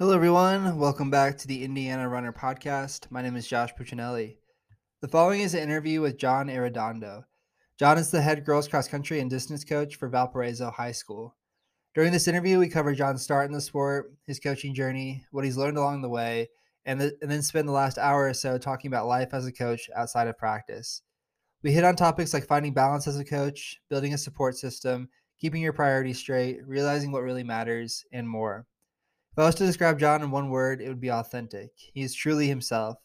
Hello, everyone. Welcome back to the Indiana Runner Podcast. My name is Josh Puccinelli. The following is an interview with John Arredondo. John is the head girls cross country and distance coach for Valparaiso High School. During this interview, we cover John's start in the sport, his coaching journey, what he's learned along the way, and, the, and then spend the last hour or so talking about life as a coach outside of practice. We hit on topics like finding balance as a coach, building a support system, keeping your priorities straight, realizing what really matters, and more. If I was to describe John in one word, it would be authentic. He is truly himself.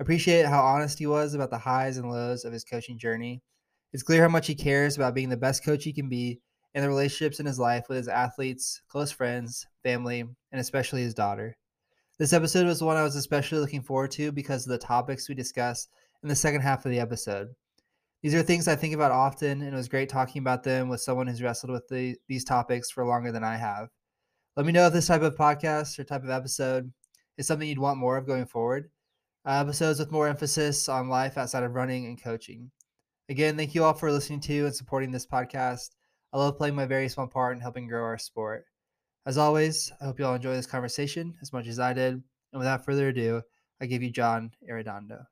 I appreciate how honest he was about the highs and lows of his coaching journey. It's clear how much he cares about being the best coach he can be and the relationships in his life with his athletes, close friends, family, and especially his daughter. This episode was one I was especially looking forward to because of the topics we discuss in the second half of the episode. These are things I think about often, and it was great talking about them with someone who's wrestled with the, these topics for longer than I have. Let me know if this type of podcast or type of episode is something you'd want more of going forward. Uh, episodes with more emphasis on life outside of running and coaching. Again, thank you all for listening to and supporting this podcast. I love playing my very small part in helping grow our sport. As always, I hope you all enjoy this conversation as much as I did. And without further ado, I give you John Arredondo.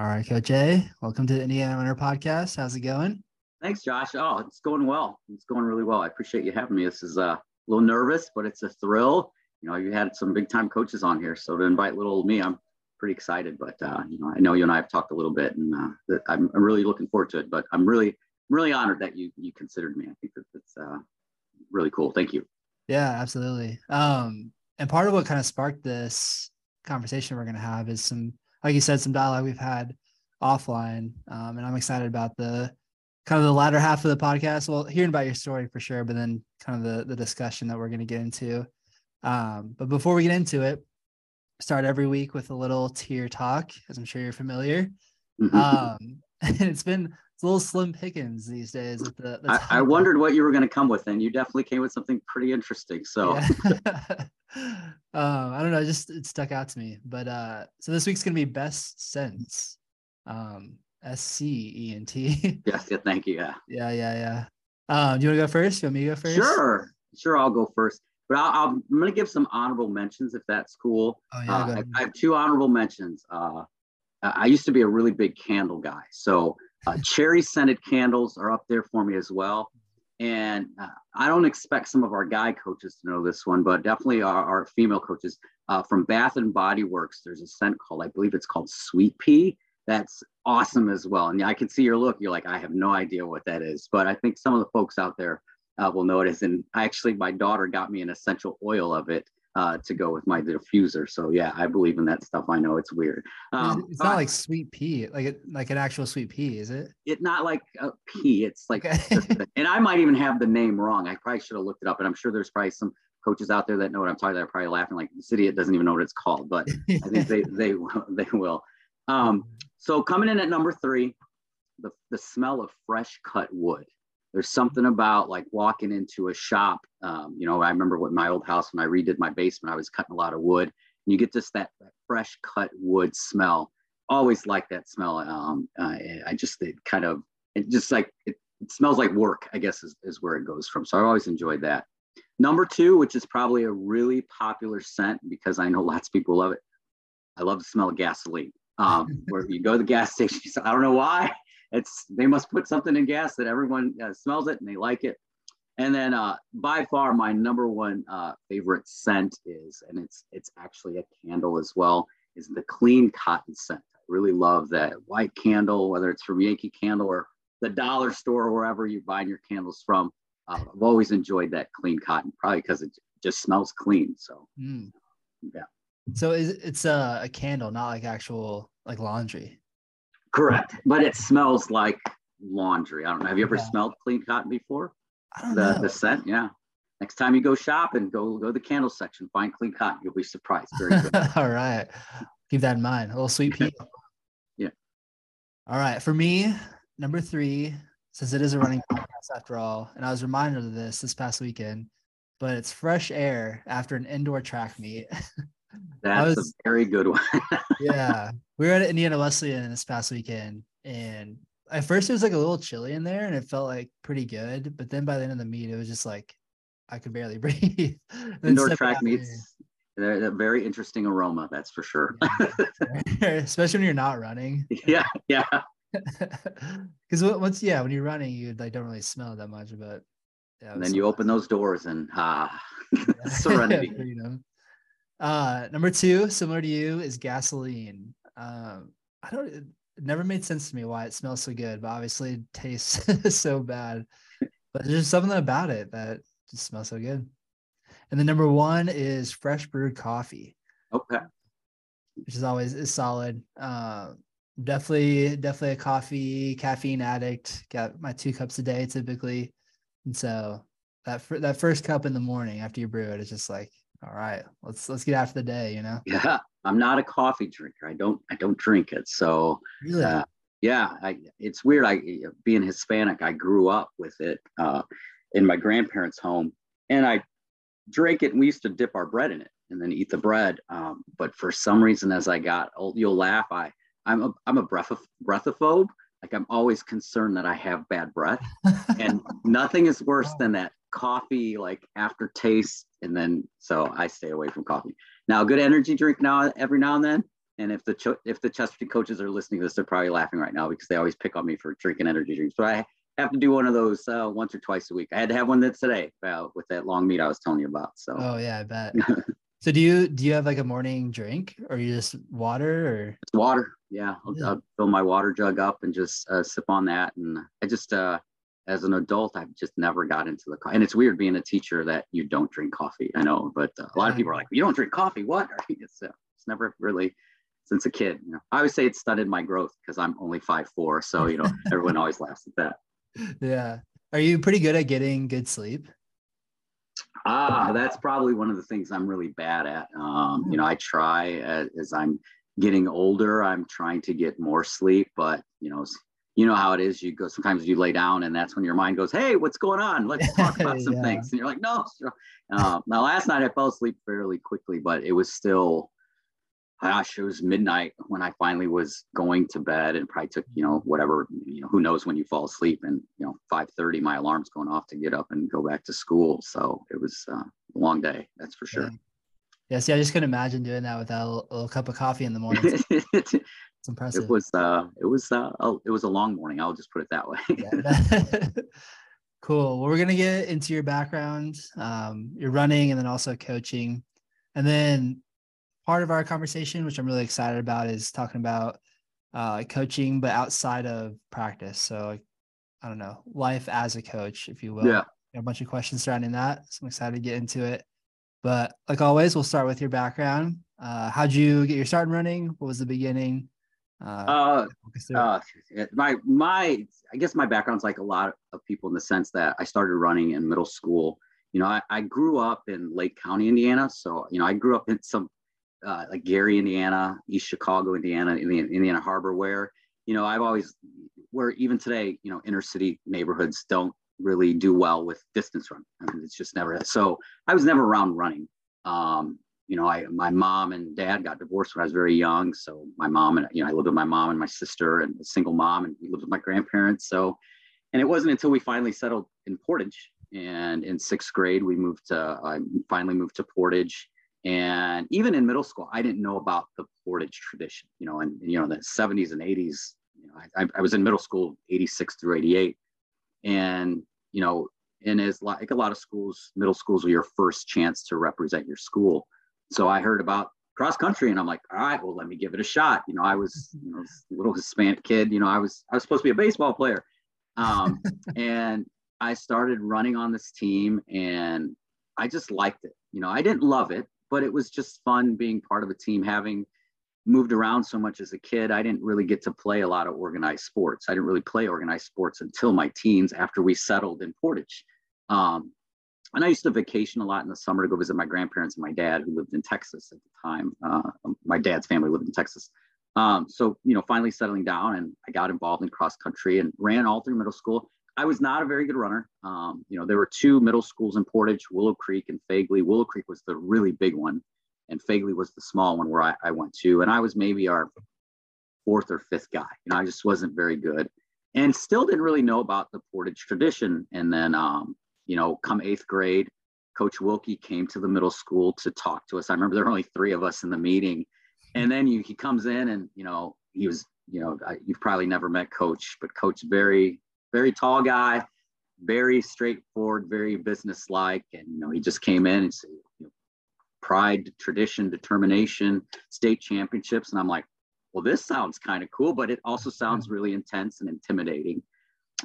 All right, Coach A, welcome to the Indiana Runner Podcast. How's it going? Thanks, Josh. Oh, it's going well. It's going really well. I appreciate you having me. This is uh, a little nervous, but it's a thrill. You know, you had some big time coaches on here, so to invite little old me, I'm pretty excited. But uh, you know, I know you and I have talked a little bit, and uh, I'm, I'm really looking forward to it. But I'm really, really honored that you you considered me. I think that that's uh, really cool. Thank you. Yeah, absolutely. Um, and part of what kind of sparked this conversation we're going to have is some like you said, some dialogue we've had offline. Um, and I'm excited about the kind of the latter half of the podcast. Well, hearing about your story for sure, but then kind of the, the discussion that we're going to get into. Um, but before we get into it, start every week with a little tier talk, as I'm sure you're familiar. Mm-hmm. Um, and it's been it's a little slim pickings these days. With the, the I, I, wondered what you were going to come with, and you definitely came with something pretty interesting. So, yeah. um, I don't know, just it stuck out to me. But uh, so this week's going to be best sense, um, S C E N T. Yes, yeah, thank you. Yeah, yeah, yeah, yeah. Um, do you want to go first? You want me to go first? Sure, sure. I'll go first. But i am going to give some honorable mentions if that's cool. Oh, yeah, uh, I, I, have two honorable mentions. Uh, I used to be a really big candle guy, so uh, cherry scented candles are up there for me as well. And uh, I don't expect some of our guy coaches to know this one, but definitely our, our female coaches uh, from Bath and Body Works. There's a scent called, I believe it's called Sweet Pea. That's awesome as well. And I can see your look. You're like, I have no idea what that is, but I think some of the folks out there uh, will notice. And actually, my daughter got me an essential oil of it uh, to go with my diffuser. So yeah, I believe in that stuff. I know it's weird. Um, it's not uh, like sweet pea, like it, like an actual sweet pea, is it? It's not like a pea. It's like, and I might even have the name wrong. I probably should have looked it up. And I'm sure there's probably some coaches out there that know what I'm talking about. Are probably laughing like the city. It doesn't even know what it's called, but I think they they they will. Um, so coming in at number three, the the smell of fresh cut wood there's something about like walking into a shop. Um, you know, I remember with my old house when I redid my basement, I was cutting a lot of wood, and you get just that, that fresh cut wood smell. Always like that smell. Um, uh, I just it kind of it just like it, it smells like work. I guess is, is where it goes from. So I always enjoyed that. Number two, which is probably a really popular scent because I know lots of people love it. I love the smell of gasoline. Um, where you go to the gas station, I don't know why, it's they must put something in gas that everyone uh, smells it and they like it. And then uh, by far my number one uh, favorite scent is, and it's it's actually a candle as well, is the clean cotton scent. I really love that white candle, whether it's from Yankee Candle or the dollar store or wherever you buy your candles from. Uh, I've always enjoyed that clean cotton, probably because it just smells clean. So mm. yeah. So is it's a, a candle, not like actual like laundry. Correct, but it smells like laundry. I don't know. Have you ever yeah. smelled clean cotton before? I don't the, know. The scent, yeah. Next time you go shopping, go go to the candle section, find clean cotton. You'll be surprised. Very good. All right, keep that in mind. A little sweet pea. yeah. All right, for me, number three, since it is a running podcast after all, and I was reminded of this this past weekend, but it's fresh air after an indoor track meet. That's was, a very good one. yeah. We were at Indiana Wesleyan this past weekend, and at first it was like a little chilly in there and it felt like pretty good. But then by the end of the meet, it was just like I could barely breathe. Indoor track meets, they're a very interesting aroma, that's for sure. Especially when you're not running. Yeah, yeah. Because once, yeah, when you're running, you like don't really smell that much, but yeah. And then you open those doors and ah, serenity. Uh, number two, similar to you, is gasoline. Um, I don't. It never made sense to me why it smells so good, but obviously it tastes so bad. But there's just something about it that just smells so good. And the number one is fresh brewed coffee. Okay. Which is always is solid. Uh, definitely, definitely a coffee caffeine addict. Got my two cups a day typically, and so that that first cup in the morning after you brew it is just like, all right, let's let's get after the day, you know. Yeah, I'm not a coffee drinker. I don't I don't drink it. So really. Uh, yeah, I, it's weird. I being Hispanic, I grew up with it uh, in my grandparents' home, and I drank it. And we used to dip our bread in it and then eat the bread. Um, but for some reason, as I got old, you'll laugh. I I'm a I'm a breath of breathophobe. Like I'm always concerned that I have bad breath, and nothing is worse than that coffee like aftertaste. And then so I stay away from coffee. Now, a good energy drink now every now and then. And if the cho- if the Chesterfield coaches are listening to this, they're probably laughing right now because they always pick on me for drinking energy drinks. But I have to do one of those uh, once or twice a week. I had to have one that today uh, with that long meet I was telling you about. So. Oh yeah, I bet. so do you do you have like a morning drink or you just water or? It's water. Yeah, I'll, yeah. I'll, fill my water jug up and just uh, sip on that. And I just, uh, as an adult, I've just never got into the. coffee. And it's weird being a teacher that you don't drink coffee. I know, but uh, a lot of people are like, "You don't drink coffee? What?" It's uh, it's never really since a kid. You know, I always say it stunted my growth because I'm only five four. So you know, everyone always laughs at that yeah. Are you pretty good at getting good sleep? Ah, that's probably one of the things I'm really bad at. Um, you know, I try as, as, I'm getting older, I'm trying to get more sleep, but you know, you know how it is. You go sometimes you lay down, and that's when your mind goes, "Hey, what's going on? Let's talk about some yeah. things." And you're like, "No." Uh, now, last night I fell asleep fairly quickly, but it was still gosh, it was midnight when I finally was going to bed and probably took, you know, whatever, you know, who knows when you fall asleep and, you know, 5.30, my alarm's going off to get up and go back to school. So it was uh, a long day. That's for sure. Yeah. yeah. See, I just couldn't imagine doing that without a little cup of coffee in the morning. it's impressive. It was, uh, it was, uh, oh, it was a long morning. I'll just put it that way. cool. Well, we're going to get into your background, um, your running and then also coaching. And then part of our conversation, which I'm really excited about, is talking about uh, coaching, but outside of practice. So, I don't know, life as a coach, if you will. Yeah. A bunch of questions surrounding that. So I'm excited to get into it. But like always, we'll start with your background. Uh, how'd you get your start in running? What was the beginning? Uh, uh, uh, my my I guess my background's like a lot of people in the sense that I started running in middle school. You know, I, I grew up in Lake County, Indiana. So, you know, I grew up in some uh, like Gary, Indiana, East Chicago, Indiana, Indiana, Indiana Harbor, where you know I've always where even today you know inner city neighborhoods don't really do well with distance run. I mean, it's just never so. I was never around running. Um, you know, I my mom and dad got divorced when I was very young, so my mom and you know I lived with my mom and my sister and a single mom, and we lived with my grandparents. So, and it wasn't until we finally settled in Portage, and in sixth grade we moved to I finally moved to Portage and even in middle school, I didn't know about the portage tradition, you know, and you know, the 70s and 80s, you know, I, I was in middle school 86 through 88. And, you know, and as like a lot of schools, middle schools are your first chance to represent your school. So I heard about cross country and I'm like, all right, well, let me give it a shot. You know, I was, you know, a little Hispanic kid, you know, I was, I was supposed to be a baseball player. Um, and I started running on this team and I just liked it. You know, I didn't love it but it was just fun being part of a team having moved around so much as a kid i didn't really get to play a lot of organized sports i didn't really play organized sports until my teens after we settled in portage um, and i used to vacation a lot in the summer to go visit my grandparents and my dad who lived in texas at the time uh, my dad's family lived in texas Um, so, you know, finally settling down and I got involved in cross country and ran all through middle school. I was not a very good runner. Um, you know, there were two middle schools in Portage, Willow Creek and Fegely. Willow Creek was the really big one, and Fegely was the small one where I, I went to. And I was maybe our fourth or fifth guy. You know, I just wasn't very good and still didn't really know about the Portage tradition. And then, um, you know, come eighth grade, Coach Wilkie came to the middle school to talk to us. I remember there were only three of us in the meeting. And then you, he comes in and, you know, he was, you know, I, you've probably never met Coach, but Coach very very tall guy, very straightforward, very businesslike. And, you know, he just came in and said, you know, pride, tradition, determination, state championships. And I'm like, well, this sounds kind of cool, but it also sounds really intense and intimidating.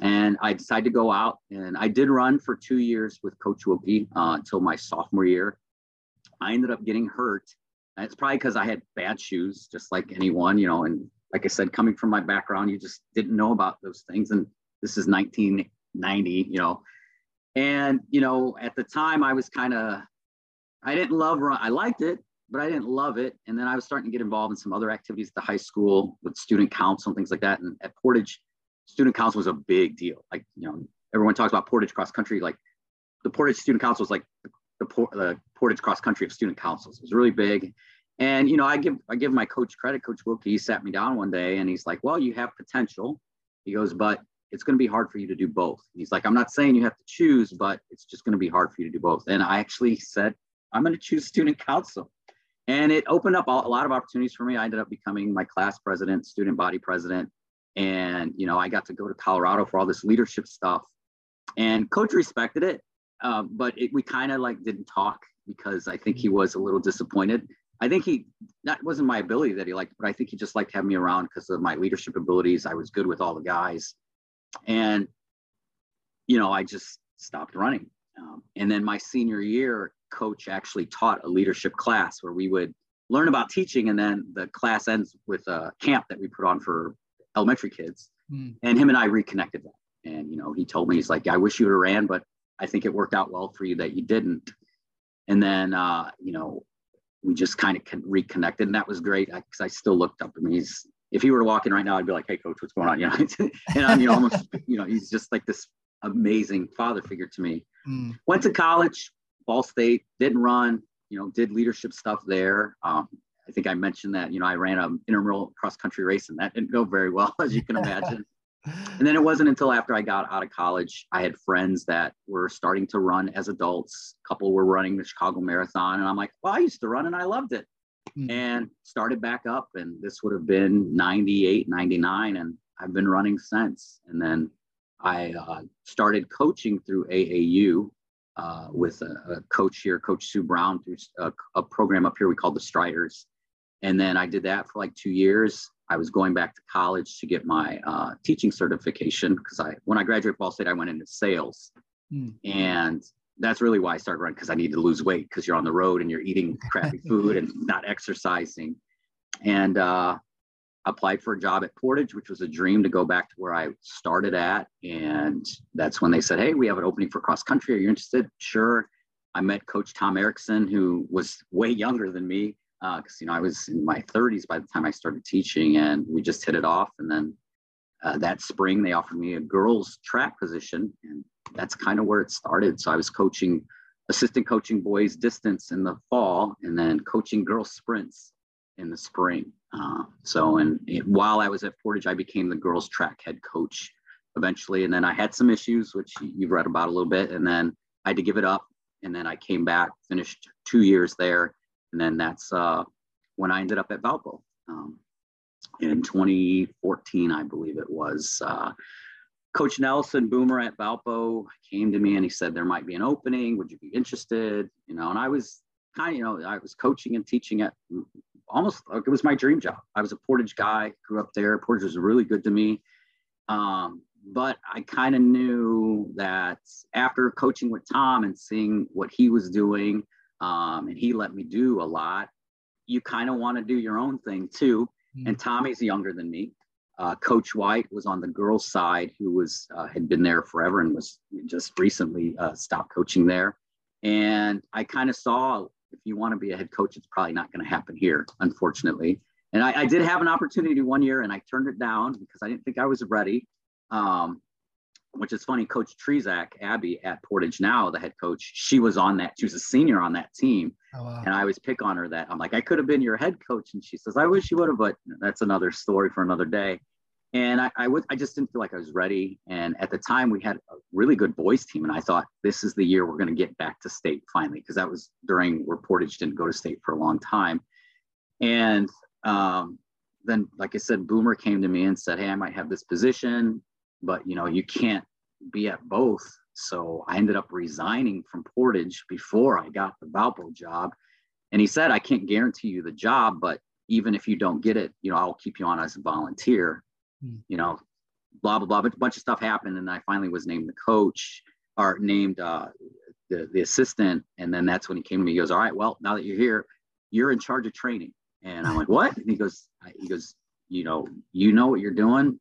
And I decided to go out and I did run for two years with Coach Wilkie uh, until my sophomore year. I ended up getting hurt. And it's probably because I had bad shoes, just like anyone, you know. And like I said, coming from my background, you just didn't know about those things. And this is 1990, you know. And, you know, at the time I was kind of, I didn't love run. I liked it, but I didn't love it. And then I was starting to get involved in some other activities at the high school with student council and things like that. And at Portage, student council was a big deal. Like, you know, everyone talks about Portage cross country. Like the Portage student council was like the, the, Portage cross country of student councils. It was really big. And, you know, I give, I give my coach credit, coach Wilkie, he sat me down one day and he's like, well, you have potential. He goes, but it's going to be hard for you to do both. he's like, I'm not saying you have to choose, but it's just going to be hard for you to do both. And I actually said, I'm going to choose student council. And it opened up a lot of opportunities for me. I ended up becoming my class president, student body president. And, you know, I got to go to Colorado for all this leadership stuff. And coach respected it, uh, but it, we kind of like didn't talk because I think he was a little disappointed. I think he that wasn't my ability that he liked, but I think he just liked having me around because of my leadership abilities. I was good with all the guys, and, you know, I just stopped running. Um, and then my senior year, coach actually taught a leadership class where we would learn about teaching. And then the class ends with a camp that we put on for elementary kids. Mm. And him and I reconnected that. And, you know, he told me, he's like, I wish you would have ran, but I think it worked out well for you that you didn't. And then, uh, you know, we just kind of reconnected and that was great because I, I, still looked up to him. He's if he were to walking right now, I'd be like, "Hey, coach, what's going on?" You know, and I'm you know almost you know he's just like this amazing father figure to me. Mm. Went to college, Ball State, didn't run, you know, did leadership stuff there. Um, I think I mentioned that you know I ran an intramural cross country race and that didn't go very well, as you can imagine. and then it wasn't until after I got out of college, I had friends that were starting to run as adults. A couple were running the Chicago Marathon, and I'm like, well, I used to run and I loved it mm-hmm. and started back up. And this would have been 98, 99. And I've been running since. And then I uh, started coaching through AAU uh, with a, a, coach here, Coach Sue Brown, through a, a, program up here we call the Striders. And then I did that for like two years. I was going back to college to get my uh, teaching certification because I, when I graduated Ball State, I went into sales. Mm. And that's really why I started running because I needed to lose weight because you're on the road and you're eating crappy food and not exercising. And uh, applied for a job at Portage, which was a dream to go back to where I started at. And that's when they said, Hey, we have an opening for cross country. Are you interested? Sure. I met Coach Tom Erickson, who was way younger than me because, uh, you know, I was in my 30s by the time I started teaching and we just hit it off. And then uh, that spring, they offered me a girls track position. And that's kind of where it started. So I was coaching, assistant coaching boys distance in the fall, and then coaching girls sprints in the spring. Uh, so, and it, while I was at Portage, I became the girls track head coach eventually. And then I had some issues, which you've read about a little bit, and then I had to give it up. And then I came back, finished two years there, and then that's uh, when I ended up at Valpo. Um, in 2014, I believe it was. Uh, Coach Nelson Boomer at Valpo came to me and he said there might be an opening. Would you be interested? You know, and I was kind of, you know, I was coaching and teaching at almost like it was my dream job. I was a Portage guy, grew up there. Portage was really good to me. Um, but I kind of knew that after coaching with Tom and seeing what he was doing, um, and he let me do a lot, you kind of want to do your own thing too. Mm-hmm. And Tommy's younger than me. Uh, Coach White was on the girls' side, who was uh, had been there forever and was just recently uh, stopped coaching there. And I kind of saw if you want to be a head coach, it's probably not going to happen here, unfortunately. and I, I, did have an opportunity one year and I turned it down because I didn't think I was ready. Um, which is funny. Coach Trezak, Abby at Portage now, the head coach, she was on that. She was a senior on that team. Oh, wow. And I always pick on her that I'm like, I could have been your head coach. And she says, I wish you would have, but that's another story for another day. And I, I, I just didn't feel like I was ready. And at the time, we had a really good boys team. And I thought, this is the year we're going to get back to state finally, because that was during where Portage didn't go to state for a long time. And um, then, like I said, Boomer came to me and said, Hey, I might have this position, but you know, you can't be at both. So I ended up resigning from Portage before I got the Valpo job. And he said, I can't guarantee you the job, but even if you don't get it, you know, I'll keep you on as a volunteer. Mm. You know, blah blah blah. But a bunch of stuff happened, and I finally was named the coach or named uh, the the assistant. And then that's when he came to me. He goes, "All right, well, now that you're here, you're in charge of training." And I'm like, what? And he goes, he goes, you know, you know what you're doing.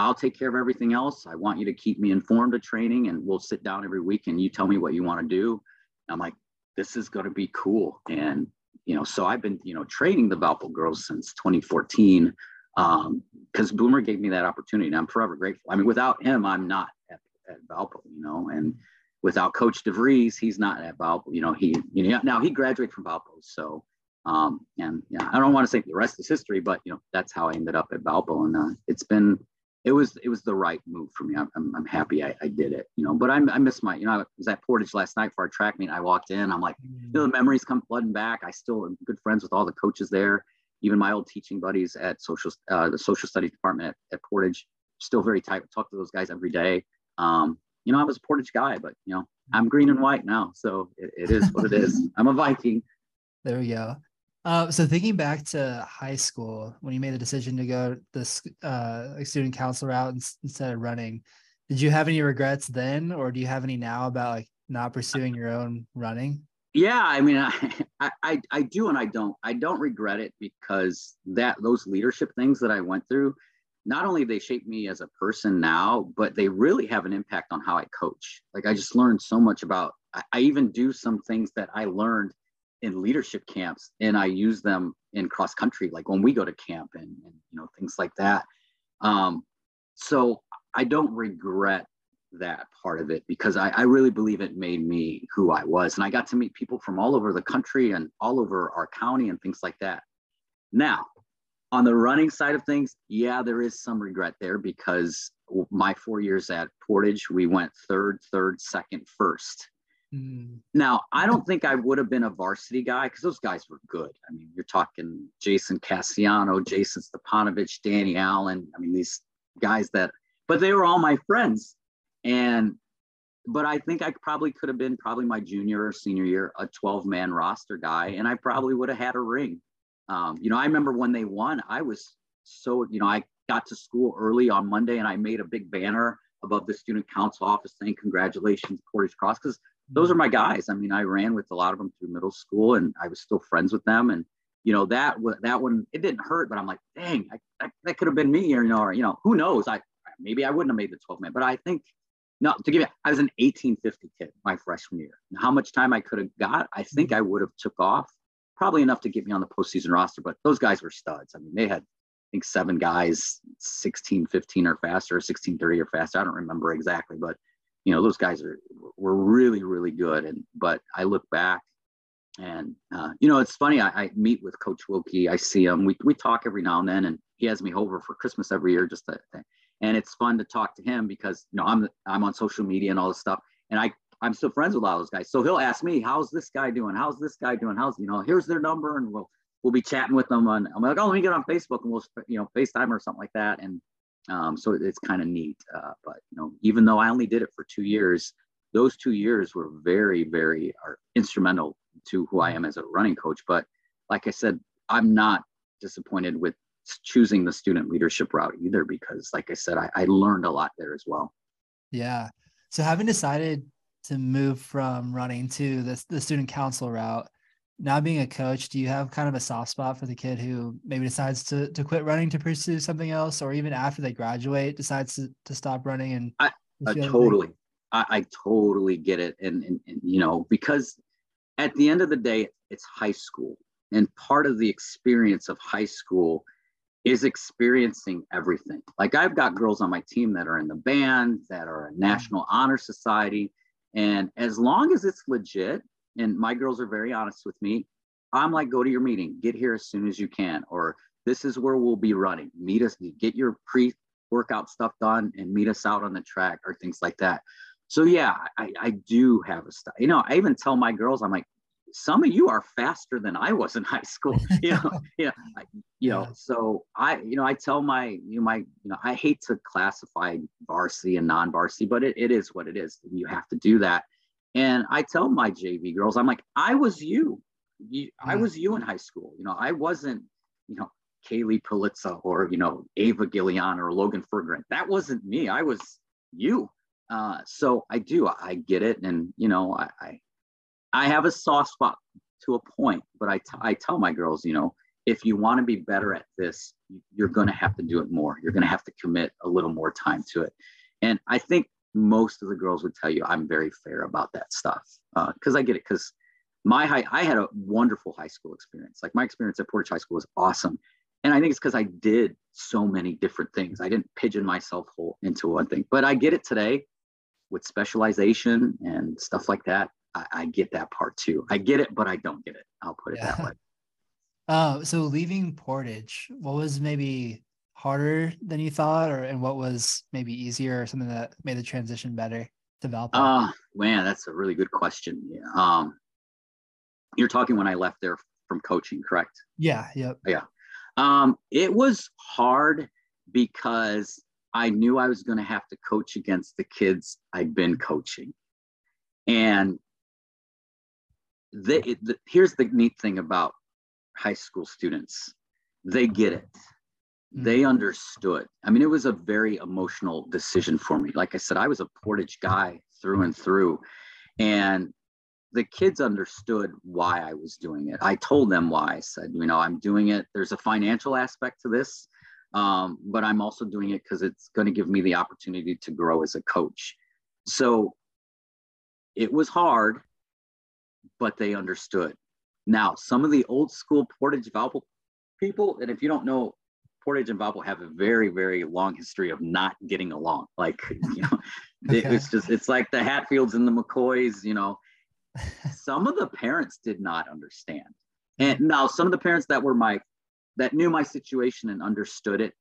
I'll take care of everything else. I want you to keep me informed of training and we'll sit down every week and you tell me what you want to do. I'm like, this is going to be cool. And, you know, so I've been, you know, training the Valpo girls since 2014 um, because Boomer gave me that opportunity and I'm forever grateful. I mean, without him, I'm not at, at Valpo, you know, and without Coach DeVries, he's not at Valpo, you know, he, you know, now he graduated from Valpo. So, um, and yeah, I don't want to say the rest is history, but you know that's how I ended up at Valpo, and uh, it's been it was it was the right move for me. I'm, I'm, I'm happy I, I, did it, you know. But I, I miss my, you know, I was at Portage last night for our track meet. I walked in, I'm like, you know, the memories come flooding back. I still am good friends with all the coaches there, even my old teaching buddies at social uh, the social studies department at, at Portage. Still very tight. Talk to those guys every day. Um, you know, I was a Portage guy, but you know, I'm green and white now, so it, it is what it is. I'm a Viking. There we go. Uh, so thinking back to high school, when you made the decision to go the uh, student council route instead of running, did you have any regrets then, or do you have any now about like not pursuing your own running? Yeah, I mean, I, I I do and I don't. I don't regret it because that those leadership things that I went through, not only they shape me as a person now, but they really have an impact on how I coach. Like I just learned so much about. I, I even do some things that I learned in leadership camps and I use them in cross country, like when we go to camp and, and you know, things like that. Um, so I don't regret that part of it because I, I really believe it made me who I was. And I got to meet people from all over the country and all over our county and things like that. Now, on the running side of things, yeah, there is some regret there because my four years at Portage, we went third, third, second, first. Mm. Now, I don't think I would have been a varsity guy because those guys were good. I mean, you're talking Jason Cassiano, Jason Stepanovich, Danny Allen. I mean, these guys that, but they were all my friends. And, but I think I probably could have been probably my junior or senior year, a 12 man roster guy, and I probably would have had a ring. Um, you know, I remember when they won, I was so, you know, I got to school early on Monday and I made a big banner above the student council office saying congratulations portage cross because those are my guys. I mean, I ran with a lot of them through middle school, and I was still friends with them. And you know that that one it didn't hurt, but I'm like, dang, I, that, that could have been me, or you know, or you know, who knows? I maybe I wouldn't have made the 12 man, but I think no. To give you, I was an 1850 kid my freshman year. how much time I could have got, I think mm-hmm. I would have took off, probably enough to get me on the postseason roster. But those guys were studs. I mean, they had I think seven guys, 16, 15 or faster, 16, 30 or faster. I don't remember exactly, but you know those guys are were really really good. And but i look back and uh, you know it's funny I, I, meet with coach wilkie i see him we, we talk every now and then and he has me over for christmas every year just to, and it's fun to talk to him because you know i'm i'm on social media and all this stuff and i i'm still friends with all those guys. So he'll ask me how's this guy doing? How's this guy doing? How's you know here's their number and we'll we'll be chatting with them on i'm like oh let me get on facebook and we'll you know facetime or something like that. And um, so it's kind of neat. Uh, but you know, even though I only did it for two years, those two years were very, very are instrumental to who I am as a running coach. But like I said, I'm not disappointed with choosing the student leadership route either, because like I said, I, I learned a lot there as well. Yeah. So having decided to move from running to the, the student council route, now being a coach, do you have kind of a soft spot for the kid who maybe decides to, to quit running to pursue something else, or even after they graduate decides to, to stop running? And I, I totally, I, I, totally get it. And, and, and, you know, because at the end of the day, it's high school. and part of the experience of high school is experiencing everything. Like I've got girls on my team that are in the band, that are a National Honor Society. And as long as it's legit, and my girls are very honest with me, I'm like, go to your meeting, get here as soon as you can, or this is where we'll be running. Meet us, get your pre workout stuff done and meet us out on the track or things like that. So yeah, I, I do have a style. You know, I even tell my girls, I'm like, some of you are faster than I was in high school. You know, yeah, you know. So I, you know, I tell my, you know, my, you know, I hate to classify varsity and non-varsity, but it, it is what it is. You have to do that. And I tell my JV girls, I'm like, I was you. you I was you in high school. You know, I wasn't, you know, Kaylee Politza or, you know, Ava Gillian or Logan Fergren. That wasn't me. I was you. Uh, so I do, I get it. And, you know, I, I, I have a soft spot to a point, but I, t- I tell my girls, you know, if you want to be better at this, you're going to have to do it more. You're going to have to commit a little more time to it. And I think most of the girls would tell you I'm very fair about that stuff because uh, I get it. Because my high, I had a wonderful high school experience. Like my experience at Portage High School was awesome, and I think it's because I did so many different things. I didn't pigeon myself whole into one thing. But I get it today with specialization and stuff like that. I, I get that part too. I get it, but I don't get it. I'll put it yeah. that way. Uh, so leaving Portage, what was maybe harder than you thought, or and what was maybe easier, or something that made the transition better to Valpo? Uh, man, that's a really good question. Yeah. Um, you're talking when I left there from coaching, correct? Yeah. Yep. Yeah. Um, it was hard because I knew I was going to have to coach against the kids I'd been coaching. And they, the, here's the neat thing about high school students they get it. Mm-hmm. They understood. I mean, it was a very emotional decision for me. Like I said, I was a Portage guy through and through. And the kids understood why I was doing it. I told them why. I said, you know, I'm doing it. There's a financial aspect to this, um, but I'm also doing it because it's going to give me the opportunity to grow as a coach. So it was hard, but they understood. Now, some of the old school Portage Valpo people, and if you don't know, Portage and Valpo have a very, very long history of not getting along. Like, you know, okay. it's just, it's like the Hatfields and the McCoys, you know, some of the parents did not understand. And now some of the parents that were my that knew my situation and understood it,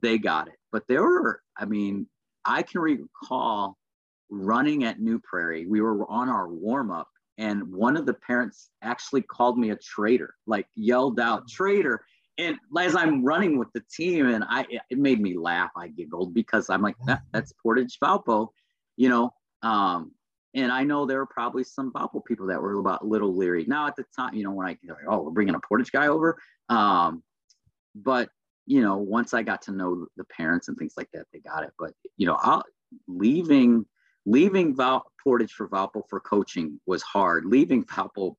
they got it. But there were, I mean, I can recall running at New Prairie. We were on our warm up, and one of the parents actually called me a traitor, like yelled out traitor. And as I'm running with the team, and I, it made me laugh. I giggled because I'm like, that, that's Portage Valpo, you know. Um, and I know there were probably some Valpo people that were about a little leery. Now at the time, you know, when I like, oh, we're bringing a Portage guy over. Um, but you know, once I got to know the parents and things like that, they got it. But you know, I'll, leaving leaving Val, Portage for Valpo for coaching was hard. Leaving Valpo,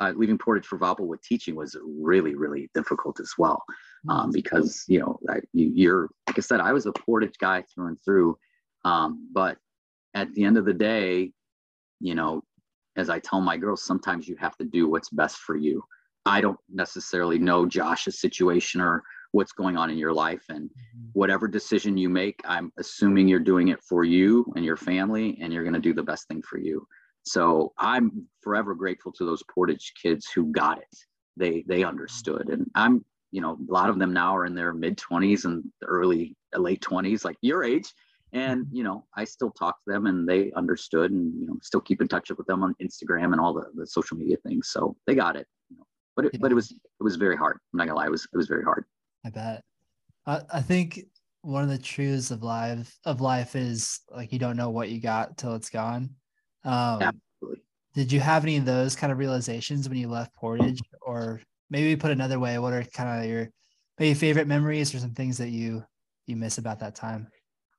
uh, leaving Portage for Valpo with teaching was really really difficult as well, um, because you know I, you, are like I said, I was a Portage guy through and through. Um, but at the end of the day, you know, as I tell my girls, sometimes you have to do what's best for you. I don't necessarily know Josh's situation or what's going on in your life. And mm-hmm. whatever decision you make, I'm assuming you're doing it for you and your family, and you're going to do the best thing for you. So I'm forever grateful to those Portage kids who got it. They they understood, and I'm you know a lot of them now are in their mid 20s and early late 20s, like your age, and mm-hmm. you know i still talk to them and they understood and you know still keep in touch with them on instagram and all the, the social media things so they got it you know. but it, yeah. but it was it was very hard i'm not gonna lie it was it was very hard i bet I, I think one of the truths of life of life is like you don't know what you got till it's gone um Absolutely. did you have any of those kind of realizations when you left portage or maybe put another way what are kind of your maybe favorite memories or some things that you you miss about that time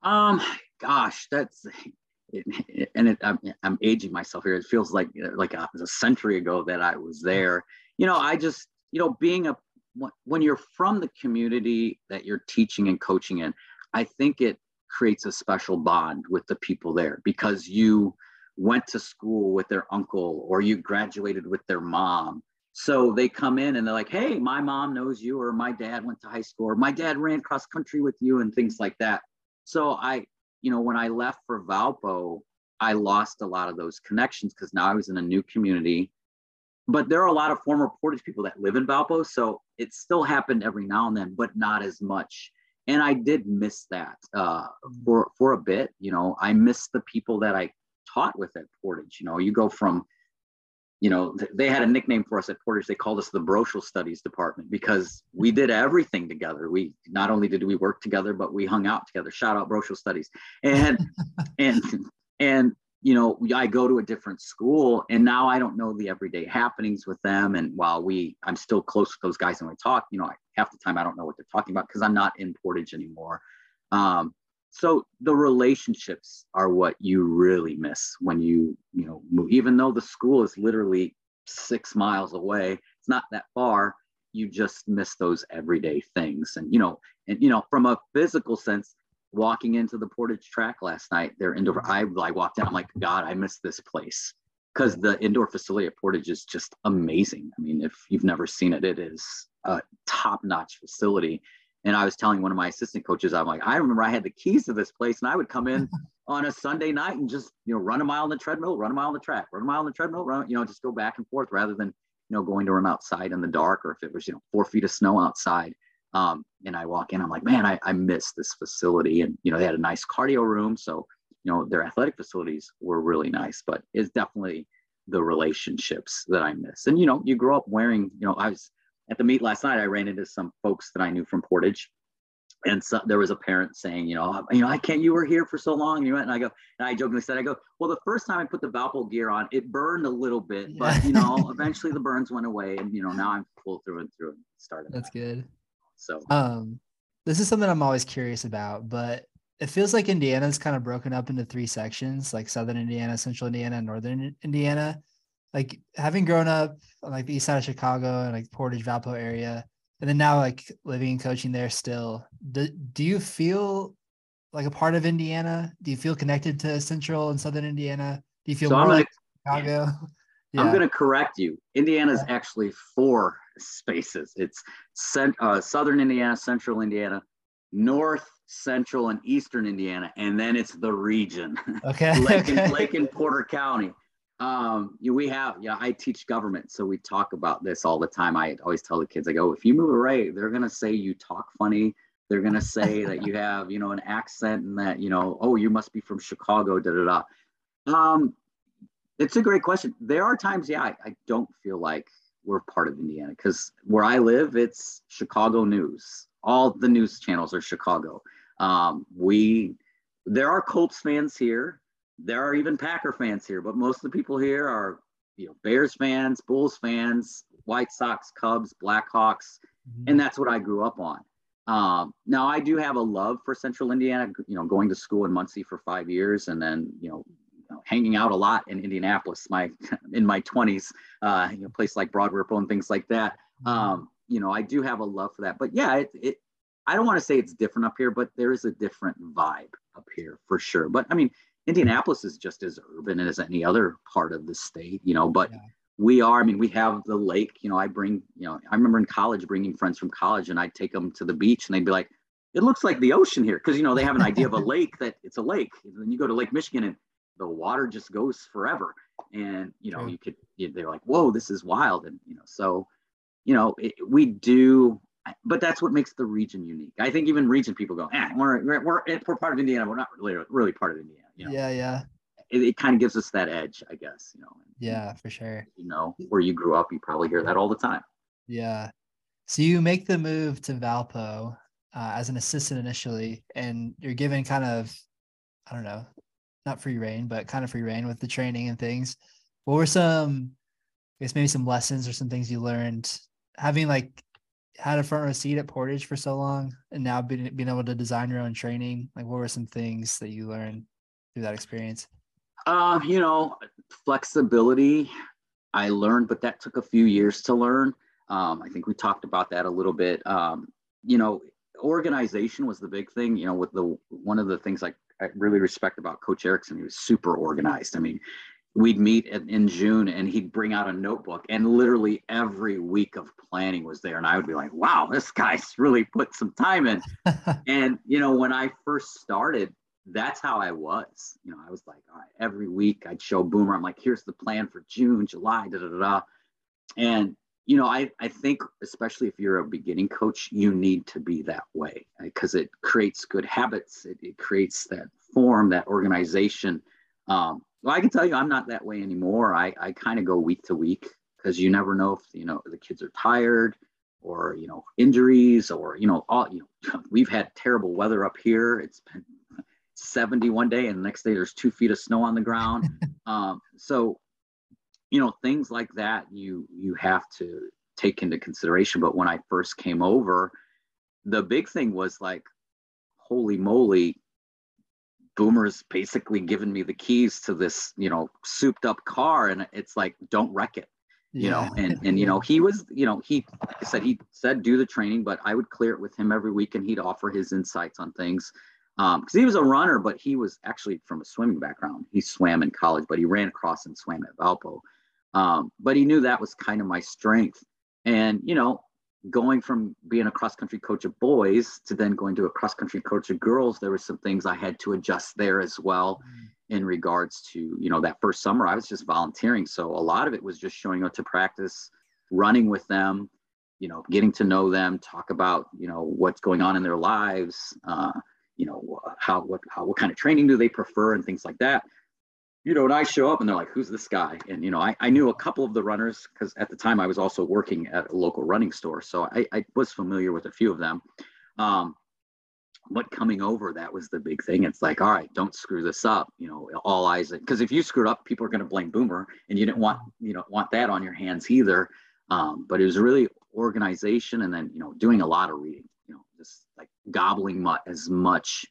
um, gosh, that's and it, I'm, I'm aging myself here. It feels like like a, a century ago that I was there. You know, I just you know being a when you're from the community that you're teaching and coaching in, I think it creates a special bond with the people there because you went to school with their uncle or you graduated with their mom So they come in and they're like, "Hey, my mom knows you, or my dad went to high school, or my dad ran cross country with you, and things like that." So I, you know, when I left for Valpo, I lost a lot of those connections because now I was in a new community. But there are a lot of former Portage people that live in Valpo, so it still happened every now and then, but not as much. And I did miss that uh, for for a bit. You know, I missed the people that I taught with at Portage. You know, you go from you know, they had a nickname for us at Portage. They called us the Brocial Studies Department because we did everything together. We not only did we work together, but we hung out together. Shout out Brocial Studies. And and and you know, I go to a different school and now I don't know the everyday happenings with them. And while we, I'm still close with those guys and we talk, you know, I, half the time I don't know what they're talking about because I'm not in Portage anymore. Um, so the relationships are what you really miss when you you know move. Even though the school is literally six miles away it's not that far you just miss those everyday things. And you know and you know from a physical sense walking into the portage track last night their indoor i like walked in i'm like god i miss this place. Because the indoor facility at portage is just amazing. I mean if you've never seen it it is a top-notch facility and I was telling one of my assistant coaches, I'm like, I remember I had the keys to this place and I would come in on a Sunday night and just, you know, run a mile on the treadmill, run a mile on the track, run a mile on the treadmill, run, you know, just go back and forth rather than, you know, going to run outside in the dark or if it was, you know, four feet of snow outside. Um, and I walk in, I'm like, man, I, I miss this facility. And, you know, they had a nice cardio room. So, you know, their athletic facilities were really nice, but it's definitely the relationships that I miss. And, you know, you grow up wearing, you know, I was, at the meet last night, I ran into some folks that I knew from Portage. And so there was a parent saying, you know, you know, I can't, you were here for so long. And you went, and I go, and I jokingly said, I go, well, the first time I put the Valpo gear on, it burned a little bit, but you know, eventually the burns went away. And, you know, now I'm full through and through and started. That's good. So, um, this is something I'm always curious about, but it feels like Indiana's kind of broken up into three sections, like Southern Indiana, Central Indiana, and Northern Indiana like having grown up on like the east side of Chicago and like Portage Valpo area, and then now like living and coaching there still, do, do you feel like a part of Indiana? Do you feel connected to Central and Southern Indiana? Do you feel so more gonna, like Chicago? Yeah. I'm going to correct you. Indiana is yeah. actually four spaces. It's cent, uh, Southern Indiana, Central Indiana, North, Central, and Eastern Indiana, and then it's the region. Okay. Lake, okay. And, Lake and Porter County um you know, we have yeah i teach government so we talk about this all the time. I always tell the kids i go if you move away they're to say you talk funny. They're to say that you have you know an accent and that you know oh you must be from chicago da da da. Um it's a great question. There are times yeah i, I don't feel like we're part of indiana because where i live it's chicago news. All the news channels are chicago. Um we there are colts fans here there are even Packer fans here, but most of the people here are, you know, Bears fans, Bulls fans, White Sox, Cubs, Blackhawks, mm-hmm. and that's what I grew up on. Um, now I do have a love for Central Indiana. You know, going to school in Muncie for five years, and then you know, you know hanging out a lot in Indianapolis. My in my twenties, uh, you know, place like Broad Ripple and things like that. Mm-hmm. Um, you know, I do have a love for that. But yeah, it, it I don't want to say it's different up here, but there is a different vibe up here for sure. But I mean, Indianapolis is just as urban as any other part of the state, you know, but yeah. we are, I mean, we have the lake, you know, I bring, you know, I remember in college bringing friends from college and I'd take them to the beach and they'd be like, it looks like the ocean here. Cause you know, they have an idea of a lake that it's a lake. And then you go to Lake Michigan and the water just goes forever. And, you know, you could, they're like, whoa, this is wild. And, you know, so, you know, it, we do, but that's what makes the region unique. I think even region people go, eh, we're, we're, we're, we're part of Indiana. We're not really, really part of Indiana. You know? Yeah, yeah. It, it kind of gives us that edge, I guess. You know. Yeah, for sure. You know, where you grew up, you probably hear that all the time. Yeah. So you make the move to Valpo uh, as an assistant initially, and you're given kind of, I don't know, not free reign, but kind of free reign with the training and things. What were some, I guess maybe some lessons or some things you learned having like had a front row seat at Portage for so long, and now being being able to design your own training? Like, what were some things that you learned through that experience? Uh, you know, flexibility I learned, but that took a few years to learn. Um, I think we talked about that a little bit. Um, you know, organization was the big thing. You know, with the one of the things like I really respect about Coach Erickson, he was super organized. I mean, we'd meet in, in June and he'd bring out a notebook and literally every week of planning was there. And I would be like, wow, this guy's really put some time in. and, you know, when I first started, that's how I was. You know, I was like, all right, every week I'd show Boomer, I'm like, here's the plan for June, July, da da da. And, you know, I, I think, especially if you're a beginning coach, you need to be that way because it creates good habits. It, it creates that form, that organization. Um, well, I can tell you, I'm not that way anymore. I, I kind of go week to week because you never know if you know the kids are tired or you know injuries or you know all you know we've had terrible weather up here. It's been 70 one day and the next day there's two feet of snow on the ground. um, so you know things like that you you have to take into consideration. But when I first came over, the big thing was like, holy moly, Boomer's basically given me the keys to this, you know, souped up car, and it's like, don't wreck it, you yeah. know. And and you know, he was, you know, he said he said do the training, but I would clear it with him every week, and he'd offer his insights on things. Um, because he was a runner, but he was actually from a swimming background. He swam in college, but he ran across and swam at Valpo. Um, but he knew that was kind of my strength. And you know, going from being a cross country coach of boys to then going to a cross country coach of girls, there were some things I had to adjust there as well mm. in regards to, you know, that first summer I was just volunteering. So a lot of it was just showing up to practice, running with them, you know, getting to know them, talk about, you know, what's going on in their lives, uh, you know, how, what, how, what kind of training do they prefer and things like that you know, and I show up and they're like, who's this guy? And, you know, I, I knew a couple of the runners because at the time I was also working at a local running store. So I, I was familiar with a few of them. Um, but coming over, that was the big thing. It's like, all right, don't screw this up. You know, all eyes, because if you screwed up, people are going to blame Boomer and you didn't want, you know, want that on your hands either. Um, but it was really organization and then, you know, doing a lot of reading, you know, just like gobbling mu- as much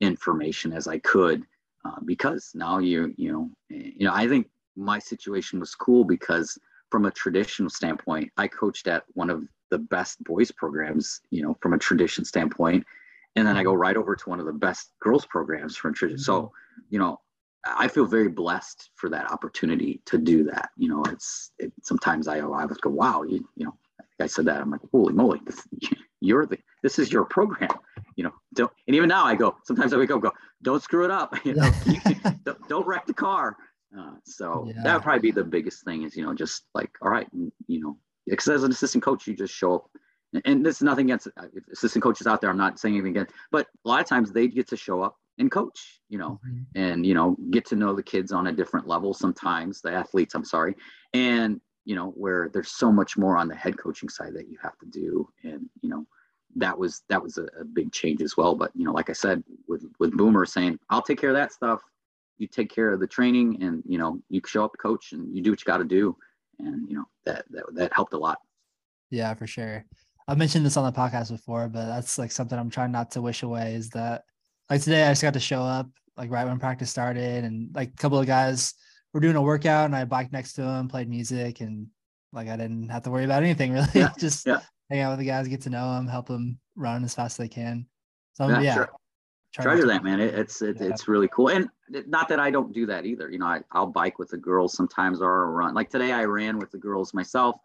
information as I could uh, because now you you know you know I think my situation was cool because from a traditional standpoint, I coached at one of the best boys programs, you know, from a tradition standpoint, and then I go right over to one of the best girls programs from tradition. So, mm-hmm. you know, I feel very blessed for that opportunity to do that. You know, it's it, sometimes I I would go, wow, you you know, I said that I'm like, holy moly, this, you're the this is your program you know don't and even now i go sometimes i wake up go don't screw it up you know don't, don't, wreck the car uh, so yeah. that would probably be the biggest thing is you know just like all right you know because as an assistant coach you just show up and this is nothing against uh, assistant coaches out there i'm not saying anything against but a lot of times they get to show up and coach you know mm-hmm. and you know get to know the kids on a different level sometimes the athletes i'm sorry and you know where there's so much more on the head coaching side that you have to do. And you know that was that was a, a, big change as well. But you know like i said with with boomer saying i'll take care of that stuff. You take care of the training and you know you show up coach and you do what you got to do. And you know that, that that helped a lot. Yeah for sure. I've mentioned this on the podcast before but that's like something i'm trying not to wish away is that like today i just got to show up like right when practice started. And like a couple of guys were doing a workout and i biked next to him, played music and like i didn't have to worry about anything really yeah, just yeah hang out with the guys, get to know them, help them run as fast as they can. So yeah, yeah sure. treasure that man. It, it's it, yeah. it's really cool, and not that I don't do that either. You know, I, I'll bike with the girls sometimes or run. Like today, I ran with the girls myself,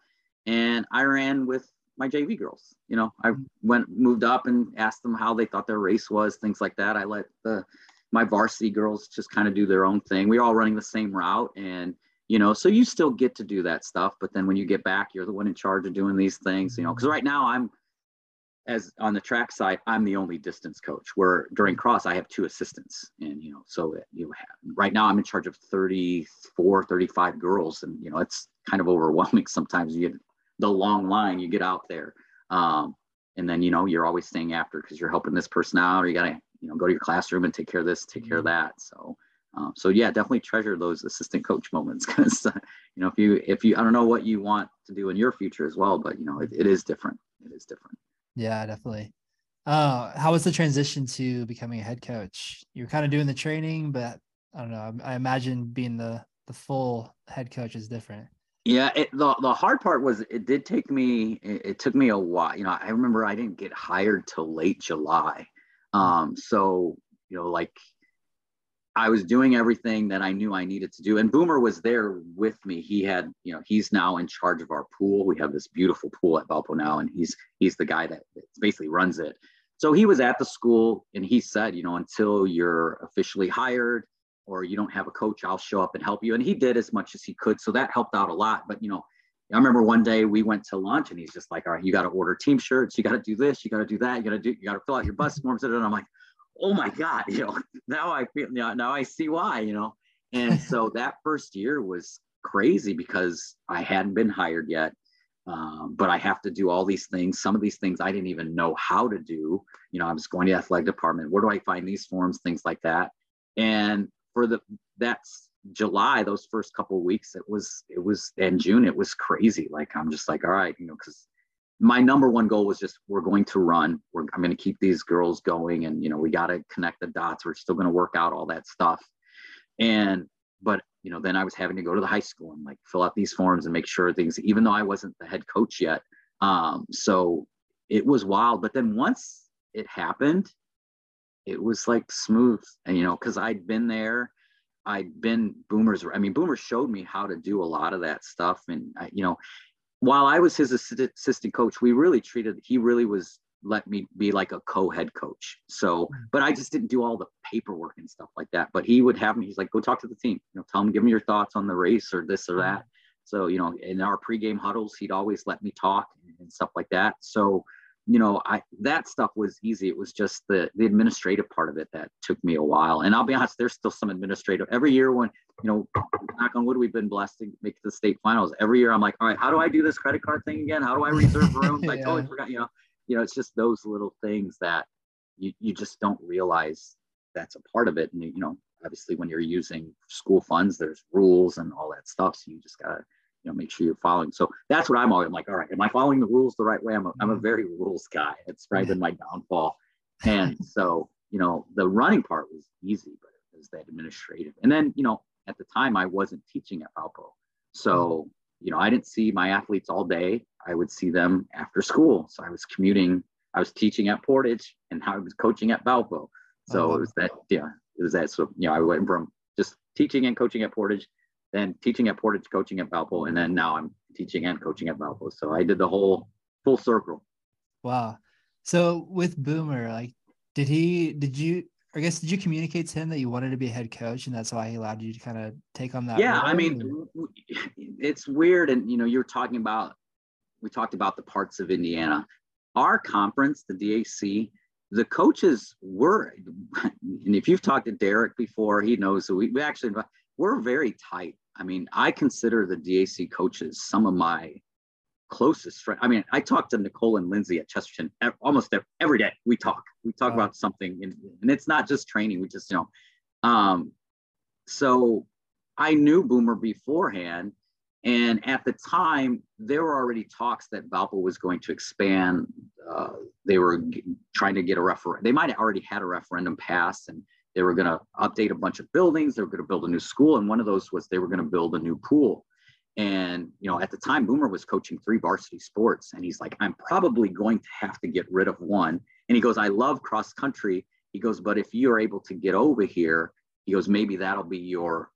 and I ran with my JV girls. You know, I mm-hmm. went moved up and asked them how they thought their race was, things like that. I let the my varsity girls just kind of do their own thing. We are all running the same route, and you know so you still get to do that stuff but then when you get back you're the one in charge of doing these things you know because right now i'm as on the track side i'm the only distance coach where during cross i have two assistants and you know so you have, right now i'm in charge of 34 35 girls and you know it's kind of overwhelming sometimes you get the long line you get out there um, and then you know you're always staying after because you're helping this person out or you gotta you know go to your classroom and take care of this take care of mm-hmm. that so um, so yeah, definitely treasure those assistant coach moments because uh, you know if you if you I don't know what you want to do in your future as well, but you know it, it is different. It is different. Yeah, definitely. Uh, how was the transition to becoming a head coach? You were kind of doing the training, but I don't know. I, I imagine being the the full head coach is different. Yeah, it, the the hard part was it did take me it, it, took me a while. You know, I remember I didn't get hired till late July. Um, so you know, like I was doing everything that I knew I needed to do. And Boomer was there with me. He had, you know, he's now in charge of our pool. We have this beautiful pool at Valpo now, and he's he's the guy that basically runs it. So he was at the school and he said, you know, until you're officially hired or you don't have a coach, I'll show up and help you. And he did as much as he could. So that helped out a lot. But you know, I remember one day we went to lunch and he's just like, all right, you got to order team shirts, you got to do this, you got to do that, you got to do, you got to fill out your bus forms. And I'm like, oh my God, you know, now I feel, now I see why, you know. And so that first year was crazy because I hadn't been hired yet. Um, but I have to do all these things. Some of these things I didn't even know how to do. You know, I was going to athletic department. Where do I find these forms? Things like that. And for the that's July, those first couple weeks, it was it was in June, it was crazy. Like I'm just like, all right, you know, because my number one goal was just we're going to run. We're, I'm going to keep these girls going, and you know we got to connect the dots. We're still going to work out all that stuff, and but you know then I was having to go to the high school and like fill out these forms and make sure things, even though I wasn't the head coach yet. Um, so it was wild. But then once it happened, it was like smooth, and you know because I'd been there. I'd been boomers. I mean, boomers showed me how to do a lot of that stuff. And, I, you know, while I was his assistant coach, we really treated, he really was let me be like a co-head coach. So, hmm. but I just didn't do all the paperwork and stuff like that. But he would have me, he's like, go talk to the team, you know, tell them, give me your thoughts on the race or this or that. Hmm. So, you know, in our pregame huddles, he'd always let me talk and stuff like that. So, you know, I that stuff was easy. It was just the the administrative part of it that took me a while. And I'll be honest, there's still some administrative. Every year when you know, knock on wood, we've been blessed to make the state finals. Every year, I'm like, all right, how do I do this credit card thing again? How do I reserve rooms? yeah. I totally forgot. You know, you know, it's just those little things that you you just don't realize that's a part of it. And you know, obviously, when you're using school funds, there's rules and all that stuff. So you just gotta you know make sure you're following. So that's what i'm always I'm like all right am i following the rules the right way? I'm a, I'm a mm-hmm. very rules guy. It's probably been my downfall. And so you know the running part was easy but it was that administrative. And then you know at the time i wasn't teaching at valpo so mm-hmm. you know i didn't see my athletes all day. I would see them after school. So i was commuting. I was teaching at portage and how i was coaching at valpo so oh, it was that yeah it was that so you know i went from just teaching and coaching at portage then teaching at Portage, coaching at Valpo, and then now I'm teaching and coaching at Valpo. So I did the whole full circle. Wow. So with Boomer, like, did he, did you, I guess, did you communicate to him that you wanted to be a head coach and that's why he allowed you to kind of take on that? Yeah. I mean, or? it's weird. And, you know, you're talking about, we talked about the parts of Indiana. Our conference, the DAC, the coaches were, and if you've talked to Derek before, he knows that we, we actually, we're very tight. I mean, I consider the DAC coaches some of my closest friends. I mean, I talk to Nicole and Lindsay at Chesterton almost every day. We talk. We talk wow. about something, and, and it's not just training. We just, you know, um, so I knew Boomer beforehand, and at the time there were already talks that Valpo was going to expand. Uh, they were g- trying to get a referendum. They might have already had a referendum passed, and they were going to update a bunch of buildings. They were going to build a new school. And one of those was they were going to build a new pool. And, you know, at the time, Boomer was coaching three varsity sports. And he's like, I'm probably going to have to get rid of one. And he goes, I love cross country. He goes, but if you're able to get over here, he goes, maybe that'll be your,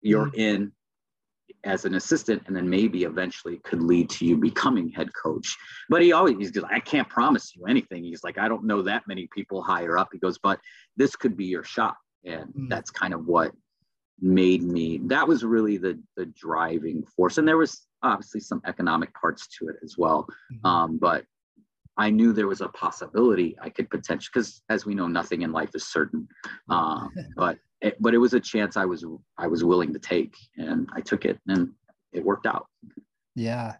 your mm-hmm. in as an assistant and then maybe eventually could lead to you becoming head coach. But he always he's like i can't promise you anything. He's like i don't know that many people higher up. He goes but this could be your shot. And mm. that's kind of what made me that was really the the driving force. And there was obviously some economic parts to it as well. Mm-hmm. um, but i knew there was a possibility i could potentially because as we know nothing in life is certain. Um, but it, but it was a chance I was I was willing to take, and I took it, and it worked out. Yeah.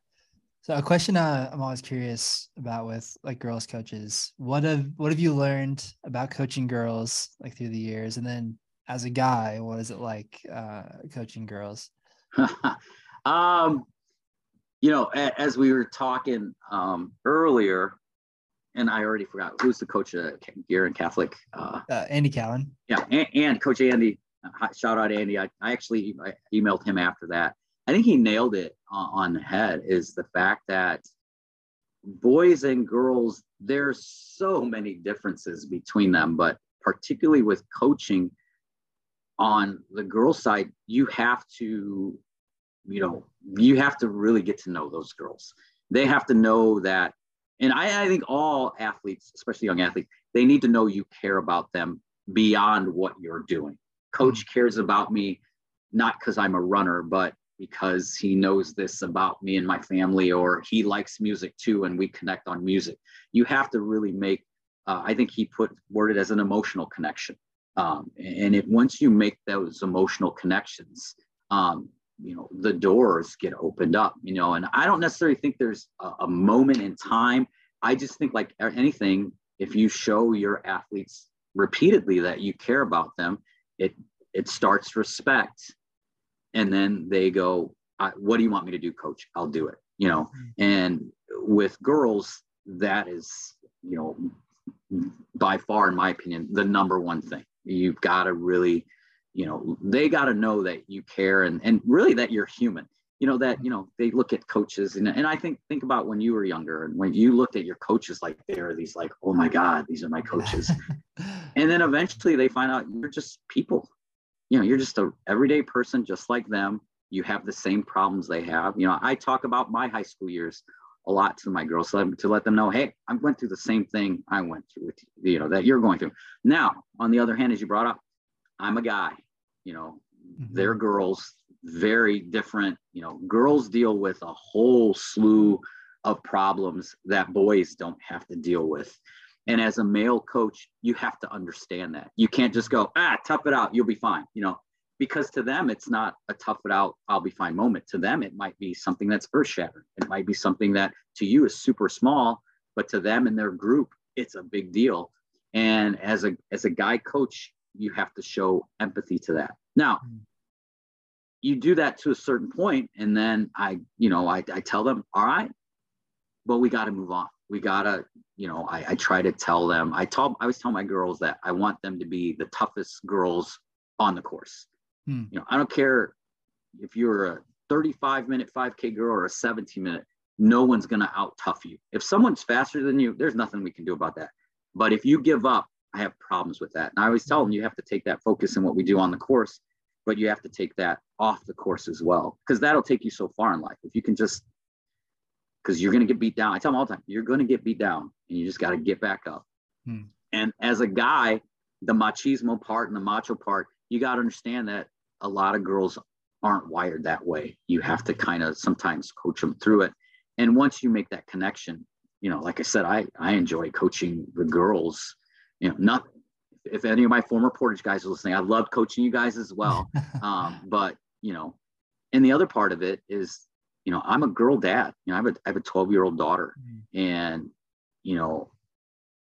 So a question uh, I'm always curious about with like girls coaches, what have what have you learned about coaching girls like through the years, and then as a guy, what is it like uh, coaching girls? um, you know, as we were talking um, earlier, and I already forgot who's the coach at Guerin Catholic. Uh, uh, Andy Cowan. Yeah, and, and Coach Andy. Uh, shout out Andy. I, I actually I emailed him after that. I think he nailed it on, on the head. Is the fact that boys and girls, there's so many differences between them, but particularly with coaching, on the girls side you have to you know you have to really get to know those girls they have to know that and I, I think all athletes especially young athletes they need to know you care about them beyond what you're doing. Coach mm-hmm. cares about me not because i'm a runner but because he knows this about me and my family or he likes music too and we connect on music. You have to really make uh, i think he put worded as an emotional connection. Um, and it once you make those emotional connections um, you know the doors get opened up you know and i don't necessarily think there's a, a moment in time. I just think like anything if you show your athletes repeatedly that you care about them it it starts respect. And then they go what do you want me to do coach? I'll do it you know? Mm-hmm. and with girls that is you know by far in my opinion the number one thing. You've got to really you know they got to know that you care and and really that you're human. You know that you know they look at coaches and, and i think think about when you were younger and when you looked at your coaches like they're these like oh my god these are my coaches. And then eventually they find out you're just people. You know you're just a everyday person just like them. You have the same problems they have. You know i talk about my high school years a lot to my girls to let them know hey i went through the same thing i went through with you know that you're going through. Now on the other hand as you brought up I'm a guy, you know, mm-hmm. they're girls, very different. You know, girls deal with a whole slew of problems that boys don't have to deal with. And as a male coach, you have to understand that. You can't just go, ah, tough it out, you'll be fine, you know, because to them, it's not a tough it out, I'll be fine moment. To them, it might be something that's earth shattering. It might be something that to you is super small, but to them and their group, it's a big deal. And as a as a guy coach, you have to show empathy to that. Now, hmm. you do that to a certain point, and then I, you know, I, I tell them, all right, but we got to move on. We gotta, you know, I, I try to tell them. I tell, I always tell my girls that I want them to be the toughest girls on the course. Hmm. You know, I don't care if you're a 35 minute 5K girl or a 17 minute. No one's gonna out tough you. If someone's faster than you, there's nothing we can do about that. But if you give up I have problems with that. And I always tell them you have to take that focus in what we do on the course, but you have to take that off the course as well, because that'll take you so far in life. If you can just, because you're going to get beat down. I tell them all the time, you're going to get beat down and you just got to get back up. Hmm. And as a guy, the machismo part and the macho part, you got to understand that a lot of girls aren't wired that way. You have to kind of sometimes coach them through it. And once you make that connection, you know, like I said, I, I enjoy coaching the girls you know, not if any of my former Portage guys are listening, I loved coaching you guys as well. um, but you know, and the other part of it is, you know, I'm a girl dad. You know, I have a I have a 12 year old daughter, mm. and you know,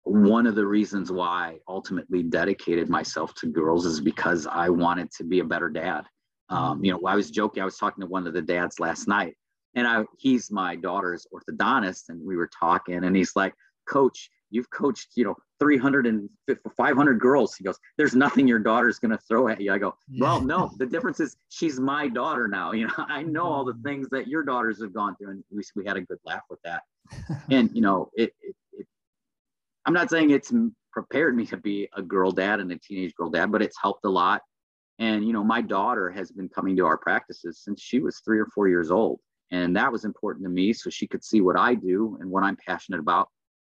one of the reasons why I ultimately dedicated myself to girls is because I wanted to be a better dad. Um, you know, I was joking. I was talking to one of the dads last night, and I he's my daughter's orthodontist, and we were talking, and he's like, "Coach, you've coached, you know, 300 and 500 girls. He goes, there's nothing your daughter's going to throw at you. I go, well, no, the difference is she's my daughter now. You know, I know all the mm-hmm. things that your daughters have gone through. And we, we had a good laugh with that. and, you know, it, it, it, I'm not saying it's prepared me to be a girl dad and a teenage girl dad, but it's helped a lot. And, you know, my daughter has been coming to our practices since she was three or four years old. And that was important to me so she could see what I do and what I'm passionate about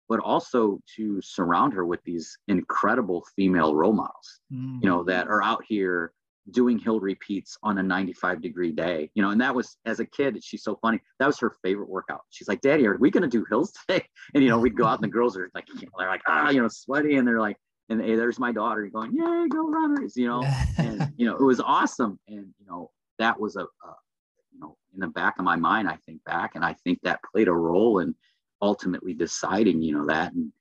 but also to surround her with these incredible female role models, mm. you know, that are out here doing hill repeats on a 95 degree day, you know, and that was as a kid, she's so funny. That was her favorite workout. She's like, Daddy, are we going to do hills today? And, you know, we'd go out and the girls are like, you know, they're like, ah, you know, sweaty. And they're like, and hey, there's my daughter going, yay, go runners, you know, and, you know, it was awesome. And, you know, that was a, a, you know, in the back of my mind, I think back, and I think that played a role in, ultimately deciding, you know, that. And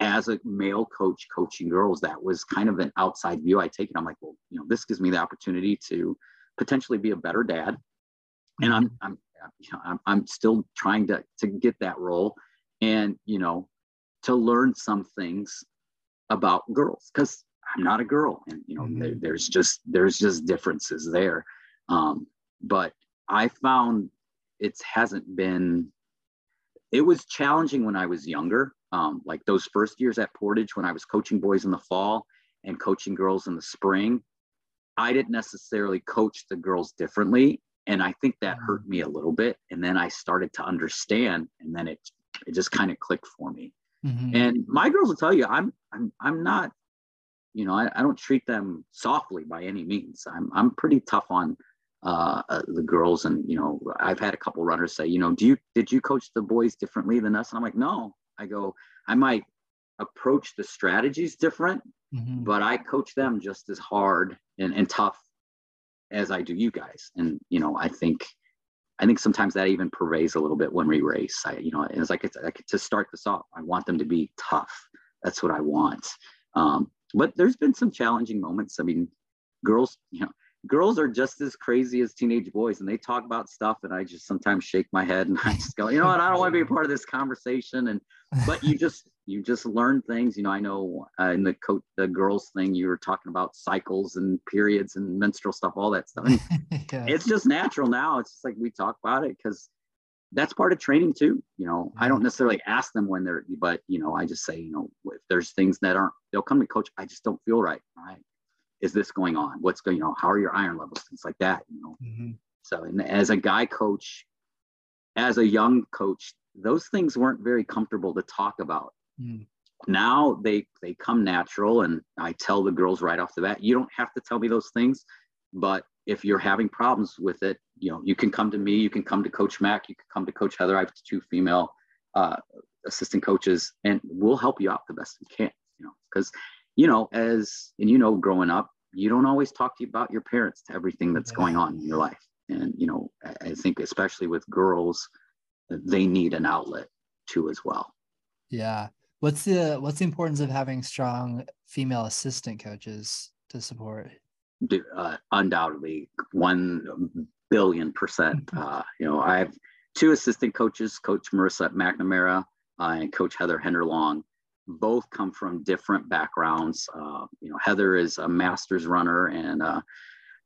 as a male coach coaching girls, that was kind of an outside view I take it. I'm like, well, you know, this gives me the opportunity to potentially be a better dad. And I'm, I'm, you know, I'm, I'm still trying to, to get that role and, you know, to learn some things about girls because I'm not a girl and, you know, mm-hmm. there, there's just, there's just differences there. Um, but I found it hasn't been it was challenging when I was younger. Um, like those first years at Portage when I was coaching boys in the fall and coaching girls in the spring. I didn't necessarily coach the girls differently. And I think that hurt me a little bit. And then I started to understand, and then it it just kind of clicked for me. Mm-hmm. And my girls will tell you, I'm I'm I'm not, you know, I, I don't treat them softly by any means. I'm I'm pretty tough on uh, uh, the girls, and you know, I've had a couple runners say, you know, do you did you coach the boys differently than us? And I'm like, no. I go, I might approach the strategies different, mm-hmm. but I coach them just as hard and, and tough as I do you guys. And you know, I think I think sometimes that even pervades a little bit when we race. I, you know, it's like it's like to start this off. I want them to be tough. That's what I want. Um, but there's been some challenging moments. I mean, girls, you know, girls are just as crazy as teenage boys and they talk about stuff and i just sometimes shake my head and i just go you know what? I don't want to be a part of this conversation and but you just you just learn things you know i know uh, in the coat the girls thing you were talking about cycles and periods and menstrual stuff all that stuff. Yes. it's just natural now it's just like we talk about it because that's part of training too you know? I don't necessarily ask them when they're but you know i just say you know if there's things that aren't they'll come to coach i just don't feel right right is this going on? What's going, you know, how are your iron levels? Things like that, you know. Mm-hmm. So, and as a guy coach, as a young coach, those things weren't very comfortable to talk about. Mm. Now they they come natural, and I tell the girls right off the bat, you don't have to tell me those things, but if you're having problems with it, you know, you can come to me, you can come to Coach Mac, you can come to Coach Heather. I have two female uh, assistant coaches, and we'll help you out the best we can. You know, because you know, as and you know, growing up, you don't always talk to you about your parents to everything that's going on in your life. And you know, I think especially with girls, they need an outlet too as well. Yeah. What's the what's the importance of having strong female assistant coaches to support? Uh, undoubtedly, one billion percent. Mm-hmm. Uh, you know, I have two assistant coaches, Coach Marissa McNamara uh, and Coach Heather Henderlong both come from different backgrounds. Uh, you know, Heather is a master's runner and a,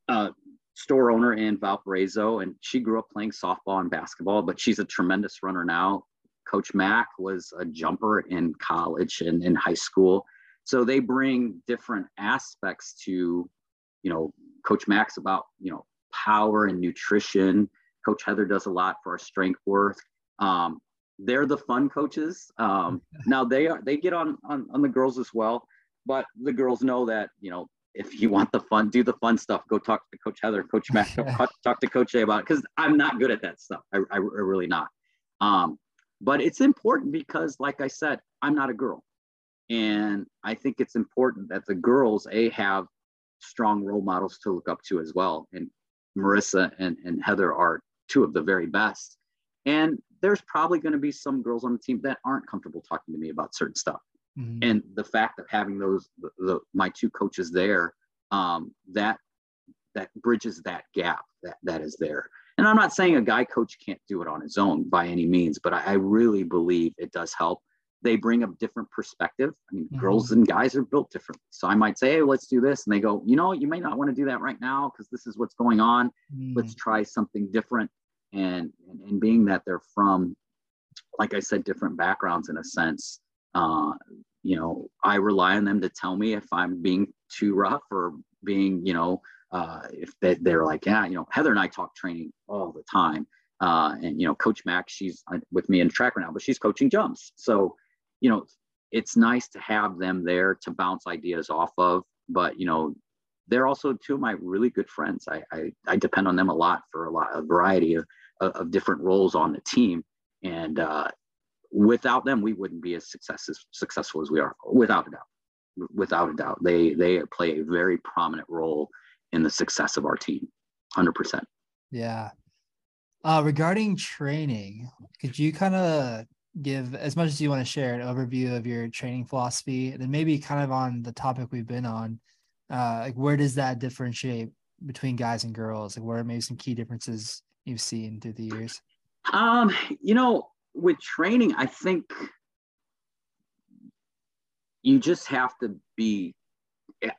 a, store owner in Valparaiso, and she grew up playing softball and basketball, but she's a tremendous runner now. Coach Mac was a jumper in college and in high school. So they bring different aspects to, you know, Coach Mac's about, you know, power and nutrition. Coach Heather does a lot for our strength work. Um, they're the fun coaches. Um, now they are they get on, on on the girls as well, but the girls know that you know if you want the fun, do the fun stuff. Go talk to Coach Heather, Coach Matt, talk, to Coach A about it because I'm not good at that stuff. I, I, I really not. Um, but it's important because, like I said, I'm not a girl, and I think it's important that the girls a have strong role models to look up to as well. And Marissa and, and Heather are two of the very best. And there's probably going to be some girls on the team that aren't comfortable talking to me about certain stuff. Mm-hmm. And the fact of having those, the, the, my two coaches there, um, that that bridges that gap that that is there. And I'm not saying a guy coach can't do it on his own by any means, but I, I really believe it does help. They bring a different perspective. I mean, mm-hmm. girls and guys are built differently. So I might say, hey, let's do this. And they go, you know, you may not want to do that right now because this is what's going on. Mm-hmm. Let's try something different and and being that they're from like i said different backgrounds in a sense uh, you know i rely on them to tell me if i'm being too rough or being you know uh, if they, they're like yeah you know heather and i talk training all the time uh, and you know coach max she's uh, with me in track right now but she's coaching jumps so you know it's nice to have them there to bounce ideas off of but you know they're also two of my really good friends. I, I, I depend on them a lot for a lot a variety of, of different roles on the team. And uh, without them, we wouldn't be as success, successful as we are, without a doubt. Without a doubt, they they play a very prominent role in the success of our team, hundred percent. Yeah. Uh, regarding training, could you kind of give as much as you want to share an overview of your training philosophy, and then maybe kind of on the topic we've been on? uh, like where does that differentiate between guys and girls? Like where are maybe some key differences you've seen through the years? Um, you know, with training, I think you just have to be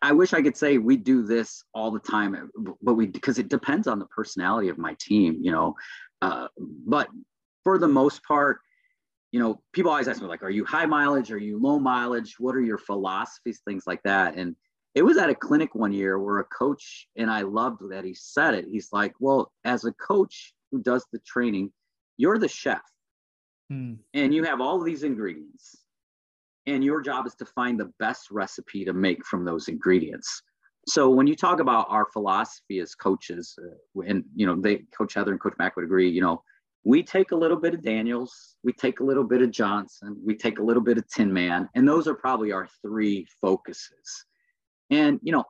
I wish I could say we do this all the time, but we because it depends on the personality of my team, you know. Uh, but for the most part, you know, people always ask me like, "Are you high mileage? Are you low mileage? What are your philosophies? Things like that." And it was at a clinic one year where a coach, and I loved that he said it. He's like, Well, as a coach who does the training, you're the chef hmm. and you have all of these ingredients. And your job is to find the best recipe to make from those ingredients. So when you talk about our philosophy as coaches, uh, and you know, they Coach Heather and Coach Mac would agree, you know, we take a little bit of Daniels, we take a little bit of Johnson, we take a little bit of Tin Man, and those are probably our three focuses. And, you know,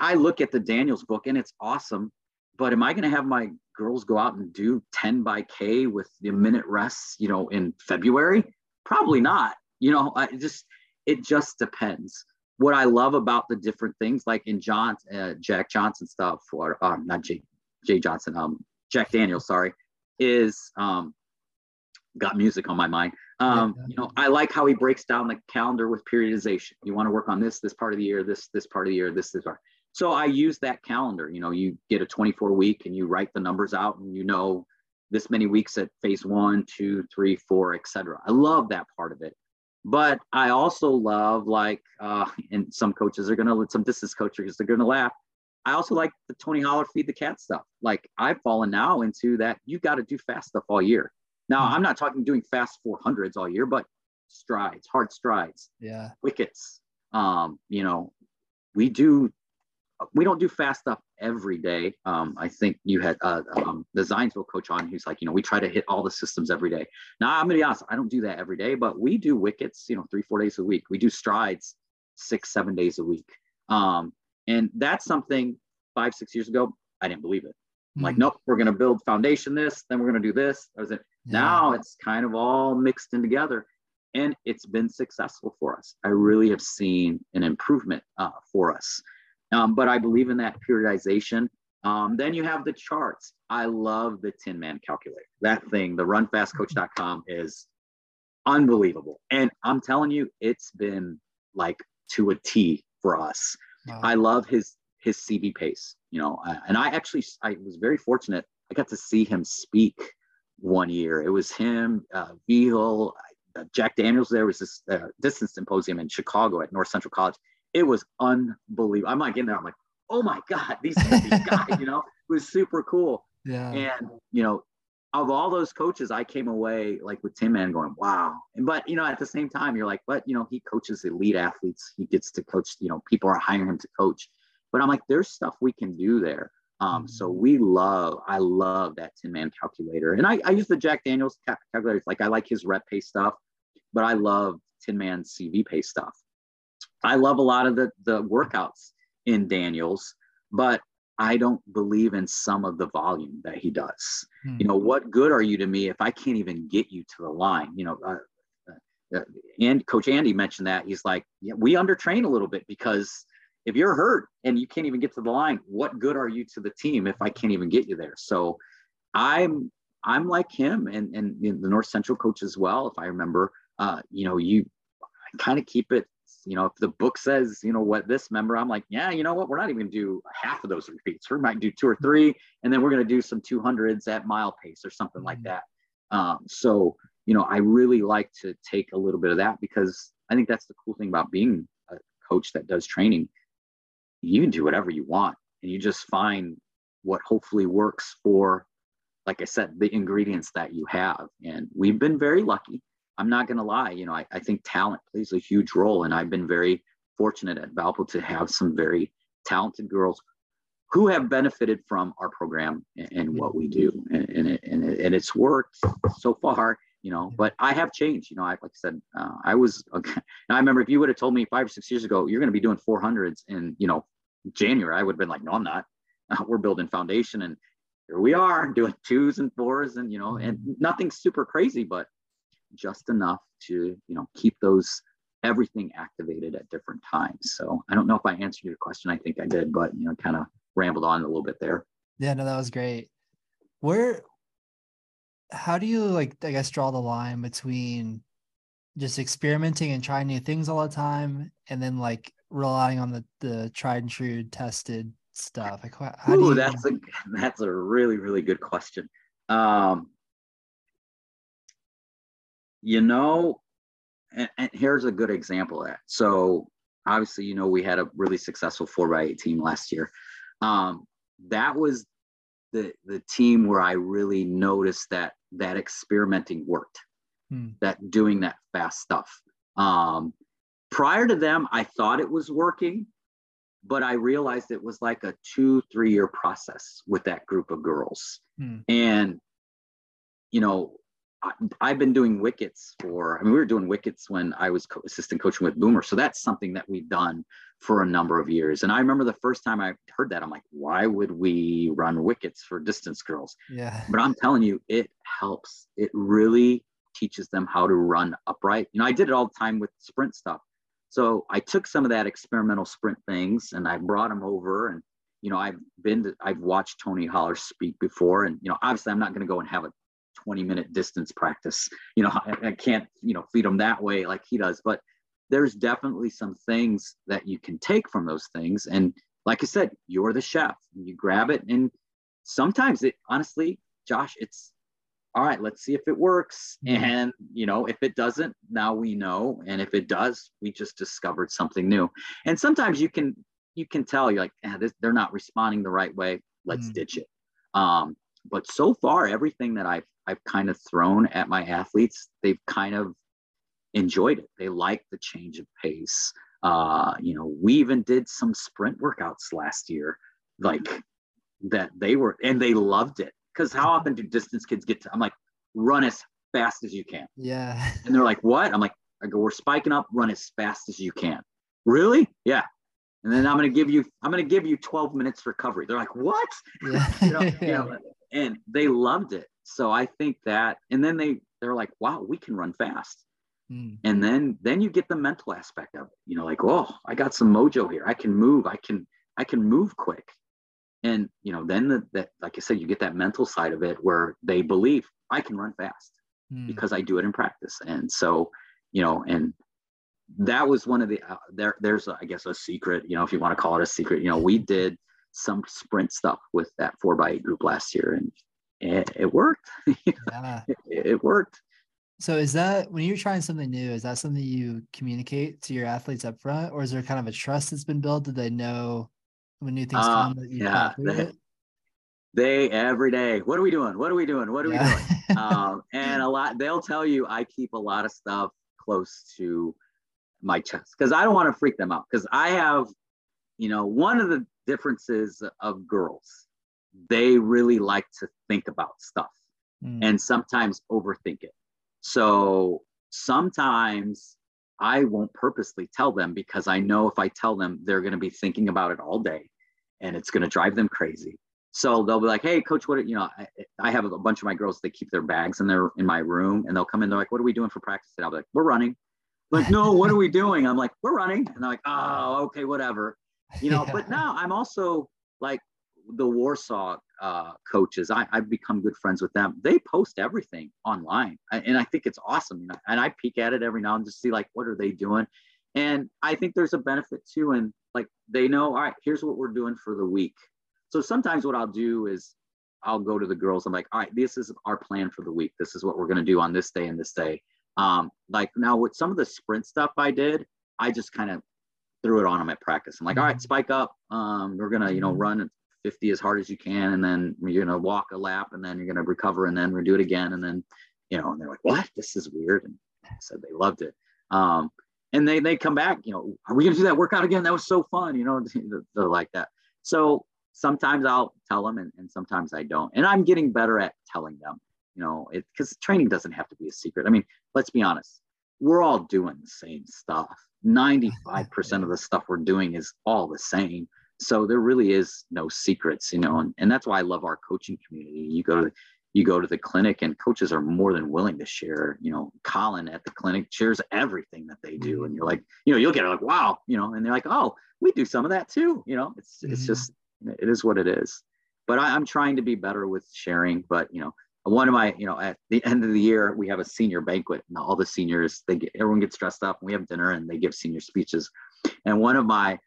I look at the Daniels book and it's awesome, but am I going to have my girls go out and do 10 by K with the minute rests, you know, in February? Probably not. You know, I just, it just depends. What I love about the different things, like in John, uh, Jack Johnson stuff, or um, not Jay, Jay Johnson, um, Jack Daniels, sorry, is um, got music on my mind. Um. You know, I like how he breaks down the calendar with periodization. You want to work on this, this part of the year, this, this part of the year, this, this part. So I use that calendar. You know, you get a 24 week and you write the numbers out and you know this many weeks at phase one, two, three, four, etc. I love that part of it. But I also love like, uh, and some coaches are gonna, some distance coaches they're gonna laugh. I also like the Tony Holler feed the cat stuff. Like I've fallen now into that. You got to do fast stuff all year. Now. I'm not talking doing fast 400s all year, but strides, hard strides, yeah, wickets. Um, you know, we do we don't do fast stuff every day. Um, I think you had uh, um, the Zionsville coach on who's like, you know, we try to hit all the systems every day. Now, I'm gonna be honest, I don't do that every day, but we do wickets, you know, three, four days a week. We do strides six, seven days a week. Um, and that's something five, six years ago, I didn't believe it. Like, nope, we're gonna build foundation this, then we're gonna do this. I was like, yeah. Now it's kind of all mixed in together and it's been successful for us. I really have seen an improvement uh, for us. Um, but I believe in that periodization. Um, then you have the charts. I love the Tin Man calculator. That thing, the runfastcoach.com is unbelievable. And I'm telling you, it's been like to a T for us. Wow. I love his his CV pace, you know, and I actually I was very fortunate. I got to see him speak one year. It was him, uh, uh, Jack Daniels. There was this uh, distance symposium in Chicago at North Central College. It was unbelievable. I'm like in there. I'm like, oh my god, these, these guys. You know, it was super cool. Yeah. And you know, of all those coaches, I came away like with Tin Man going, wow. And but you know, at the same time, you're like, but you know, he coaches elite athletes. He gets to coach. You know, people are hiring him to coach. But I'm like, there's stuff we can do there. Um, so mm-hmm. we love, I love that Tin Man calculator. And I, I use the Jack Daniels calculators. Like I like his rep pay stuff, but I love Tin Man CV pay stuff. I love a lot of the, the workouts in Daniels, but I don't believe in some of the volume that he does. Hmm. You know, what good are you to me if I can't even get you to the line? You know, uh, uh, and Coach Andy mentioned that he's like, yeah, we undertrain a little bit because if you're hurt and you can't even get to the line, what good are you to the team if I can't even get you there? So I'm I'm like him and and the North Central coach as well. If I remember, uh, you know, you kind of keep it. You know, if the book says, you know, what this member, I'm like, yeah, you know what, we're not even gonna do half of those repeats. We might do two or three, and then we're gonna do some 200s at mile pace or something like mm-hmm. that. Um, so, you know, I really like to take a little bit of that because I think that's the cool thing about being a coach that does training you can do whatever you want and you just find what hopefully works for like i said the ingredients that you have. And we've been very lucky. I'm not going to lie you know I, I think talent plays a huge role and i've been very fortunate at valpo to have some very talented girls who have benefited from our program and, and what we do. And, and, it, and, it, and it's worked so far you know but i have changed you know I, like i said uh, i was okay. i remember if you would have told me five or six years ago you're going to be doing 400s in you know january i would have been like no i'm not. Uh, we're building foundation and here we are doing twos and fours and you know and nothing super crazy but just enough to you know keep those everything activated at different times. So i don't know if i answered your question i think i did but you know kind of rambled on a little bit there. Yeah no that was great. Where how do you like i guess draw the line between just experimenting and trying new things all the time and then like relying on the the tried and true tested stuff? Like how Ooh, do you that's a that's a really really good question. Um you know and, and here's a good example of that. So obviously, you know, we had a really successful four by eight team last year. Um, that was the the team where I really noticed that that experimenting worked, hmm. that doing that fast stuff. Um, prior to them, I thought it was working, but I realized it was like a two three year process with that group of girls, hmm. and you know I, have been doing wickets for, I mean, we were doing wickets when I was co- assistant coaching with Boomer. So that's something that we've done for a number of years. And I remember the first time I heard that, I'm like, why would we run wickets for distance girls? Yeah. But I'm telling you, it helps. It really teaches them how to run upright. You know, I did it all the time with sprint stuff. So I took some of that experimental sprint things and I brought them over and you know, I've been to, I've watched Tony Holler speak before, and you know, obviously, I'm not going to go and have a 20 minute distance practice. You know, I, I can't, you know, feed them that way like he does, but there's definitely some things that you can take from those things. And like I said, you're the chef. You grab it, and sometimes it honestly, Josh, it's all right. Let's see if it works. And you know, if it doesn't, now we know. And if it does, we just discovered something new. And sometimes you can you can tell you're like, eh, this, they're not responding the right way. Let's mm-hmm. ditch it. Um, but so far, everything that I've I've kind of thrown at my athletes, they've kind of enjoyed it. They liked the change of pace. Uh, you know, we even did some sprint workouts last year, like that they were, and they loved it. Because how often do distance kids get to? I'm like, run as fast as you can. Yeah. And they're like, what? I'm like, I go, we're spiking up, run as fast as you can. Really? Yeah. And then I'm gonna give you, I'm gonna give you 12 minutes recovery. They're like, what? Yeah. you know, you know, and they loved it so i think that and then they they're like wow we can run fast mm. and then then you get the mental aspect of it you know like oh i got some mojo here i can move i can i can move quick and you know then the, that like i said you get that mental side of it where they believe i can run fast mm. because i do it in practice and so you know and that was one of the uh, there there's a, I guess a secret you know if you want to call it a secret you know we did some sprint stuff with that four by eight group last year, and it, it worked. yeah. it, it worked. So is that when you're trying something new, is that something you communicate to your athletes up front, or is there kind of a trust that's been built? Do they know when new things uh, come that you yeah, they, they, every day. What are we doing? What are we doing? What are yeah. we doing? um, and a lot they'll tell you I keep a lot of stuff close to my chest because I don't want to freak them out because I have, you know, one of the differences of girls. They really like to think about stuff mm. and sometimes overthink it. So sometimes I won't purposely tell them because I know if I tell them, they're going to be thinking about it all day and it's going to drive them crazy. So they'll be like, "Hey, coach, what? You know, I, I, have a bunch of my girls. They keep their bags in their in my room, and they'll come in. They're like, "What are we doing for practice?" And I'll be like, "We're running." I'm like, no, what are we doing? I'm like, "We're running," and they're like, "Oh, okay, whatever." you know, yeah. but now I'm also like the Warsaw uh, coaches. I, I've become good friends with them. They post everything online, and I think it's awesome. You know, and I peek at it every now and just see like what are they doing, and I think there's a benefit too. And like they know, all right, here's what we're doing for the week. So sometimes what I'll do is I'll go to the girls. I'm like, all right, this is our plan for the week. This is what we're gonna do on this day and this day. Um, like now with some of the sprint stuff I did, I just kind of threw it on them at practice. I'm like, all right, mm-hmm. spike up. Um, we're gonna, you know, mm-hmm. run 50 as hard as you can, and then you're gonna walk a lap, and then you're gonna recover, and then we do it again, and then, you know, and they're like, what? This is weird. And I said they loved it. Um, and they they come back, you know, are we gonna do that workout again? That was so fun, you know, they're like that. So sometimes I'll tell them, and, and sometimes I don't. And I'm getting better at telling them, you know, it because training doesn't have to be a secret. I mean, let's be honest, we're all doing the same stuff 95% of the stuff we're doing is all the same. So there really is no secrets, you know, and, and that's why I love our coaching community. You go to you go to the clinic and coaches are more than willing to share, you know, Colin at the clinic shares everything that they do. And you're like, you know, you'll get like, wow, you know, and they're like, oh, we do some of that too. You know, it's mm-hmm. it's just it is what it is. But I, I'm trying to be better with sharing, but you know, one of my, you know, at the end of the year, we have a senior banquet and all the seniors, they get, everyone gets dressed up and we have dinner and they give senior speeches. And one of my,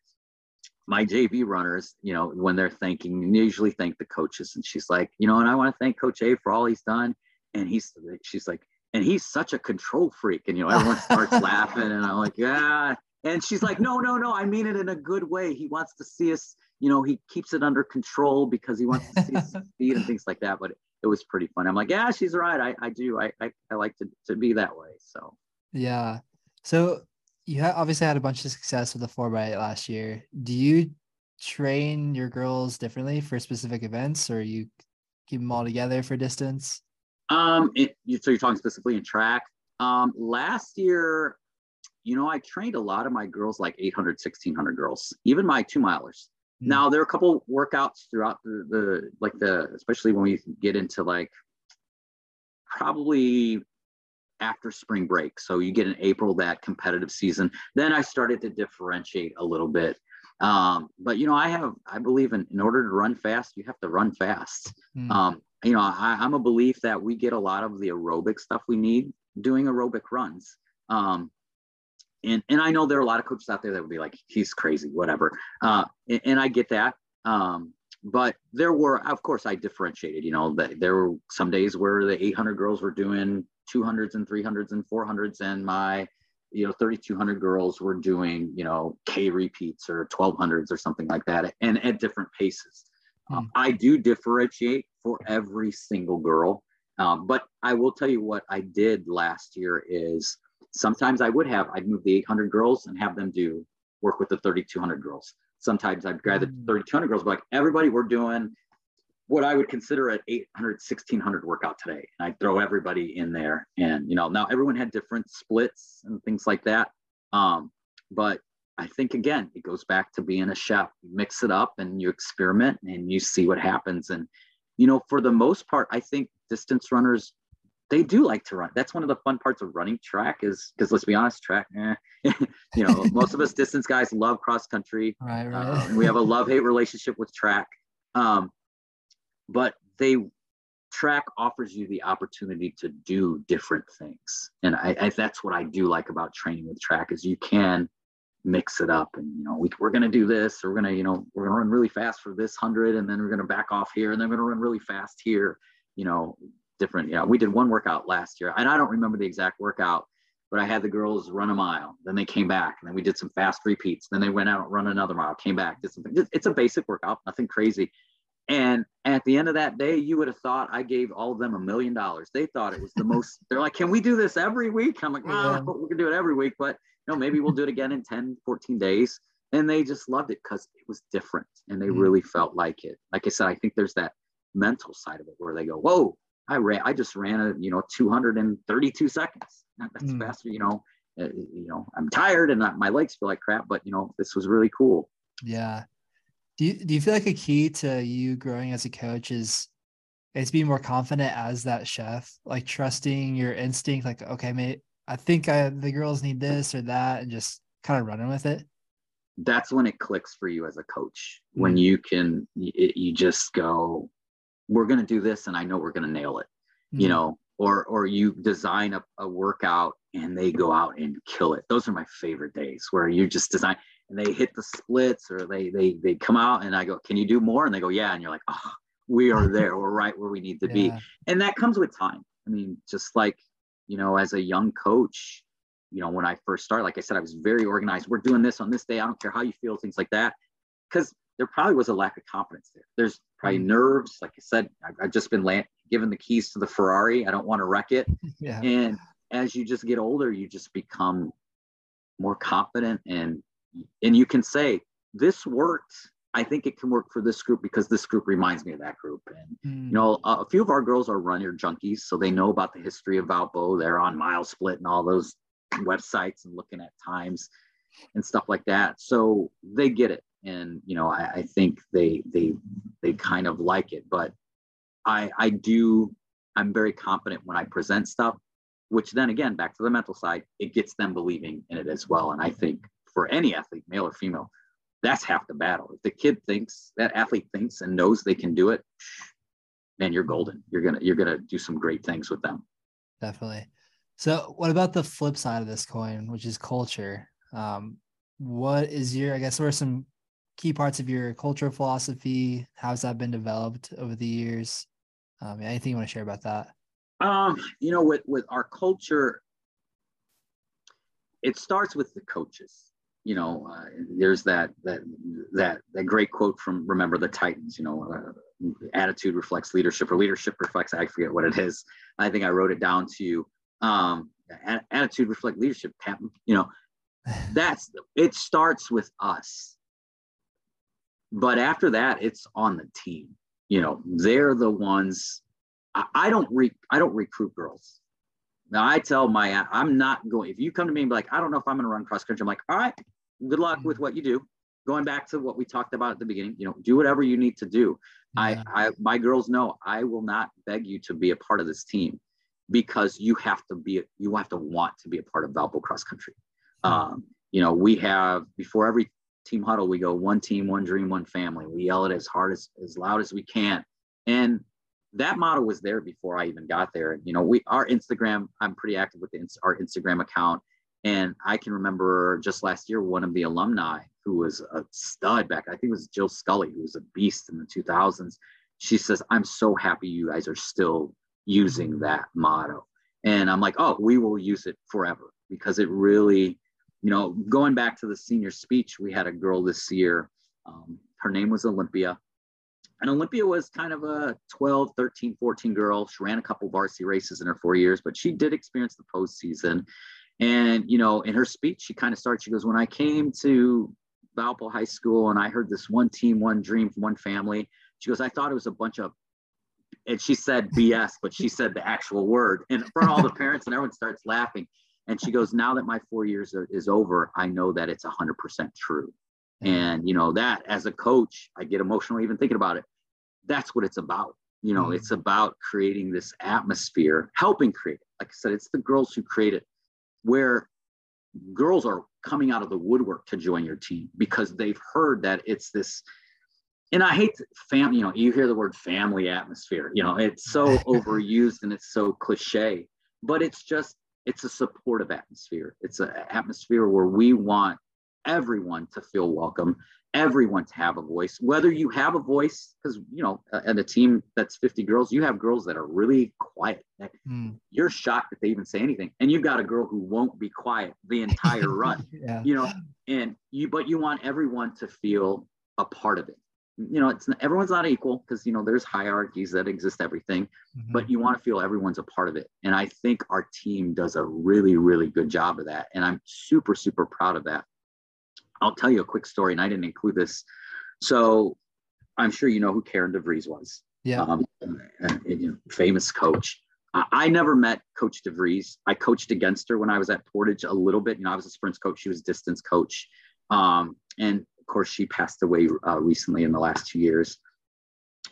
my JV runners, you know, when they're thanking, usually thank the coaches. And she's like, you know, and I want to thank Coach A for all he's done. And he's, she's like, and he's such a control freak. And, you know, everyone starts laughing. And I'm like, yeah, And she's like, no, no, no, I mean it in a good way. He wants to see us, you know, he keeps it under control because he wants to see us succeed and things like that. But it was pretty fun. I'm like, yeah, she's right. I, I do. I, I, I like to, to be that way. So, yeah. So you obviously had a bunch of success with the four by eight last year. Do you train your girls differently for specific events or you keep them all together for distance? Um, it, so you're talking specifically in track. Um, last year, you know, I trained a lot of my girls, like 800, 1600 girls, even my two milers. Mm. Now there are a couple workouts throughout the, the, like the, especially when we get into like probably after spring break. So you get in April, that competitive season. Then I started to differentiate a little bit. Um, but you know, I have, I believe in, in order to run fast, you have to run fast. Mm. Um, you know, I, I'm a belief that we get a lot of the aerobic stuff we need doing aerobic runs. Um, and and I know there are a lot of coaches out there that would be like, he's crazy, whatever. Uh, and, and I get that. Um, but there were, of course, I differentiated. You know, that there were some days where the 800 girls were doing 200s and 300s and 400s, and my you know 3200 girls were doing you know k repeats or 1200s or something like that and at different paces mm. um, i do differentiate for every single girl um, but i will tell you what i did last year is sometimes I would have, I'd move the 800 girls and have them do work with the 3,200 girls. Sometimes I'd grab the mm. 3,200 girls, but like everybody, we're doing what I would consider an 800, 1600 workout today. And I'd throw everybody in there. And, you know, now everyone had different splits and things like that. Um, but I think, again, it goes back to being a chef. You mix it up and you experiment and you see what happens. And, you know, for the most part, I think distance runners they do like to run. That's one of the fun parts of running track is because let's be honest, track, eh, you know, most of us distance guys love cross country. Right, right. Uh, we have a love hate relationship with track. Um, but they track offers you the opportunity to do different things. And I, I, that's what I do like about training with track is you can mix it up and you know we, we're going to do this or we're going to you know we're going to run really fast for this hundred and then we're going to back off here and then we're going to run really fast here you know different. You know, we did one workout last year, and I don't remember the exact workout, but I had the girls run a mile. Then they came back, and then we did some fast repeats. Then they went out run another mile, came back, did something. It's a basic workout, nothing crazy. And at the end of that day, you would have thought I gave all of them a million dollars. They thought it was the most. They're like, "Can we do this every week?" I'm like, "Well, yeah. we can do it every week, but you know, maybe we'll do it again in 10, 14 days." And they just loved it because it was different, and they mm-hmm. really felt like it. Like I said, I think there's that mental side of it where they go, "Whoa, I ran, I just ran a, you know, 232 seconds. That's mm. faster, you know, uh, you know, I'm tired and my legs feel like crap, but you know, this was really cool. Yeah. Do you, do you feel like a key to you growing as a coach is, is being more confident as that chef, like trusting your instinct, like, okay, mate, I think I, the girls need this or that and just kind of running with it? That's when it clicks for you as a coach, mm. when you can, it, you just go, we're going to do this and I know we're going to nail it, mm-hmm. you know, or, or you design a, a workout and they go out and kill it. Those are my favorite days where you just design and they hit the splits or they, they, they come out and I go, can you do more? And they go, yeah. And you're like, oh, we are there. We're right where we need to yeah. be. And that comes with time. I mean, just like, you know, as a young coach, you know, when I first started, like I said, I was very organized. We're doing this on this day. I don't care how you feel, things like that. Because there probably was a lack of confidence there. There's probably mm-hmm. nerves. Like I said, I've, I've just been land, given the keys to the Ferrari. I don't want to wreck it. yeah. And as you just get older, you just become more confident and and you can say this worked. I think it can work for this group because this group reminds me of that group. And mm. you know, a, a few of our girls are runner junkies, so they know about the history of Valpo. They're on Mile Split and all those websites and looking at times and stuff like that. So they get it and you know I, I think they they they kind of like it but i i do i'm very confident when i present stuff which then again back to the mental side it gets them believing in it as well and i think for any athlete male or female that's half the battle if the kid thinks that athlete thinks and knows they can do it man you're golden you're gonna you're gonna do some great things with them definitely so what about the flip side of this coin which is culture um, what is your i guess what are some key parts of your cultural philosophy? How's that been developed over the years? Um, anything you want to share about that? Um, you know, with with our culture, it starts with the coaches. You know, uh, there's that that that that great quote from Remember the Titans. You know, uh, attitude reflects leadership, or leadership reflects. I forget what it is. I think I wrote it down to you. Um, attitude reflect leadership. You know, that's it. Starts with us, but after that, it's on the team. You know, they're the ones. I, I don't re I don't recruit girls. Now I tell my I'm not going. If you come to me and be like, I don't know if I'm going to run cross country, I'm like, all right, good luck with mm-hmm. what you do. Going back to what we talked about at the beginning, you know, do whatever you need to do. Yeah. I, I, my girls know I will not beg you to be a part of this team because you have to be, you have to want to be a part of Valpo cross country. Um, you know, we have before every team huddle, we go one team, one dream, one family. We yell it as hard as as loud as we can, and that motto was there before I even got there. You know, we our Instagram, I'm pretty active with the, our Instagram account. And I can remember just last year, one of the alumni who was a stud back, I think it was Jill Scully, who was a beast in the 2000s. She says, I'm so happy you guys are still using that motto. And I'm like, oh, we will use it forever because it really, you know, going back to the senior speech, we had a girl this year. Um, her name was Olympia and Olympia was kind of a 12, 13, 14 girl. She ran a couple varsity races in her four years, but she did experience the postseason. And, you know, in her speech, she kind of starts, she goes, When I came to Valpo High School and I heard this one team, one dream, from one family, she goes, I thought it was a bunch of, and she said BS, but she said the actual word in front of all the parents, and everyone starts laughing. And she goes, Now that my four years are, is over, I know that it's 100% true. And, you know, that as a coach, I get emotional even thinking about it that's what it's about. You know, mm-hmm. it's about creating this atmosphere, helping create it. Like I said, it's the girls who create it, where girls are coming out of the woodwork to join your team because they've heard that it's this. And I hate family, you know, you hear the word family atmosphere, you know, it's so overused and it's so cliche, but it's just, it's a supportive atmosphere. It's an atmosphere where we want everyone to feel welcome everyone to have a voice whether you have a voice because you know and a team that's 50 girls you have girls that are really quiet mm. you're shocked that they even say anything and you've got a girl who won't be quiet the entire run yeah. you know and you but you want everyone to feel a part of it you know it's everyone's not equal because you know there's hierarchies that exist everything mm-hmm. but you want to feel everyone's a part of it and i think our team does a really really good job of that and i'm super super proud of that I'll tell you a quick story, and I didn't include this. So I'm sure you know who Karen DeVries was. Yeah. Um, famous coach. I, I never met Coach DeVries. I coached against her when I was at Portage a little bit. You know, I was a sprints coach. She was distance coach. Um, and of course, she passed away uh, recently in the last two years.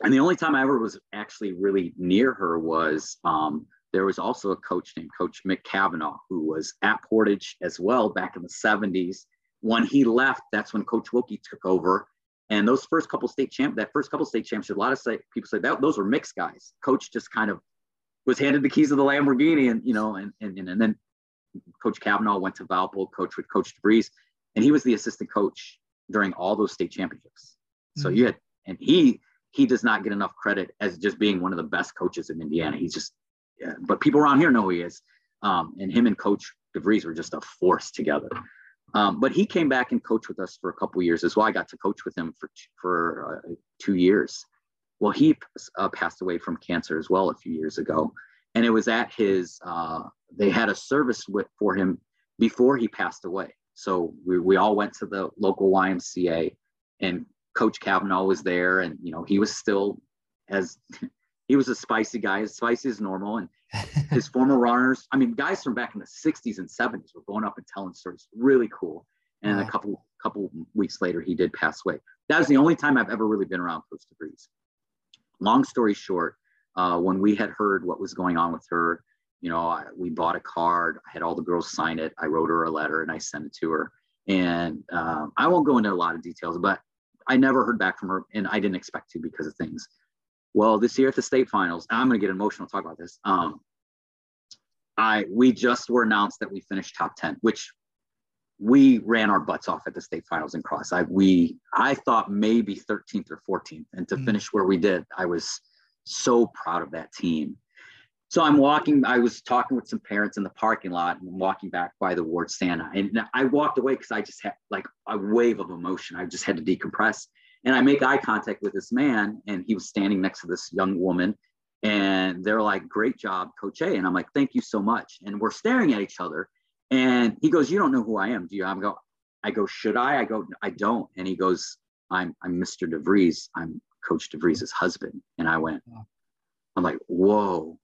And the only time I ever was actually really near her was um, there was also a coach named Coach Mick Cavanaugh who was at Portage as well back in the 70s when he left, that's when Coach Wilkie took over. And those first couple state champ, that first couple state championships, a lot of say, people say that those were Mick's guys. Coach just kind of was handed the keys of the Lamborghini, and you know, and and and then Coach Kavanaugh went to Valpo, coach with Coach DeVries, and he was the assistant coach during all those state championships. Mm-hmm. So you had, and he he does not get enough credit as just being one of the best coaches in Indiana. He's just, yeah, but people around here know who he is. Um, and him and Coach DeVries were just a force together. Um, but he came back and coached with us for a couple years as well. I got to coach with him for for uh, two years. Well, he uh, passed away from cancer as well a few years ago, and it was at his. Uh, they had a service with for him before he passed away. So we, we all went to the local YMCA, and Coach Kavanaugh was there, and you know he was still as he was a spicy guy, as spicy as normal, and his former runners. I mean, guys from back in the 60s and 70s were going up and telling stories. Really cool. And wow. a couple couple weeks later, he did pass away. That was the only time I've ever really been around Coach DeVries. Long story short, uh, when we had heard what was going on with her, you know, I, we bought a card. I had all the girls sign it. I wrote her a letter and I sent it to her. And um, I won't go into a lot of details, but I never heard back from her, and I didn't expect to because of things. Well, this year at the state finals, I'm going to get emotional talk about this. Um, I we just were announced that we finished top 10, which we ran our butts off at the state finals in cross. I we I thought maybe 13th or 14th, and to mm finish where we did, I was so proud of that team. so I'm walking, I was talking with some parents in the parking lot and walking back by the ward stand. And I walked away because I just had like a wave of emotion. I just had to decompress. And I make eye contact with this man, and he was standing next to this young woman. And they're like, Great job, Coach A. And I'm like, Thank you so much. And we're staring at each other. And he goes, You don't know who I am, do you? I'm go, I go, Should I? I go, I don't. And he goes, I'm I'm Mr. DeVries. I'm Coach DeVries' husband. And I went, I'm like, whoa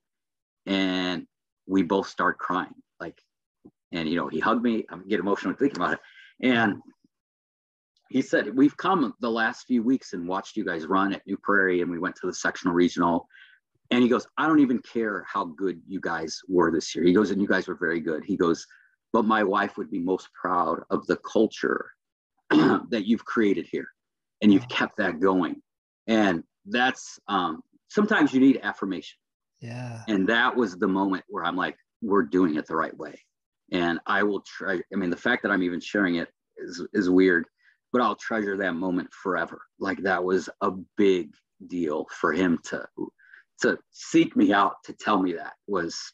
and we both start crying like and you know he hugged me i get emotional thinking about it and he said we've come the last few weeks and watched you guys run at new prairie and we went to the sectional regional and he goes i don't even care how good you guys were this year he goes and you guys were very good he goes but my wife would be most proud of the culture that you've created here and you've kept that going and that's um, sometimes you need affirmation yeah. And that was the moment where I'm like, we're doing it the right way. And I will try. I mean, the fact that I'm even sharing it is, is weird, but I'll treasure that moment forever. Like that was a big deal for him to to seek me out to tell me that was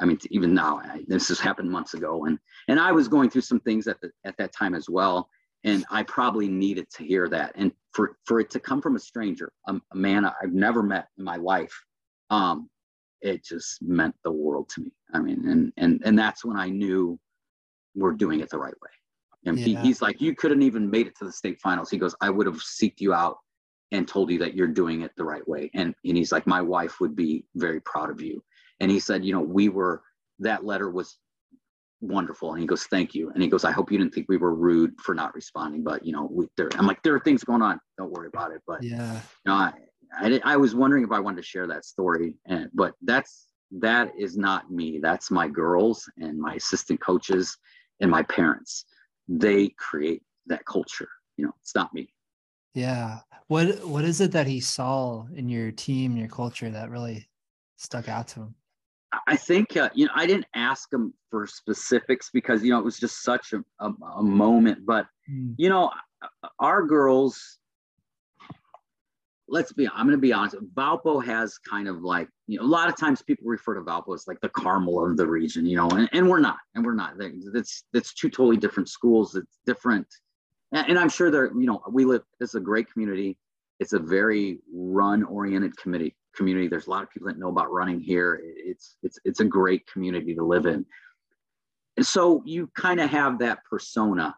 I mean, even now, I, this has happened months ago, and and I was going through some things at the at that time as well, and I probably needed to hear that, and for for it to come from a stranger, a, a man I've never met in my life, um, it just meant the world to me. I mean, and and and that's when I knew we're doing it the right way. And yeah. he, he's like, you couldn't even made it to the state finals. He goes, I would have seeked you out and told you that you're doing it the right way. And and he's like, my wife would be very proud of you. And he said, you know, we were that letter was wonderful. And he goes, thank you. And he goes, I hope you didn't think we were rude for not responding, but you know, we, there, I'm like, there are things going on. Don't worry about it. But yeah, you know, I, I, I was wondering if I wanted to share that story, and but that's that is not me. That's my girls and my assistant coaches and my parents. They create that culture. You know, it's not me. Yeah. What what is it that he saw in your team, your culture that really stuck out to him? I think uh, you know I didn't ask him for specifics because you know it was just such a, a, a moment. But mm. you know, our girls let's be i'm going to be honest valpo has kind of like you know a lot of times people refer to valpo as like the carmel of the region you know and, and we're not and we're not. That's that's two totally different schools it's different and, and i'm sure there you know we live it's a great community. It's a very run oriented committee community. There's a lot of people that know about running here. It's it's it's a great community to live in. And so you kind of have that persona.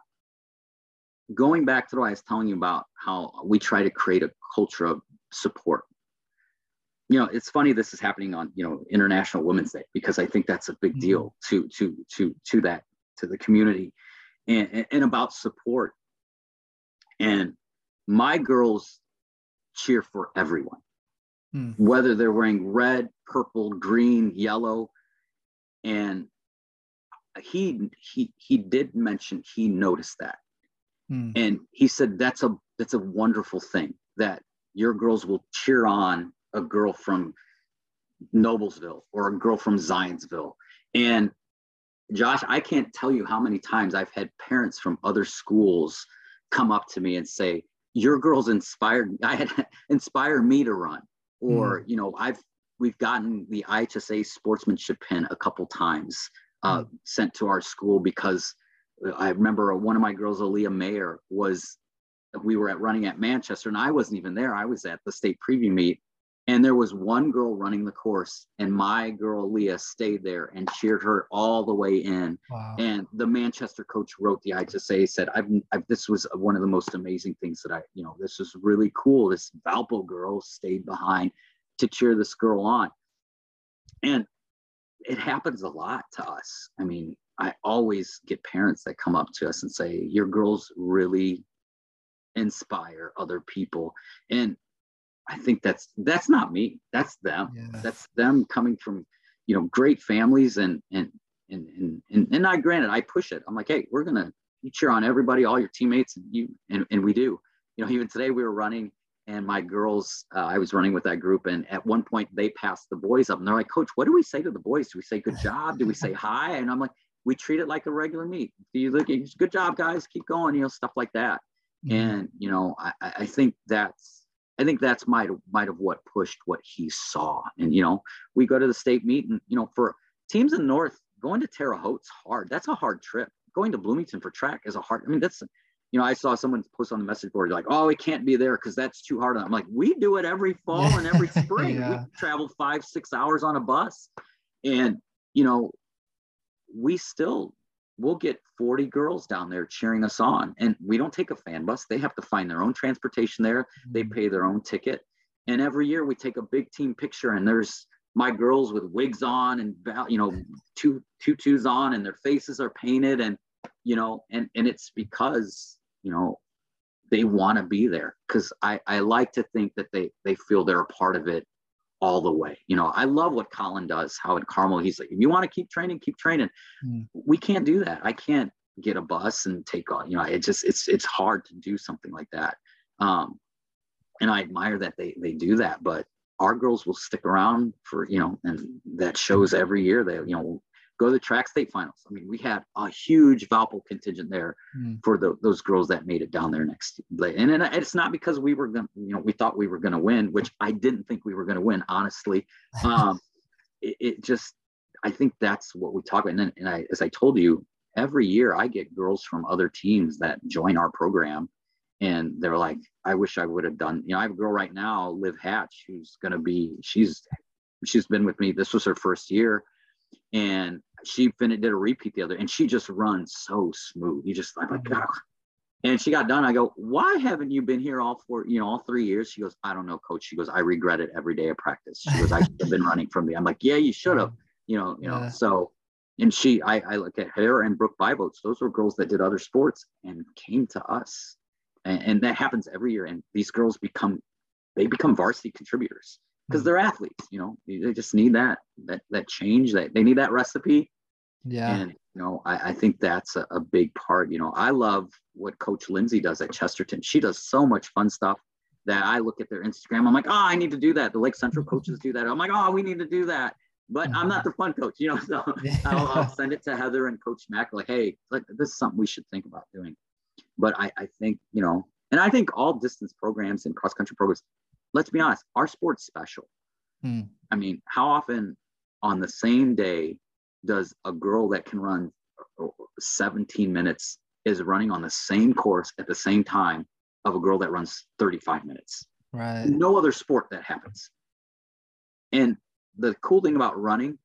Going back to what I was telling you about how we try to create a culture of support. You know, it's funny this is happening on, you know, International Women's Day because I think that's a big deal mm-hmm. to to to to that to the community and, and about support. And my girls cheer for everyone. Hmm. Whether they're wearing red, purple, green, yellow, and he he he did mention he noticed that Mm. And he said that's a that's a wonderful thing that your girls will cheer on a girl from Noblesville or a girl from Zionsville. And Josh, I can't tell you how many times I've had parents from other schools come up to me and say, "Your girls inspired I had inspire me to run." Or, mm. you know, I've we've gotten the IHSA sportsmanship pin a couple times uh, mm. sent to our school because I remember one of my girls, Aaliyah Mayer, was we were at running at Manchester, and I wasn't even there. I was at the state preview meet, and there was one girl running the course, and my girl Leah stayed there and cheered her all the way in. Wow. And the Manchester coach wrote the IHSA said, I've, I've, this was one of the most amazing things that I, you know, this is really cool. This Valpo girl stayed behind to cheer this girl on. And it happens a lot to us. I mean, I always get parents that come up to us and say, Your girls really inspire other people. And I think that's that's not me. That's them. Yeah. That's them coming from, you know, great families and and and and and, and I granted I push it. I'm like, hey, we're gonna you cheer on everybody, all your teammates, and you and, and we do. You know, even today we were running and my girls, uh, I was running with that group, and at one point they passed the boys up, and they're like, "Coach, what do we say to the boys? Do we say good job? Do we say hi?" And I'm like, we treat it like a regular meet. Do you look, good job, guys, keep going, you know, stuff like that. Mm-hmm. And you know, I, I think that's I think that's might might have what pushed what he saw. And you know, we go to the state meet, and you know, for teams in the north, going to Terre Haute's hard. That's a hard trip. Going to Bloomington for track is a hard. I mean, that's you know, I saw someone post on the message board like, "Oh, we can't be there because that's too hard." I'm like, "We do it every fall and every spring. yeah. We travel five, six hours on a bus, and you know, we still we'll get 40 girls down there cheering us on, and we don't take a fan bus. They have to find their own transportation there. They mm-hmm. pay their own ticket, and every year we take a big team picture, and there's my girls with wigs on and you know two tutus on, and their faces are painted, and you know, and and it's because you know, they want to be there because I, I like to think that they they feel they're a part of it all the way. You know, I love what Colin does, how in Carmel, he's like, if you want to keep training, keep training. Mm. We can't do that. I can't get a bus and take on, you know, it just it's it's hard to do something like that. Um, and I admire that they they do that, but our girls will stick around for, you know, and that shows every year they, you know, go to the track state finals. I mean, we had a huge Valpo contingent there mm. for the, those girls that made it down there next. And, and it's not because we were going to, you know, we thought we were going to win, which I didn't think we were going to win, honestly. Um, it, it, just, I think that's what we talk about. And then, and I, as I told you, every year I get girls from other teams that join our program and they're like, I wish I would have done, you know, I have a girl right now, Liv Hatch, who's going to be, she's, she's been with me. This was her first year and she finished did a repeat the other and she just runs so smooth. You just like mm-hmm. God. and she got done. I go why haven't you been here all four you know all three years? She goes i don't know coach. She goes i regret it every day of practice. She goes i should have been running from me i'm like yeah you should have you know you know. So and she I, I look at her and brooke Biboats, those were girls that did other sports and came to us. And, and that happens every year and these girls become they become varsity contributors because hmm. they're athletes you know they just need that that that change that they need that recipe. Yeah. And you know i, I think that's a, a, big part you know. I love what coach lindsay does at chesterton. She does so much fun stuff that i look at their instagram i'm like oh i need to do that. The lake central mm-hmm. coaches do that. I'm like oh we need to do that. But i'm not mm-hmm. the fun coach you know so I'll, I'll, send it to heather and coach mac like hey like, this is something we should think about doing. But i i think you know and i think all distance programs and cross country programs let's be honest, our sport's special. Hmm. I mean, how often on the same day does a girl that can run 17 minutes is running on the same course at the same time of a girl that runs 35 minutes? Right. No other sport that happens. And the cool thing about running,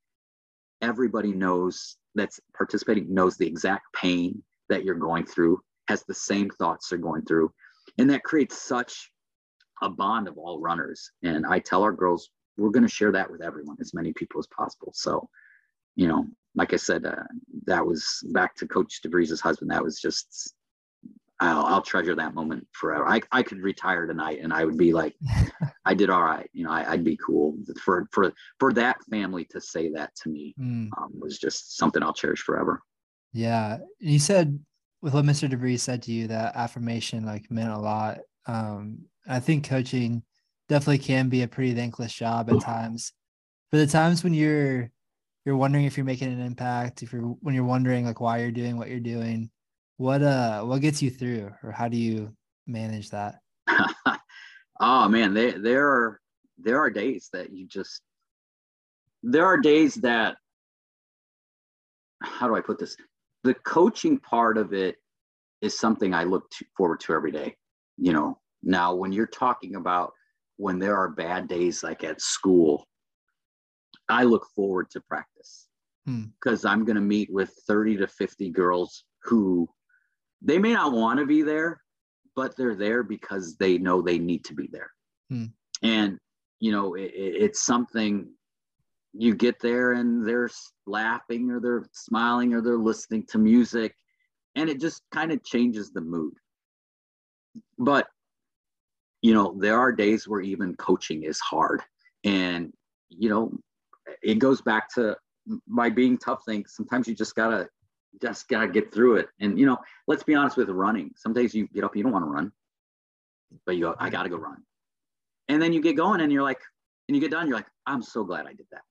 everybody knows that's participating knows the exact pain that you're going through, has the same thoughts they're going through. And that creates such a bond of all runners. And I tell our girls, we're going to share that with everyone, as many people as possible. So, you know, like I said, uh, that was back to Coach DeVries's husband. That was just, I'll, I'll treasure that moment forever. I, I could retire tonight and I would be like, I did all right. You know, I, would be cool for, for, for that family to say that to me mm. um, was just something I'll cherish forever. Yeah. You said with what Mr. DeVries said to you, that affirmation like meant a lot. Um, I think coaching definitely can be a pretty thankless job at times. For the times when you're you're wondering if you're making an impact, if you're when you're wondering like why you're doing what you're doing, what uh what gets you through or how do you manage that? oh man, there there are there are days that you just there are days that how do I put this? The coaching part of it is something I look to, forward to every day. You know, now, when you're talking about when there are bad days like at school, I look forward to practice because hmm. I'm going to meet with 30 to 50 girls who they may not want to be there, but they're there because they know they need to be there. Hmm. And, you know, it, it's something you get there and they're laughing or they're smiling or they're listening to music and it just kind of changes the mood. But you know, there are days where even coaching is hard. And, you know, it goes back to my being tough thing. Sometimes you just gotta just gotta get through it. And you know, let's be honest with running. Some days you get up, you don't want to run, but you go, I gotta go run. And then you get going and you're like, and you get done, you're like, I'm so glad I did that.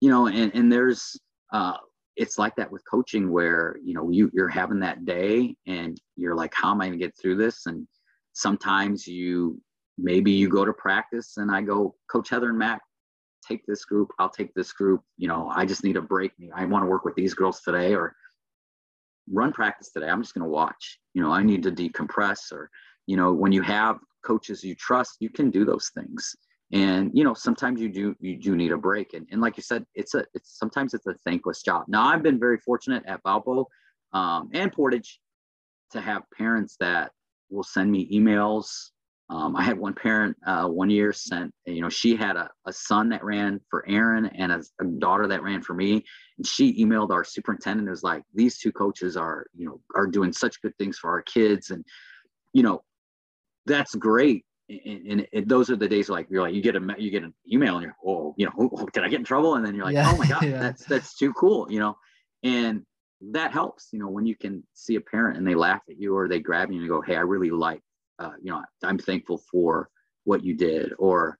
You know, and and there's uh it's like that with coaching where you know you you're having that day and you're like, how am I gonna get through this? And sometimes you maybe you go to practice and I go, Coach Heather and Mac, take this group. I'll take this group. You know, I just need a break. I want to work with these girls today or run practice today. I'm just going to watch. You know, I need to decompress or, you know, when you have coaches you trust, you can do those things. And you know, sometimes you do you do need a break. And, and like you said, it's a it's sometimes it's a thankless job. Now I've been very fortunate at Valpo um, and Portage to have parents that will send me emails um, I had one parent uh, one year sent, you know, she had a, a son that ran for Aaron and a, a, daughter that ran for me. And she emailed our superintendent, was like, these two coaches are, you know, are doing such good things for our kids. And, you know, that's great. And, and, those are the days like you're like you get a you get an email and you're oh you know oh, can I get in trouble and then you're like yeah, oh my god yeah. that's that's too cool you know and that helps you know when you can see a parent and they laugh at you or they grab you and go hey I really like uh, you know, I'm thankful for what you did. Or,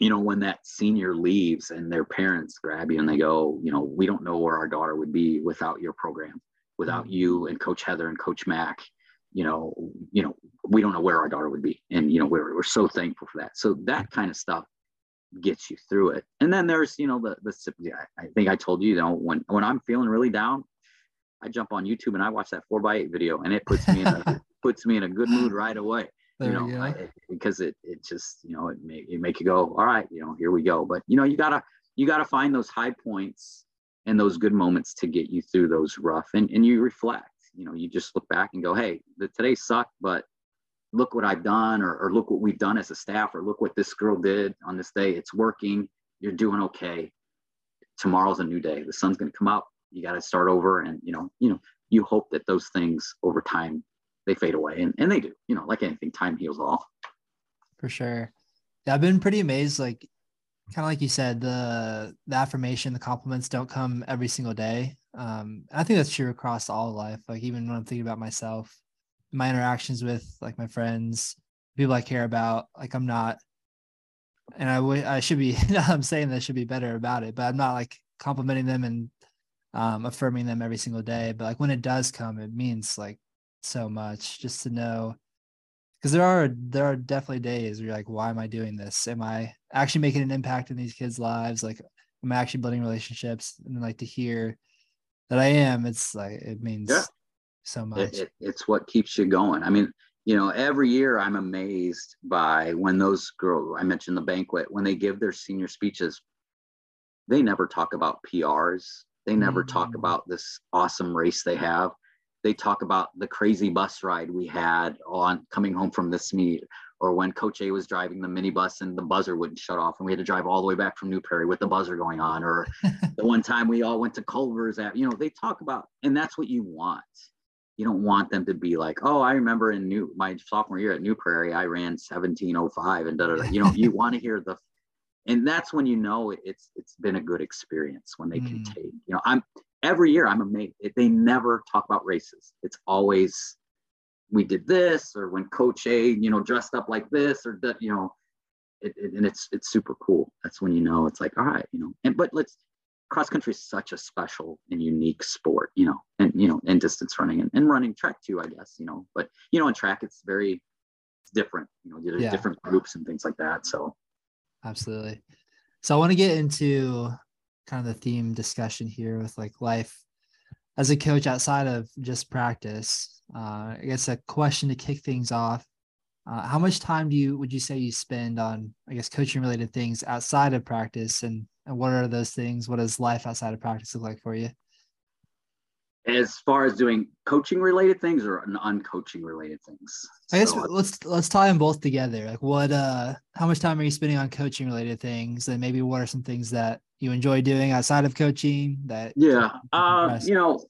you know, when that senior leaves and their parents grab you and they go, you know, we don't know where our daughter would be without your program, without mm-hmm. you and Coach Heather and Coach Mac. You know, you know, we don't know where our daughter would be, and you know, we're we're so thankful for that. So that kind of stuff gets you through it. And then there's, you know, the the I think I told you, you know, when when I'm feeling really down, I jump on YouTube and I watch that four by eight video, and it puts me in a puts me in a good mood right away. There you know, I, because it it just you know it make it make you go, all right, you know, here we go. But you know, you gotta you gotta find those high points and those good moments to get you through those rough, and and you reflect. You know, you just look back and go, hey, the today sucked, but look what I've done, or, or look what we've done as a staff, or look what this girl did on this day. It's working. You're doing okay. Tomorrow's a new day. The sun's gonna come up. You got to start over, and you know, you know, you hope that those things over time they fade away and, and they do you know like anything time heals all. For sure. Yeah i've been pretty amazed like kind of like you said the the affirmation the compliments don't come every single day. Um i think that's true across all life like even when i'm thinking about myself my interactions with like my friends people i care about like i'm not and i would i should be i'm saying that I should be better about it but i'm not like complimenting them and um, affirming them every single day but like when it does come it means like so much just to know because there are there are definitely days where you're like why am i doing this? Am i actually making an impact in these kids lives? Like am i actually building relationships? And like to hear that i am it's like it means yeah. so much. it, it, it's what keeps you going. I mean you know every year i'm amazed by when those girls i mentioned the banquet when they give their senior speeches they never talk about prs they never mm. talk about this awesome race they have they talk about the crazy bus ride we had on coming home from this meet or when coach a was driving the minibus and the buzzer wouldn't shut off and we had to drive all the way back from new prairie with the buzzer going on or the one time we all went to culver's at you know they talk about and that's what you want you don't want them to be like oh i remember in new my sophomore year at new prairie i ran 1705 and da, da, da. you know you want to hear the and that's when you know it's it's been a good experience when they mm. can take you know i'm every year I'm amazed. They never talk about races. It's always we did this or when Coach A, you know, dressed up like this or that, you know, it, it, and it's it's super cool. That's when you know it's like, all right, you know. And but let's cross country is such a special and unique sport, you know, and you know, and distance running and, and running track too, I guess, you know. But you know, in track it's very it's different, you know, there's yeah. different groups and things like that. So absolutely. So I want to get into kind of the theme discussion here with like life as a coach outside of just practice. Uh, I guess a question to kick things off. Uh, how much time do you would you say you spend on I guess coaching related things outside of practice, and and what are those things? What does life outside of practice look like for you? as far as doing coaching related things or uncoaching related things i guess so, let's let's tie them both together like what uh how much time are you spending on coaching related things and maybe what are some things that you enjoy doing outside of coaching that yeah uh, you know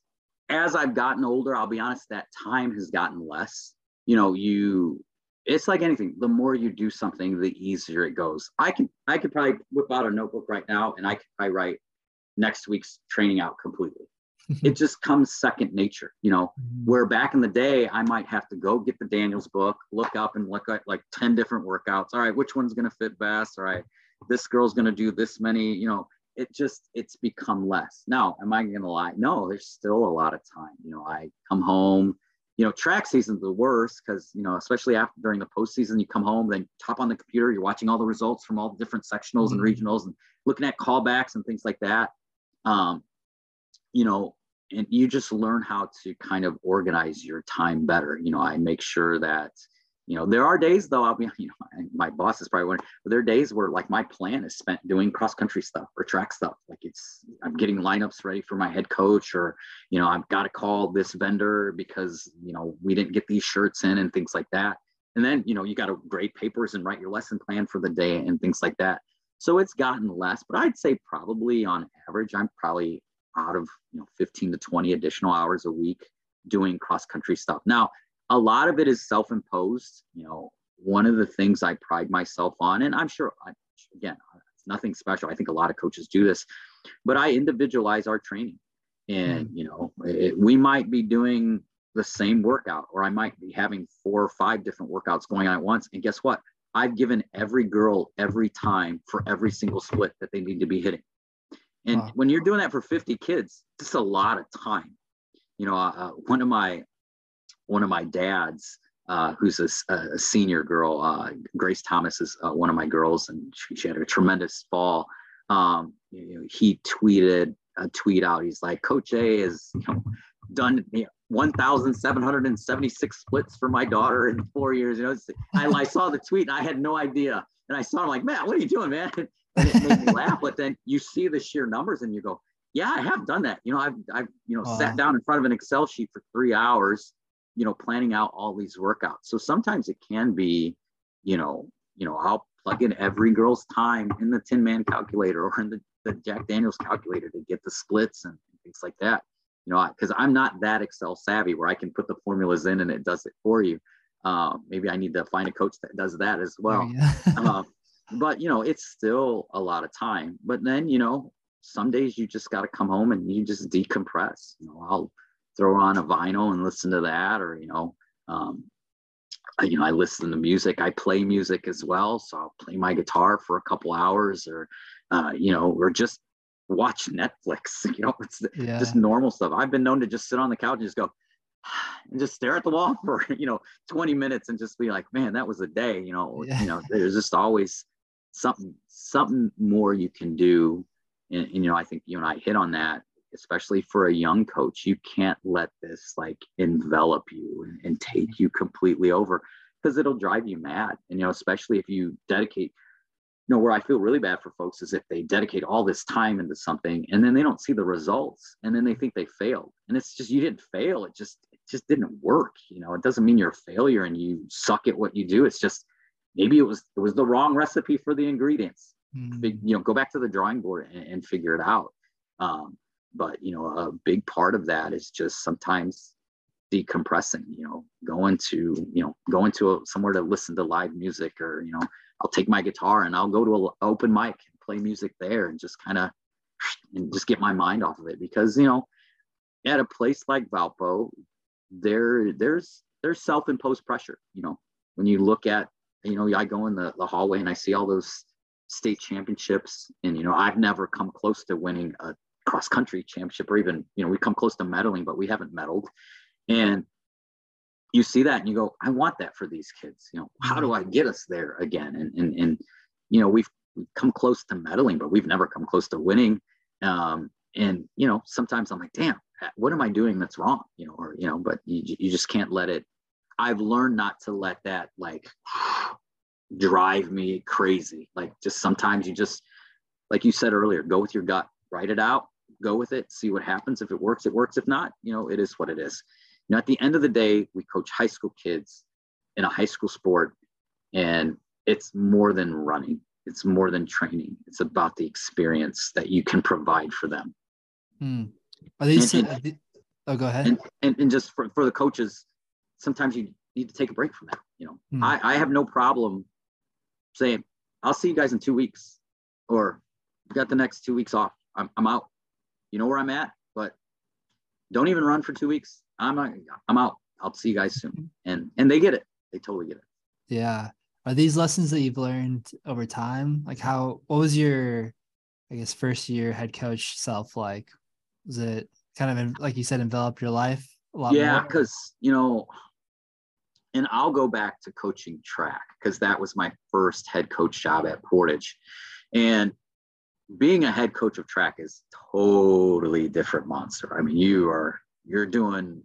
as i've gotten older i'll be honest that time has gotten less you know you it's like anything the more you do something the easier it goes i can i could probably whip out a notebook right now and i could probably write next week's training out completely it just comes second nature, you know. Mm-hmm. Where back in the day, I might have to go get the Daniels book, look up and look at like 10 different workouts. All right, which one's going to fit best? All right, this girl's going to do this many, you know. It just it's become less. Now, am I going to lie? No, there's still a lot of time. You know, I come home, you know, track season's the worst because, you know, especially after during the postseason, you come home, then top on the computer, you're watching all the results from all the different sectionals mm-hmm. and regionals and looking at callbacks and things like that. Um, you know, and you just learn how to kind of organize your time better. You know, I make sure that, you know, there are days though, I'll be, you know, my boss is probably wondering, but there are days where like my plan is spent doing cross country stuff or track stuff. Like it's, I'm getting lineups ready for my head coach, or, you know, I've got to call this vendor because, you know, we didn't get these shirts in and things like that. And then, you know, you got to grade papers and write your lesson plan for the day and things like that. So it's gotten less, but I'd say probably on average, I'm probably out of, you know, 15 to 20 additional hours a week doing cross country stuff. Now, a lot of it is self-imposed you know one of the things i pride myself on and i'm sure I, again it's nothing special. I think a lot of coaches do this but i individualize our training. And mm-hmm. you know it, we might be doing the same workout or i might be having four or five different workouts going on at once. And guess what? I've given every girl every time for every single split that they need to be hitting. And wow. when you're doing that for 50 kids it's a lot of time. You know uh, one of my one of my dads, uh, who's a, a, senior girl, uh, Grace Thomas is uh, one of my girls, and she, she had a tremendous fall. Um, you know, he tweeted a tweet out. He's like, Coach A has you know, done you know, 1,776 splits for my daughter in four years. You know, I, I saw the tweet and I had no idea. And I saw him like, man, what are you doing, man? And it made me laugh. But then you see the sheer numbers and you go, yeah, I have done that. You know, I've, I've, you know, wow. sat down in front of an Excel sheet for three hours you know planning out all these workouts. So sometimes it can be you know you know i'll plug in every girl's time in the tin man calculator or in the, the jack daniels calculator to get the splits and things like that. You know because i'm not that excel savvy where i can put the formulas in and it does it for you. Uh, maybe i need to find a coach that does that as well. Yeah. uh, but you know it's still a lot of time. But then you know some days you just got to come home and you just decompress. You know i'll throw on a vinyl and listen to that or you know um, I, you know i listen to music i play music as well so i'll play my guitar for a couple hours or uh, you know or just watch netflix you know it's yeah. just normal stuff i've been known to just sit on the couch and just go and just stare at the wall for you know 20 minutes and just be like man that was a day you know yeah. you know there's just always something something more you can do and, and, you know i think you and i hit on that especially for a young coach, you can't let this like envelop you and, and take you completely over because it'll drive you mad. And, you know, especially if you dedicate, you know, where I feel really bad for folks is if they dedicate all this time into something and then they don't see the results and then they think they failed. And it's just, you didn't fail. It just, it just didn't work. You know, it doesn't mean you're a failure and you suck at what you do. It's just, maybe it was, it was the wrong recipe for the ingredients. Mm. You know, go back to the drawing board and, and figure it out. Um, but you know a big part of that is just sometimes decompressing you know going to you know going to a, somewhere to listen to live music or you know i'll take my guitar and i'll go to an open mic and play music there and just kind of and just get my mind off of it because you know at a place like valpo there there's there's self-imposed pressure you know. When you look at you know i go in the, the hallway and i see all those state championships and you know i've never come close to winning a cross country championship or even you know we come close to medaling but we haven't medaled. And you see that and you go i want that for these kids. You know how do i get us there again? And and, and you know we've, we've come close to medaling but we've never come close to winning. Um, and you know sometimes i'm like damn what am i doing that's wrong? You know or you know but you, you just can't let it i've learned not to let that like drive me crazy. Like just sometimes you just like you said earlier go with your gut write it out go with it, see what happens. If it works, it works. If not, you know, it is what it is. You know, at the end of the day, we coach high school kids in a high school sport, and it's more than running. It's more than training. It's about the experience that you can provide for them. Hmm. Are these? And, and, oh, go ahead. And, and, and just for, for the coaches, sometimes you need to take a break from that. You know, hmm. I, I have no problem saying, I'll see you guys in two weeks, or got the next two weeks off. I'm, I'm out you know where I'm at, but don't even run for two weeks. I'm I'm out. I'll see you guys soon. And and they get it. They totally get it. Yeah. Are these lessons that you've learned over time? Like how what was your I guess first year head coach self like? Was it kind of like you said envelop your life a lot? yeah, because you know, and I'll go back to coaching track because that was my first head coach job at Portage. And being a head coach of track is totally different monster. I mean, you are you're doing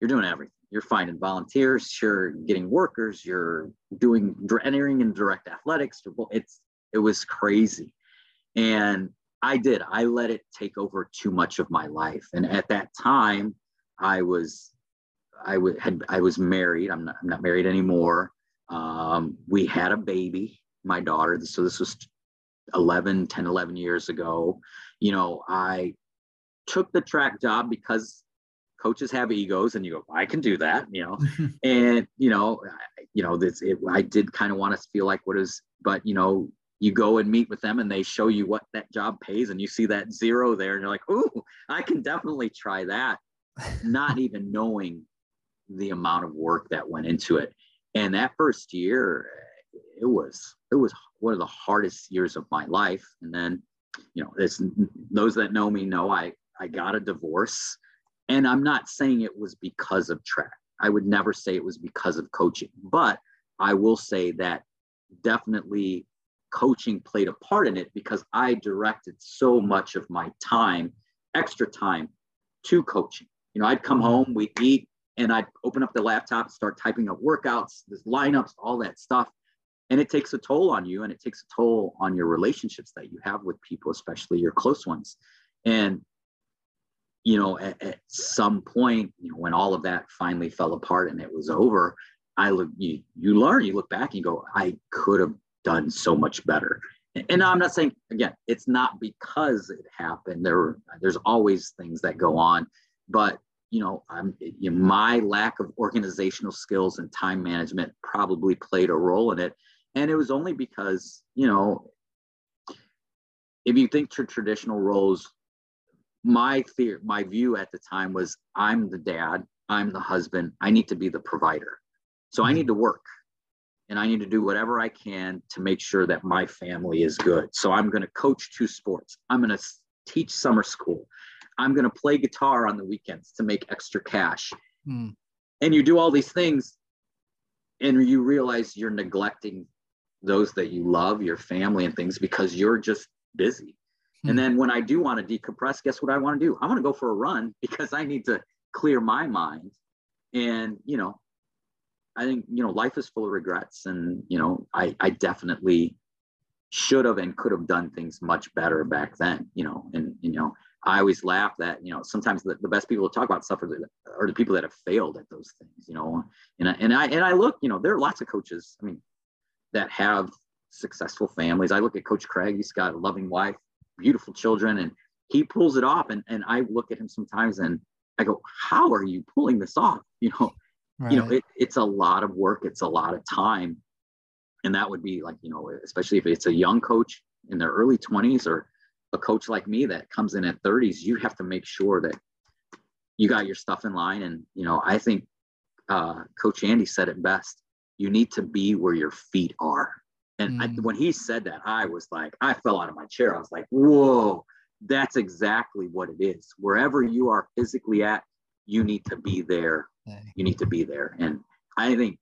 you're doing everything. You're finding volunteers, you're getting workers, you're doing entering in direct athletics. It's it was crazy. And I did. I let it take over too much of my life. And at that time, I was I w- had I was married. I'm not, I'm not married anymore. Um, we had a baby, my daughter. So this was 11, 10, 11 years ago. You know, I took the track job because coaches have egos and you go, I can do that, you know, and, you know, you know, this, it, I did kind of want to feel like what is, but, you know, you go and meet with them and they show you what that job pays and you see that zero there and you're like, oh, I can definitely try that. Not even knowing the amount of work that went into it. And that first year, it was it was one of the hardest years of my life. And then, you know, it's those that know me know I I got a divorce, and I'm not saying it was because of track. I would never say it was because of coaching, but I will say that definitely coaching played a part in it because I directed so much of my time, extra time, to coaching. You know, I'd come mm-hmm. home, we'd eat, and I'd open up the laptop, start typing up workouts, this lineups, all that stuff. And it takes a toll on you and it takes a toll on your relationships that you have with people, especially your close ones. And, you know, at, at some point, you know, when all of that finally fell apart and it was over, I look, you, you learn, you look back and you go, I could have done so much better. And I'm not saying again, it's not because it happened. There, there's always things that go on, but you know, I'm, you know, my lack of organizational skills and time management probably played a role in it. And it was only because, you know, if you think to traditional roles, my fear, my view at the time was I'm the dad, I'm the husband, I need to be the provider. So I mm-hmm. need to work and I need to do whatever I can to make sure that my family is good. So I'm going to coach two sports. I'm going to teach summer school. I'm going to play guitar on the weekends to make extra cash. Mm. And you do all these things and you realize you're neglecting those that you love, your family and things because you're just busy. Mm. And then when I do want to decompress, guess what I want to do? I want to go for a run because I need to clear my mind. And, you know, I think, you know, life is full of regrets. And, you know, I, I definitely should have and could have done things much better back then, you know, and, you know, I always laugh that you know sometimes the, the best people to talk about stuff are the, are the people that have failed at those things, you know. And I, and I and I look, you know, there are lots of coaches. I mean, that have successful families. I look at Coach Craig; he's got a loving wife, beautiful children, and he pulls it off. And and I look at him sometimes and I go, "How are you pulling this off?" You know, right. you know, it, it's a lot of work. It's a lot of time, and that would be like you know, especially if it's a young coach in their early twenties or a coach like me that comes in at 30s, you have to make sure that you got your stuff in line. And, you know, I think uh, Coach Andy said it best. You need to be where your feet are. And mm. I, when he said that, I was like, I fell out of my chair. I was like, whoa, that's exactly what it is. Wherever you are physically at, you need to be there. You need to be there. And I think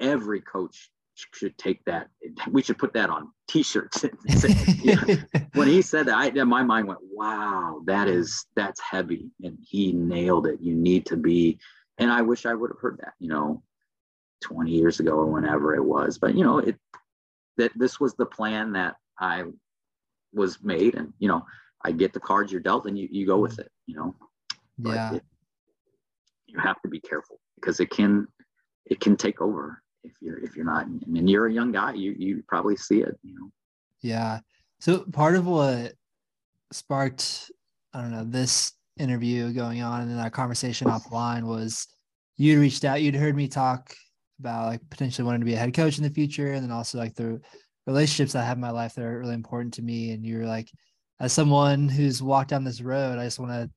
every coach should take that. We should put that on T-shirts. when he said that, I, my mind went, "Wow, that is that's heavy," and he nailed it. You need to be, and I wish I would have heard that, you know, 20 years ago or whenever it was. But you know, it that this was the plan that I was made, and you know, I get the cards you're dealt, and you you go with mm. it. You know, but yeah. It, you have to be careful because it can it can take over if you're if you're not I mean you're a young guy, you you probably see it, you know. Yeah. So part of what sparked, I don't know, this interview going on and our conversation offline was you'd reached out, you'd heard me talk about like potentially wanting to be a head coach in the future, and then also like the relationships I have in my life that are really important to me. And you're like, as someone who's walked down this road, I just want to,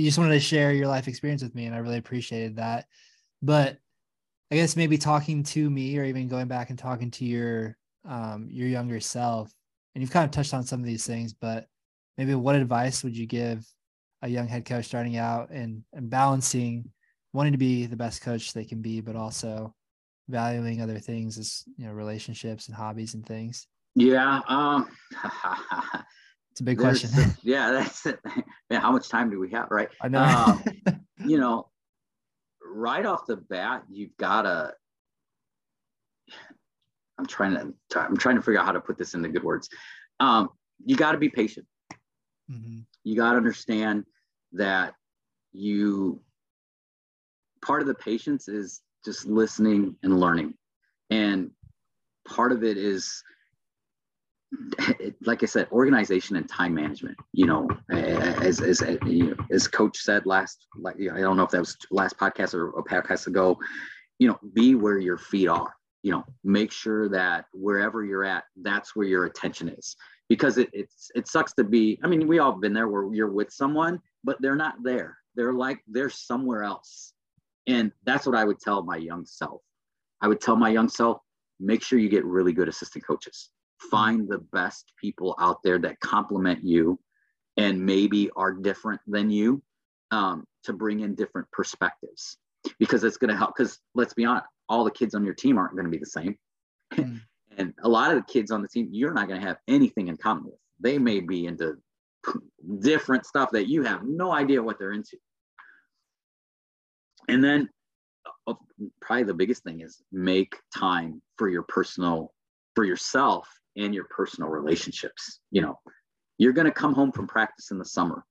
you just wanted to share your life experience with me, and I really appreciated that. But I guess maybe talking to me or even going back and talking to your um, your younger self, and you've kind of touched on some of these things, but maybe what advice would you give a young head coach starting out and, and balancing wanting to be the best coach they can be, but also valuing other things as you know relationships and hobbies and things? Yeah, um, it's a big question. yeah, that's it. Man, how much time do we have? Right? I know. Um, you know, right off the bat, you've got to. I'm trying to. I'm trying to figure out how to put this into good words. Um, you got to be patient. Mm-hmm. You got to understand that you. Part of the patience is just listening and learning, and part of it is like I said, organization and time management. You know, as as as Coach said last, like I don't know if that was last podcast or a podcast ago. You know, be where your feet are. You know, make sure that wherever you're at, that's where your attention is. Because it it's it sucks to be. I mean, we all been there where you're with someone, but they're not there. They're like they're somewhere else. And that's what I would tell my young self. I would tell my young self, make sure you get really good assistant coaches. Find the best people out there that complement you and maybe are different than you um, to bring in different perspectives. Because it's going to help because let's be honest all the kids on your team aren't going to be the same. Mm. and a lot of the kids on the team you're not going to have anything in common with. They may be into different stuff that you have no idea what they're into and then uh, probably the biggest thing is make time for your personal for yourself and your personal relationships. You know, you're going to come home from practice in the summer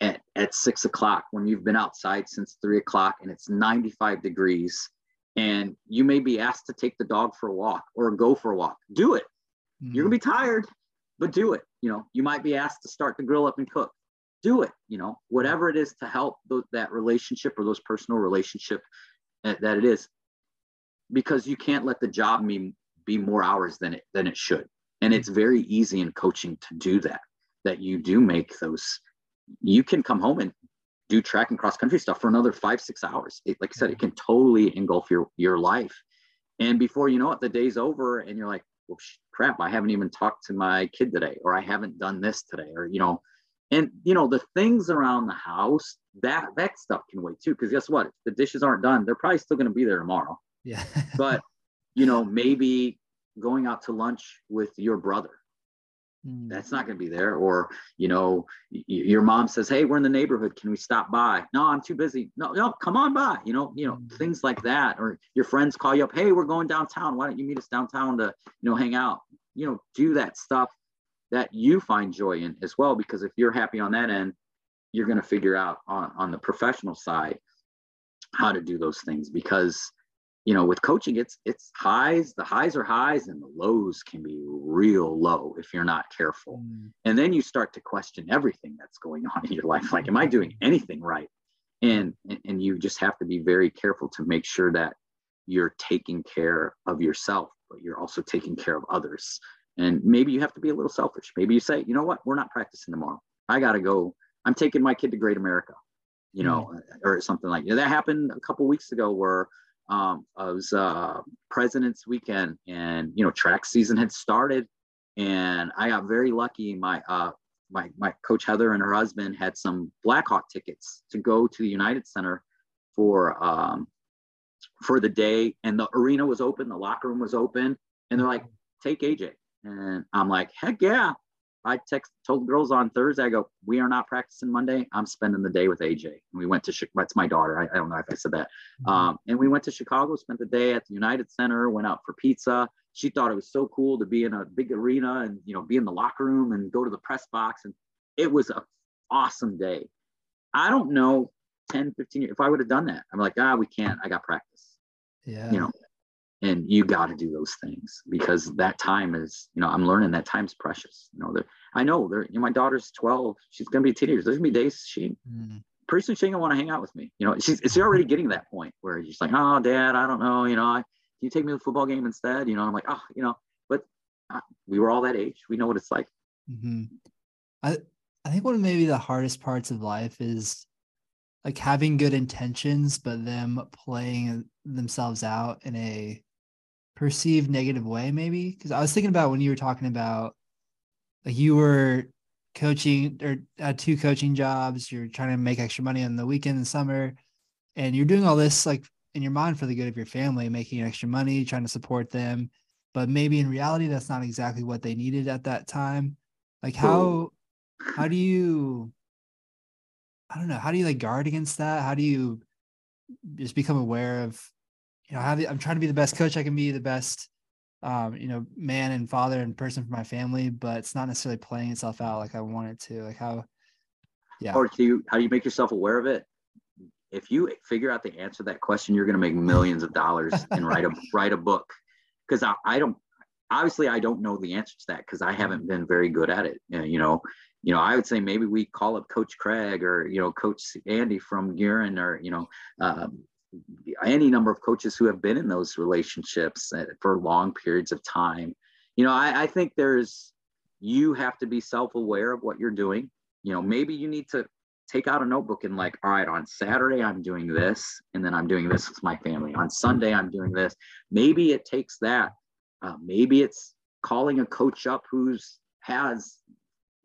at, at six o'clock when you've been outside since three o'clock and it's 95 degrees and you may be asked to take the dog for a walk or go for a walk. Do it. Mm-hmm. You're going to be tired, but do it. You know, you might be asked to start the grill up and cook. Do it. You know, whatever it is to help th- that relationship or those personal relationship that, that it is, because you can't let the job be, be more hours than it than it should. And it's mm-hmm. very easy in coaching to do that that you do make those you can come home and do track and cross country stuff for another five six hours. It, like i said it mm-hmm. can totally engulf your your life. And before you know it the day's over and you're like well crap i haven't even talked to my kid today or i haven't done this today or you know and you know the things around the house that that stuff can wait too because guess what? If the dishes aren't done they're probably still going to be there tomorrow. Yeah. But you know maybe going out to lunch with your brother. Mm. that's not going to be there. Or you know y- your mom says hey we're in the neighborhood. Can we stop by? No i'm too busy. No no come on by. You know you know mm. things like that. Or your friends call you up hey we're going downtown. Why don't you meet us downtown to you know hang out? You know do that stuff that you find joy in as well because if you're happy on that end you're going to figure out on, on the professional side how to do those things because you know with coaching it's it's highs the highs are highs and the lows can be real low if you're not careful. Mm. and then you start to question everything that's going on in your life. Like am i doing anything right? And and you just have to be very careful to make sure that you're taking care of yourself but you're also taking care of others and maybe you have to be a little selfish. Maybe you say you know what? We're not practicing tomorrow. I got to go. I'm taking my kid to great america you know mm. or something like that. That happened a couple weeks ago where um, it was uh, President's Weekend, and you know track season had started, and I got very lucky. My uh, my my coach Heather and her husband had some Blackhawk tickets to go to the United Center for um, for the day, and the arena was open, the locker room was open, and they're like, "Take AJ," and I'm like, "Heck yeah!" I text told the girls on Thursday, I go, we are not practicing Monday. I'm spending the day with AJ. And we went to that's my daughter. I, I don't know if I said that. Mm-hmm. Um, and we went to Chicago, spent the day at the United Center, went out for pizza. She thought it was so cool to be in a big arena and you know be in the locker room and go to the press box. And it was an awesome day. I don't know 10, 15 years if I would have done that. I'm like, ah, we can't. I got practice. Yeah. You know, and you got to do those things because that time is you know i'm learning that time's precious. You know that i know there you know, my daughter's 12 she's going to be a teenager there's going to be days she mm. pretty soon she's going to want to hang out with me. You know she's, she's already getting that point where she's like oh dad i don't know. You know I, can you take me to the football game instead? You know i'm like oh you know. But uh, we were all that age. We know what it's like. Mm-hmm. i i think one of maybe the hardest parts of life is like having good intentions but them playing themselves out in a perceived negative way maybe because i was thinking about when you were talking about like you were coaching or had two coaching jobs. You're trying to make extra money on the weekend and summer, and you're doing all this like in your mind for the good of your family, making extra money, trying to support them. But maybe in reality, that's not exactly what they needed at that time. Like how how do you I don't know, how do you like guard against that? How do you just become aware of, you know, how I'm trying to be the best coach I can be, the best um, you know, man and father and person for my family, but it's not necessarily playing itself out like I want it to. Like how, yeah. Or do you, how do you make yourself aware of it? If you figure out the answer to that question, you're going to make millions of dollars and write a write a book. Because I, I don't, obviously, I don't know the answer to that because I haven't been very good at it. You know, you know, I would say maybe we call up Coach Craig or you know Coach Andy from Guerin or you know um, any number of coaches who have been in those relationships uh, for long periods of time. You know, I, I think there's, you have to be self aware of what you're doing. You know, maybe you need to take out a notebook and, like, all right, on Saturday, I'm doing this, and then I'm doing this with my family. On Sunday, I'm doing this. Maybe it takes that. Uh, maybe it's calling a coach up who's has,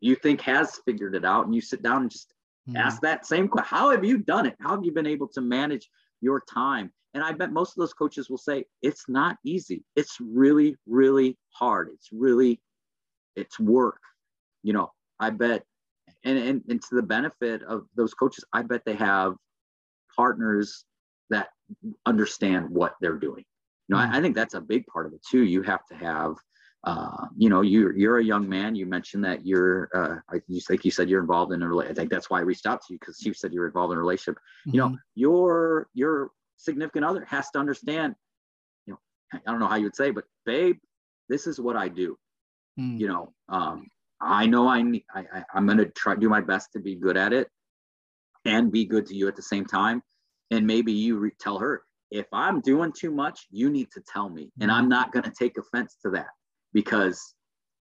you think has figured it out, and you sit down and just mm-hmm. ask that same question How have you done it? How have you been able to manage your time. And I bet most of those coaches will say it's not easy. It's really, really hard. It's really, it's work. You know, I bet, and, and, and to the benefit of those coaches, I bet they have partners that understand what they're doing. You know, mm-hmm. I, I think that's a big part of it too. You have to have uh, you know, you're you're a young man. You mentioned that you're, uh, you think you said you're involved in a relationship. I think that's why I reached out to you because you said you're involved in a relationship. Mm-hmm. You know, mm-hmm. your your significant other has to understand. You know, I don't know how you would say, but babe, this is what I do. Mm. You know, um, I know I need. I, I I'm going to try do my best to be good at it, and be good to you at the same time. And maybe you re- tell her if I'm doing too much, you need to tell me, and I'm mm-hmm. not going to take offense to that because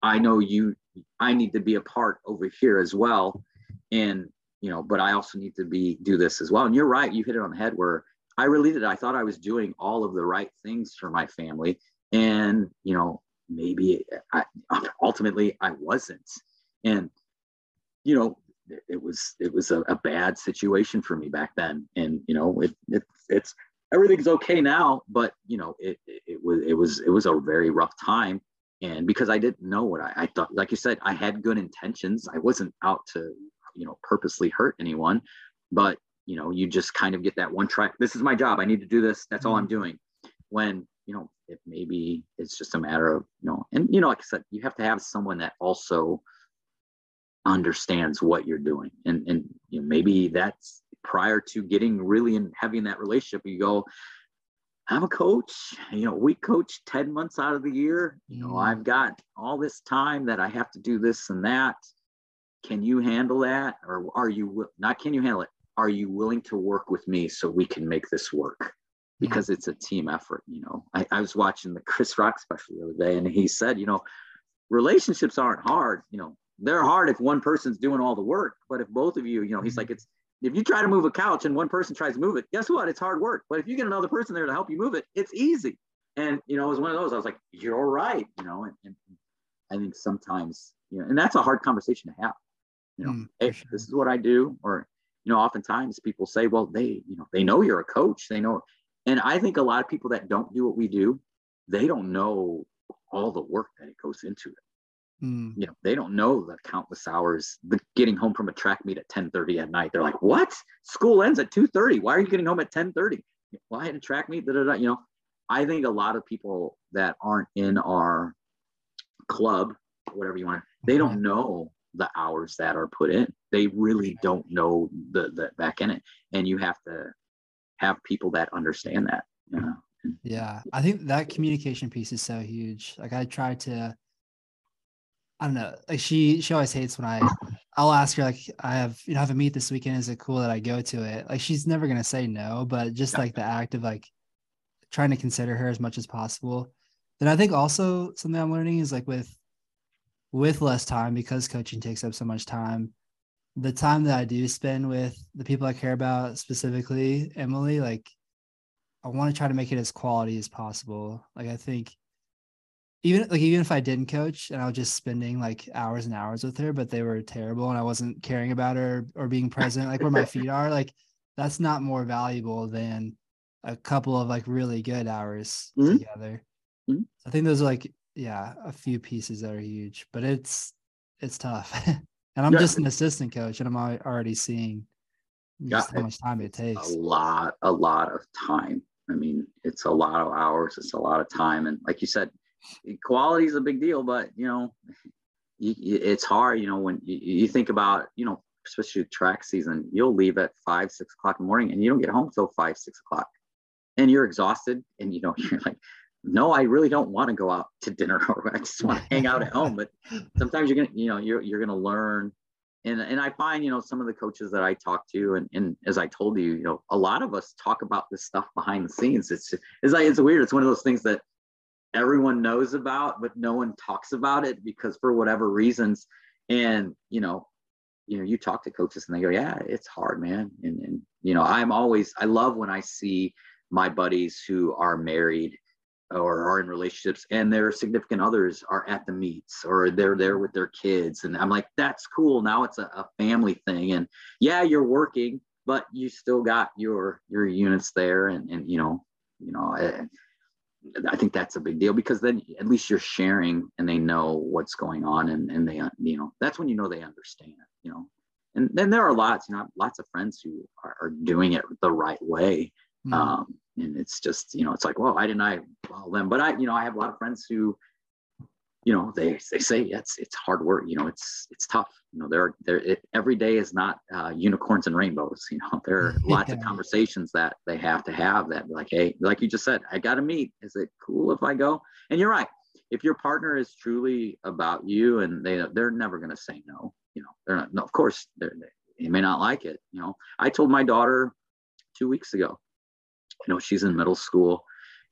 I know you, I need to be a part over here as well. And, you know, but I also need to be, do this as well. And you're right. You hit it on the head where I really did. I thought I was doing all of the right things for my family. And, you know, maybe I, ultimately I wasn't. And, you know, it was it was a, a, bad situation for me back then and you know it, it it's everything's okay now but you know it, it, it was it was it was a very rough time and because i didn't know what I, I, thought like you said i had good intentions. I wasn't out to you know purposely hurt anyone but you know you just kind of get that one track this is my job. I need to do this. That's all i'm mm-hmm. doing. When you know it maybe it's just a matter of you know and you know like i said you have to have someone that also understands what you're doing. And and you know maybe that's prior to getting really and having that relationship you go I'm a coach, you know, we coach 10 months out of the year. You know, mm. I've got all this time that I have to do this and that. Can you handle that? Or are you not can you handle it? Are you willing to work with me so we can make this work? Because it's a team effort, you know. I, I was watching the Chris Rock special the other day and he said, you know, relationships aren't hard, you know, they're hard if one person's doing all the work. But if both of you, you know, he's like, it's if you try to move a couch and one person tries to move it, guess what? It's hard work. But if you get another person there to help you move it, it's easy. And you know, it was one of those. I was like, "You're right," you know. And, and I think sometimes, you know, and that's a hard conversation to have. You know, mm, hey, sure. this is what I do, or you know, oftentimes people say, "Well, they, you know, they know you're a coach. They know." And I think a lot of people that don't do what we do, they don't know all the work that it goes into it. Mm. You know, they don't know the countless hours. The getting home from a track meet at 10:30 at night. They're like, "What? School ends at 2:30. Why are you getting home at ten 10:30?" Well, I had a track meet. Da, da, da. You know, I think a lot of people that aren't in our club, whatever you want, they don't mm-hmm. know the hours that are put in. They really don't know the the back in it, and you have to have people that understand that. You know? Yeah, I think that communication piece is so huge. Like I try to I don't know. Like she she always hates when I I'll ask her like I have you know have a meet this weekend. Is it cool that I go to it? Like she's never gonna say no, but just like the act of like trying to consider her as much as possible. Then I think also something I'm learning is like with with less time because coaching takes up so much time. The time that I do spend with the people I care about, specifically Emily, like I want to try to make it as quality as possible. Like I think even like even if I didn't coach and I was just spending like hours and hours with her, but they were terrible and I wasn't caring about her or being present, like where my feet are, like that's not more valuable than a couple of like really good hours mm-hmm. together. Mm-hmm. I think those are like yeah, a few pieces that are huge, but it's it's tough. and I'm yeah. just an assistant coach, and I'm already seeing yeah, how much time it takes. A lot, a lot of time. I mean, it's a lot of hours. It's a lot of time, and like you said, quality is a big deal. But you know, it's hard. You know, when you, you think about you know, especially track season, you'll leave at five, six o'clock in the morning, and you don't get home till five, six o'clock, and you're exhausted, and you know, you're like, no, I really don't want to go out to dinner or I just want to hang out at home. But sometimes you're gonna, you know, you're you're gonna learn. And and I find, you know, some of the coaches that I talk to, and, and as I told you, you know, a lot of us talk about this stuff behind the scenes. It's it's like it's weird. It's one of those things that everyone knows about, but no one talks about it because for whatever reasons. And you know, you know, you talk to coaches and they go, Yeah, it's hard, man. And and you know, I'm always I love when I see my buddies who are married or are in relationships and their significant others are at the meets or they're there with their kids and i'm like that's cool now it's a, a family thing and yeah you're working but you still got your your units there and and you know you know eh, I, think that's a big deal because then at least you're sharing and they know what's going on and, and they you know that's when you know they understand you know and then there are lots you know lots of friends who are, are doing it the right way mm. um, and it's just you know it's like well I didn't i follow them but i you know i have a lot of friends who you know they they say it's it's hard work you know it's it's tough. You know there are there it, every day is not uh, unicorns and rainbows you know there are lots yeah. of conversations that they have to have that like hey like you just said i gotta meet. Is it cool if i go? And you're right. If your partner is truly about you and they they're never going to say no you know they're not no of course they're, they may not like it you know. I told my daughter two weeks ago you know, she's in middle school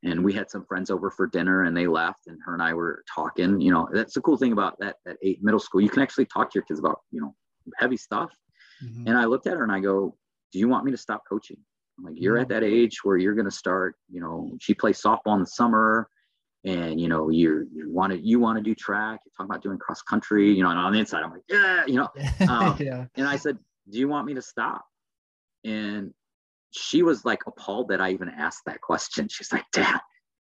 and we had some friends over for dinner and they left and her and I were talking, you know, that's the cool thing about that, that eight middle school. You can actually talk to your kids about, you know, heavy stuff. Mm-hmm. And I looked at her and I go, do you want me to stop coaching? I'm like, you're mm-hmm. at that age where you're going to start, you know, she plays softball in the summer and, you know, you're, you want to, you want to do track, you're talking about doing cross country, you know, and on the inside, I'm like, yeah, you know, um, yeah. and I said, do you want me to stop? And she was like appalled that I even asked that question. She's like, Dad,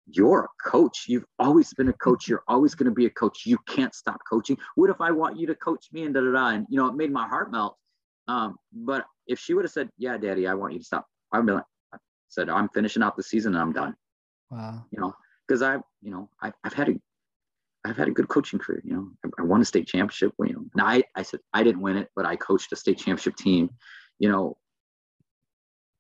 you're a coach. You've always been a coach. You're always going to be a coach. You can't stop coaching. What if I want you to coach me and da da da? And you know, it made my heart melt. Um, but if she would have said, "Yeah, Daddy, I want you to stop," I'd be like, I said, "I'm finishing out the season and I'm done." Wow. You know, because I, you know, I, have had a, I've had a good coaching career. You know, I, I won a state championship. You know, now I, I said I didn't win it, but I coached a state championship team. You know,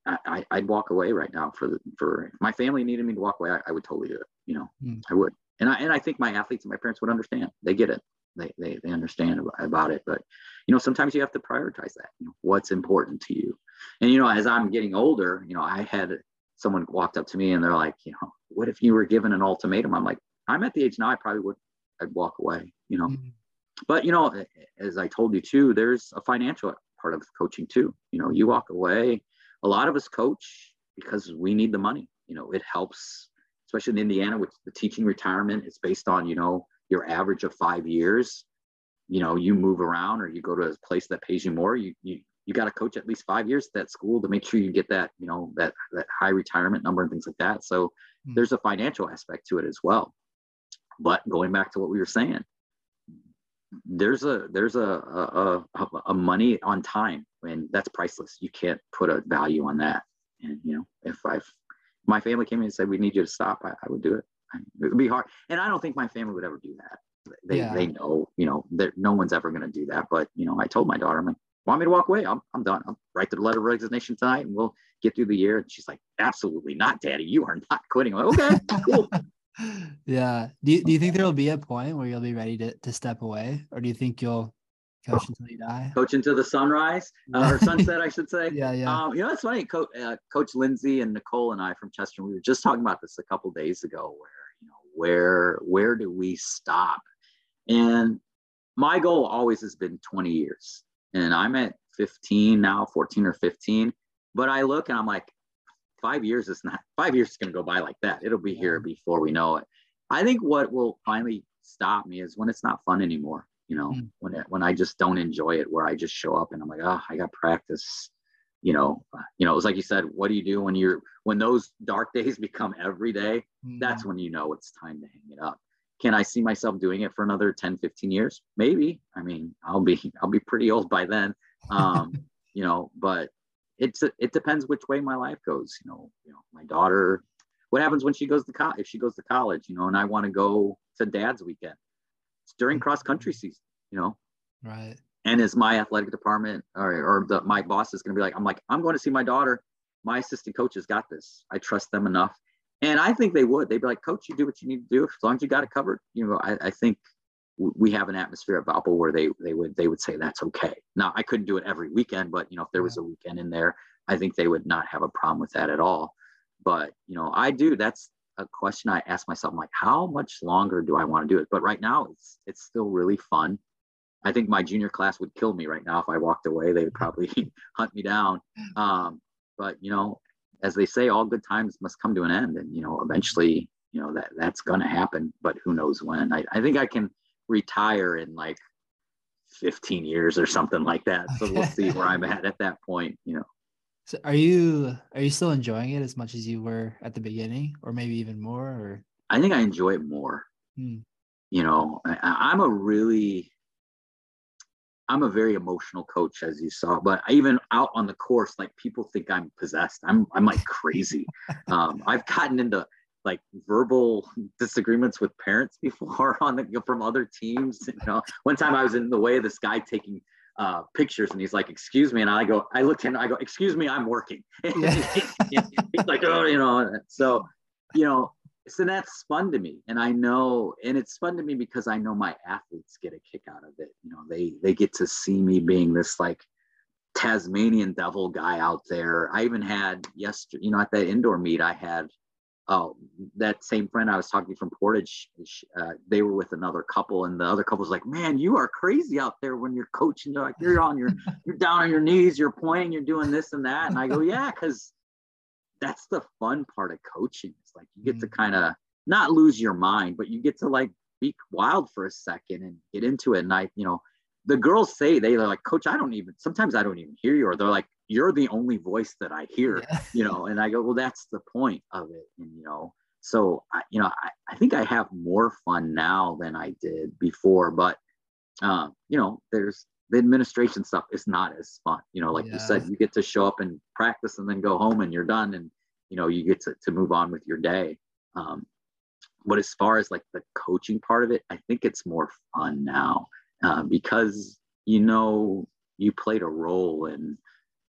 I, would walk away right now for the, for my family needed me to walk away. I, I would totally do it. You know, mm. I would. And I, and I think my athletes and my parents would understand. They get it. They, they, they understand about it. But, you know, sometimes you have to prioritize that, you know, what's important to you. And, you know, as I'm getting older, you know, I had someone walked up to me and they're like, you know, what if you were given an ultimatum? I'm like, I'm at the age now, I probably would, I'd walk away, you know, mm. but, you know, as I told you too, there's a financial part of coaching too. You know, you walk away, a lot of us coach because we need the money. You know, it helps, especially in Indiana with the teaching retirement. It's based on, you know, your average of five years. You know, you move around or you go to a place that pays you more. You you you got to coach at least five years at that school to make sure you get that, you know, that that high retirement number and things like that. So mm-hmm. there's a financial aspect to it as well. But going back to what we were saying, there's a there's a a, a, money on time and that's priceless. You can't put a value on that. And you know if i've my family came in and said we need you to stop i, I would do it. It would be hard. And i don't think my family would ever do that. They, yeah. they know you know that no one's ever going to do that. But you know i told my daughter i'm like want me to walk away? I'm, I'm done. I'll write the letter of resignation tonight and we'll get through the year. And she's like absolutely not daddy. You are not quitting. I'm like, okay cool yeah. Do you, do you think there will be a point where you'll be ready to, to step away? Or do you think you'll coach until you die? Coach until the sunrise uh, or sunset, I should say. yeah, yeah. Um, you know, it's funny. Co- uh, Coach Lindsay and Nicole and I from Chester, we were just talking about this a couple days ago where, you know, where, where do we stop? And my goal always has been 20 years. And I'm at 15 now, 14 or 15. But I look and I'm like, five years is not five years is going to go by like that. It'll be here before we know it. I think what will finally stop me is when it's not fun anymore. You know, mm. when it, when I just don't enjoy it, where I just show up and I'm like, oh, I got practice. You know, you know, it's like you said. What do you do when you're when those dark days become every day? Mm. That's when you know it's time to hang it up. Can I see myself doing it for another 10, 15 years? Maybe. I mean, I'll be I'll be pretty old by then. Um, you know, but it's it depends which way my life goes. You know, you know, my daughter. What happens when she goes to college? If she goes to college, you know, and I want to go to dad's weekend, it's during mm-hmm. cross country season. You know, right. And is my athletic department or or the my boss is going to be like, I'm like, I'm going to see my daughter. My assistant coaches got this. I trust them enough, and I think they would. They'd be like, Coach, you do what you need to do as long as you got it covered. You know, I, I think we have an atmosphere at Valpo where they they would they would say that's okay. Now I couldn't do it every weekend, but you know if there was a weekend in there, I think they would not have a problem with that at all. But you know I do. That's a question I ask myself. I'm like, how much longer do I want to do it? But right now it's it's still really fun. I think my junior class would kill me right now if I walked away. They would probably hunt me down. Um, but you know, as they say, all good times must come to an end, and you know eventually you know that that's going to happen. But who knows when? I, I think I can retire in like 15 years or something like that. So we'll see where I'm at at that point, you know. So are you are you still enjoying it as much as you were at the beginning or maybe even more or I think I enjoy it more. Hmm. You know, I, I'm a really I'm a very emotional coach, as you saw. But even out on the course, like people think I'm possessed. I'm I'm like crazy. um, I've gotten into like verbal disagreements with parents before on the from other teams. You know, one time I was in the way of this guy taking uh, pictures and he's like, excuse me. And I go, I looked at him, I go, excuse me, I'm working. He's like, oh, you know, so, you know, so that's fun to me. And I know, and it's fun to me because I know my athletes get a kick out of it. You know, they, they get to see me being this like Tasmanian devil guy out there. I even had yesterday, you know, at that indoor meet, I had oh, that same friend I was talking to from Portage, uh, they were with another couple, and the other couple was like, "Man, you are crazy out there when you're coaching. You're like, you're on your, you're down on your knees, you're pointing, you're doing this and that." And I go, "Yeah, because that's the fun part of coaching. It's like you get to mm. kind of not lose your mind, but you get to like be wild for a second and get into it. And I, you know, the girls say they are like, Coach, I don't even. Sometimes I don't even hear you, or they're like, you're the only voice that I hear, yeah. you know, and I go, well, that's the point of it. And, you know, so, I, you know, I, I think I have more fun now than I did before, but, uh, you know, there's the administration stuff is not as fun, you know, like yeah. you said, you get to show up and practice and then go home and you're done. And, you know, you get to, to move on with your day. Um, but as far as like the coaching part of it, I think it's more fun now uh, because, you know, you played a role in,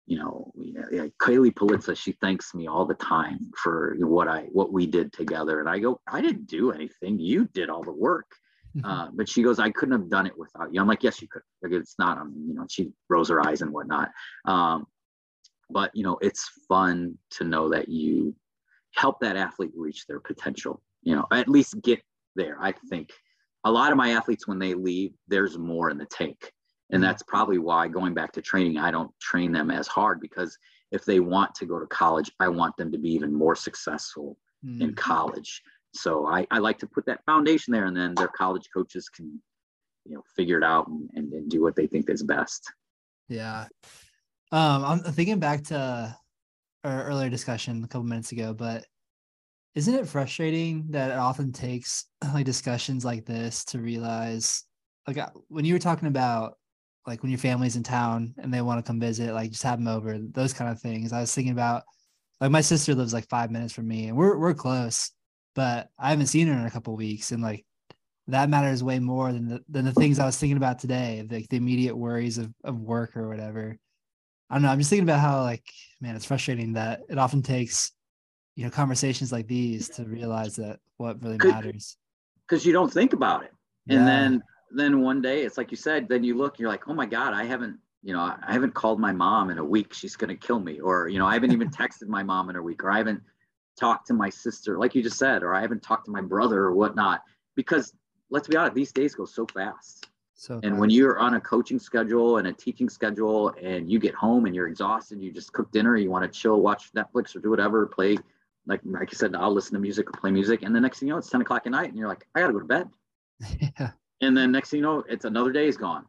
you know, yeah, Kaylee Politza, she thanks me all the time for what I what we did together. And I go, I didn't do anything. You did all the work. Mm-hmm. Uh, but she goes, I couldn't have done it without you. I'm like, yes, you could. Like, it's not, um, you know, she rose her eyes and whatnot. Um, but you know, it's fun to know that you help that athlete reach their potential. You know, at least get there. I think a lot of my athletes, when they leave, there's more in the tank and that's probably why going back to training, I don't train them as hard because if they want to go to college, I want them to be even more successful mm. in college. So I, I like to put that foundation there and then their college coaches can, you know, figure it out and, and, and do what they think is best. Yeah. Um, I'm thinking back to our earlier discussion a couple minutes ago, but isn't it frustrating that it often takes like discussions like this to realize like uh, when you were talking about like when your family's in town and they want to come visit, like just have them over, those kind of things. I was thinking about like my sister lives like five minutes from me and we're we're close, but I haven't seen her in a couple weeks. And like that matters way more than the than the things I was thinking about today, like the immediate worries of, of work or whatever. I don't know. I'm just thinking about how like, man, it's frustrating that it often takes, you know, conversations like these to realize that what really matters. Because you don't think about it. And yeah. then then one day it's like you said then you look you're like oh my god i haven't you know i haven't called my mom in a week. She's going to kill me. Or you know i haven't even texted my mom in a week or i haven't talked to my sister like you just said or i haven't talked to my brother or whatnot. Because let's be honest these days go so fast. So and when you're on a coaching schedule and a teaching schedule and you get home and you're exhausted you just cook dinner you want to chill watch netflix or do whatever play like like I said, I'll listen to music or play music, and the next thing you know, it's ten o'clock at night, and you're like, I gotta go to bed. yeah. And then next thing you know, it's another day is gone,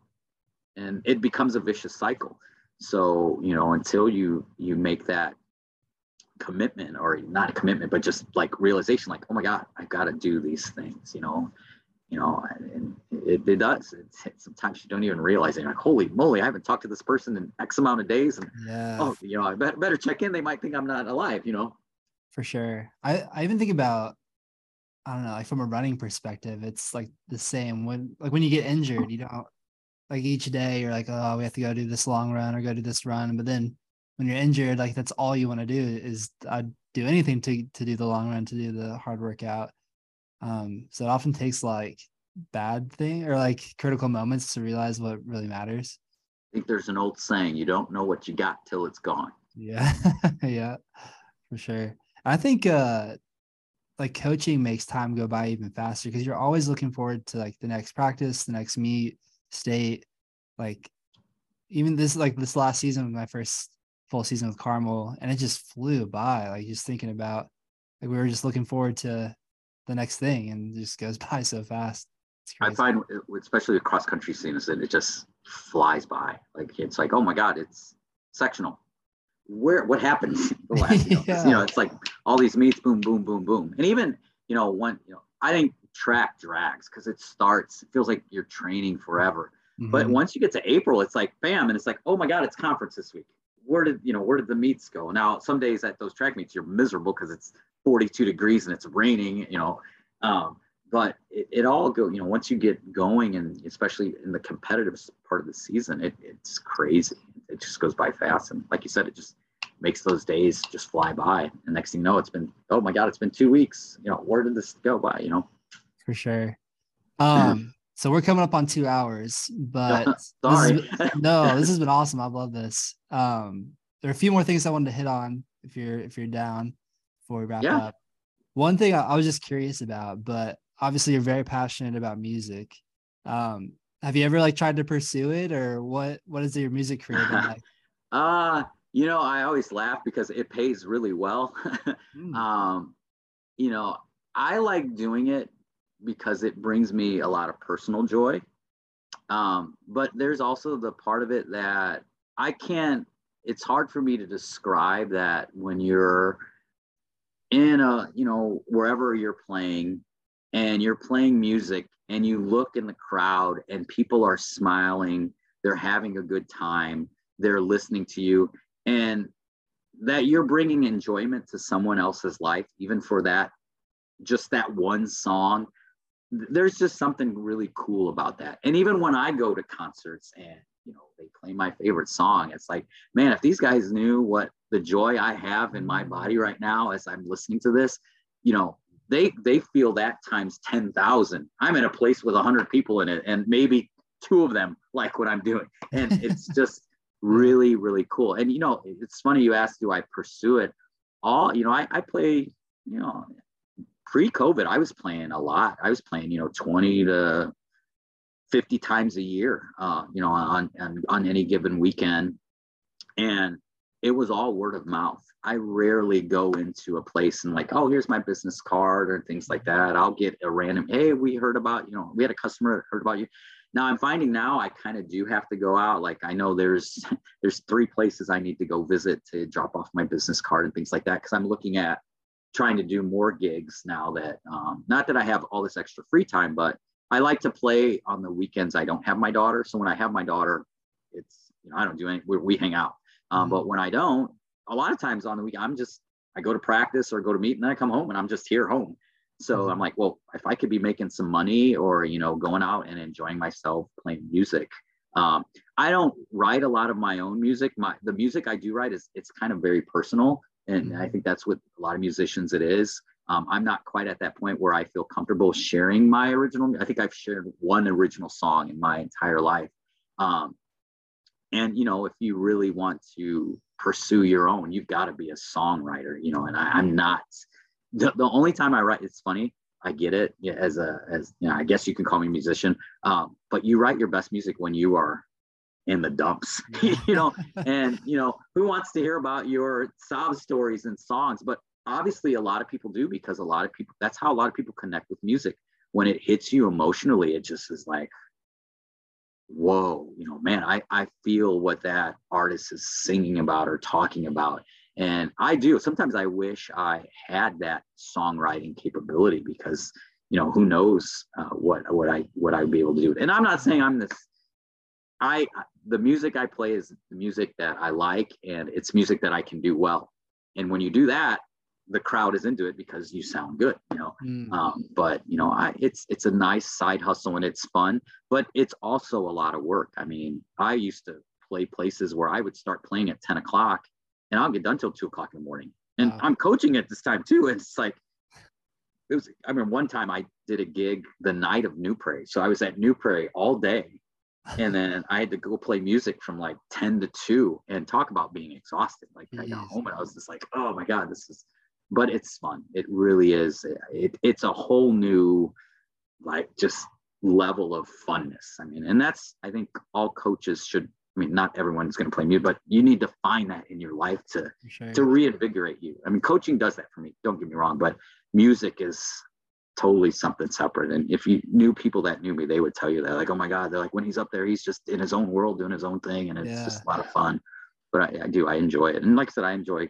and it becomes a vicious cycle. So you know, until you you make that commitment, or not a commitment, but just like realization, like, oh my God, I've got to do these things. You know, you know, and it, it does. It's, it, sometimes you don't even realize it. You're like, holy moly, I haven't talked to this person in X amount of days, and yeah. oh, you know, I better, better check in. They might think I'm not alive. You know. For sure. I I even think about I don't know, like from a running perspective, it's like the same when like when you get injured, you don't like each day you're like, oh, we have to go do this long run or go do this run. But then when you're injured, like that's all you want to do is I'd do anything to to do the long run, to do the hard workout. Um, so it often takes like bad thing or like critical moments to realize what really matters. I think there's an old saying, you don't know what you got till it's gone. Yeah. yeah, for sure. I think uh like coaching makes time go by even faster because you're always looking forward to like the next practice, the next meet, state. Like even this like this last season my first full season with Carmel and it just flew by. Like just thinking about like we were just looking forward to the next thing and it just goes by so fast. I find especially the cross country scene is that it just flies by. Like it's like, oh my God, it's sectional where what happens last, you, know, yeah. you know it's like all these meets boom boom boom boom. And even you know when you know i think track drags because it starts it feels like you're training forever. Mm-hmm. but once you get to april it's like bam and it's like oh my god it's conference this week. Where did you know where did the meets go? Now some days at those track meets you're miserable because it's 42 degrees and it's raining you know um, but it, it, all go you know once you get going and especially in the competitive part of the season it, it's crazy it just goes by fast. And like you said, it just makes those days just fly by. And next thing you know, it's been, oh my God, it's been two weeks. You know, where did this go by? You know? For sure. Um, so we're coming up on two hours, but sorry. This no, this has been awesome. I love this. Um, there are a few more things I wanted to hit on if you're if you're down before we wrap yeah. up. One thing I, I was just curious about, but obviously you're very passionate about music. Um, have you ever like tried to pursue it or what what is your music career been like? Uh you know i always laugh because it pays really well. Mm. um you know i like doing it because it brings me a lot of personal joy. Um but there's also the part of it that i can't it's hard for me to describe that when you're in a you know wherever you're playing and you're playing music and you look in the crowd and people are smiling, they're having a good time, they're listening to you, and that you're bringing enjoyment to someone else's life, even for that, just that one song. There's just something really cool about that. And even when I go to concerts and you know they play my favorite song, it's like, man, if these guys knew what the joy I have in my body right now as I'm listening to this, you know, they they feel that times 10,000. I'm in a place with 100 people in it and maybe two of them like what I'm doing. And it's just really really cool. And you know, it's funny you asked do I pursue it? All, you know, I I play, you know, pre-COVID I was playing a lot. I was playing, you know, 20 to 50 times a year uh, you know, on on on any given weekend. And it was all word of mouth. I rarely go into a place and like, oh, here's my business card or things like that. I'll get a random, hey, we heard about, you know, we had a customer heard about you. Now I'm finding now I kind of do have to go out. Like I know there's there's three places I need to go visit to drop off my business card and things like that because I'm looking at trying to do more gigs now that um, not that I have all this extra free time, but I like to play on the weekends. I don't have my daughter, so when I have my daughter, it's you know I don't do any. We, we hang out, um, mm-hmm. But when I don't, a lot of times on the week, I'm just, I go to practice or go to meet and then I come home and I'm just here home. So mm-hmm. I'm like, well, if I could be making some money or, you know, going out and enjoying myself playing music. Um, I don't write a lot of my own music. My the music I do write is it's kind of very personal. And mm-hmm. I think that's what a lot of musicians it is. Um, I'm not quite at that point where I feel comfortable sharing my original. I think I've shared one original song in my entire life. Um, and you know if you really want to pursue your own you've got to be a songwriter you know and I, am not the, the only time i write it's funny i get it as a as you know i guess you can call me musician um, but you write your best music when you are in the dumps you know? And you know who wants to hear about your sob stories and songs? But obviously a lot of people do because a lot of people that's how a lot of people connect with music. When it hits you emotionally it just is like whoa you know man i i feel what that artist is singing about or talking about. And i do. Sometimes i wish i had that songwriting capability because you know who knows uh, what what i what i'd be able to do. And i'm not saying i'm this i the music i play is the music that i like and it's music that i can do well. And when you do that the crowd is into it because you sound good you know mm. um, but you know I, it's it's a nice side hustle and it's fun but it's also a lot of work i mean i used to play places where i would start playing at 10 o'clock and i'll get done till 2 o'clock in the morning and wow. i'm coaching at this time too and it's like it was i mean, one time i did a gig the night of new prairie so i was at new prairie all day and then I had to go play music from like 10 to 2 and talk about being exhausted. Like I got home and I was just like, oh my God, this is but it's fun. It really is. It, it's a whole new, like, just level of funness. I mean, and that's, I think all coaches should, I mean, not everyone's going to play music, but you need to find that in your life to, sure. to reinvigorate you. I mean, coaching does that for me. Don't get me wrong, but music is totally something separate. And if you knew people that knew me, they would tell you that, like, oh my God, they're like, when he's up there, he's just in his own world doing his own thing. And it's yeah. just a lot of fun. But I, I do, I enjoy it. And like I said, I enjoy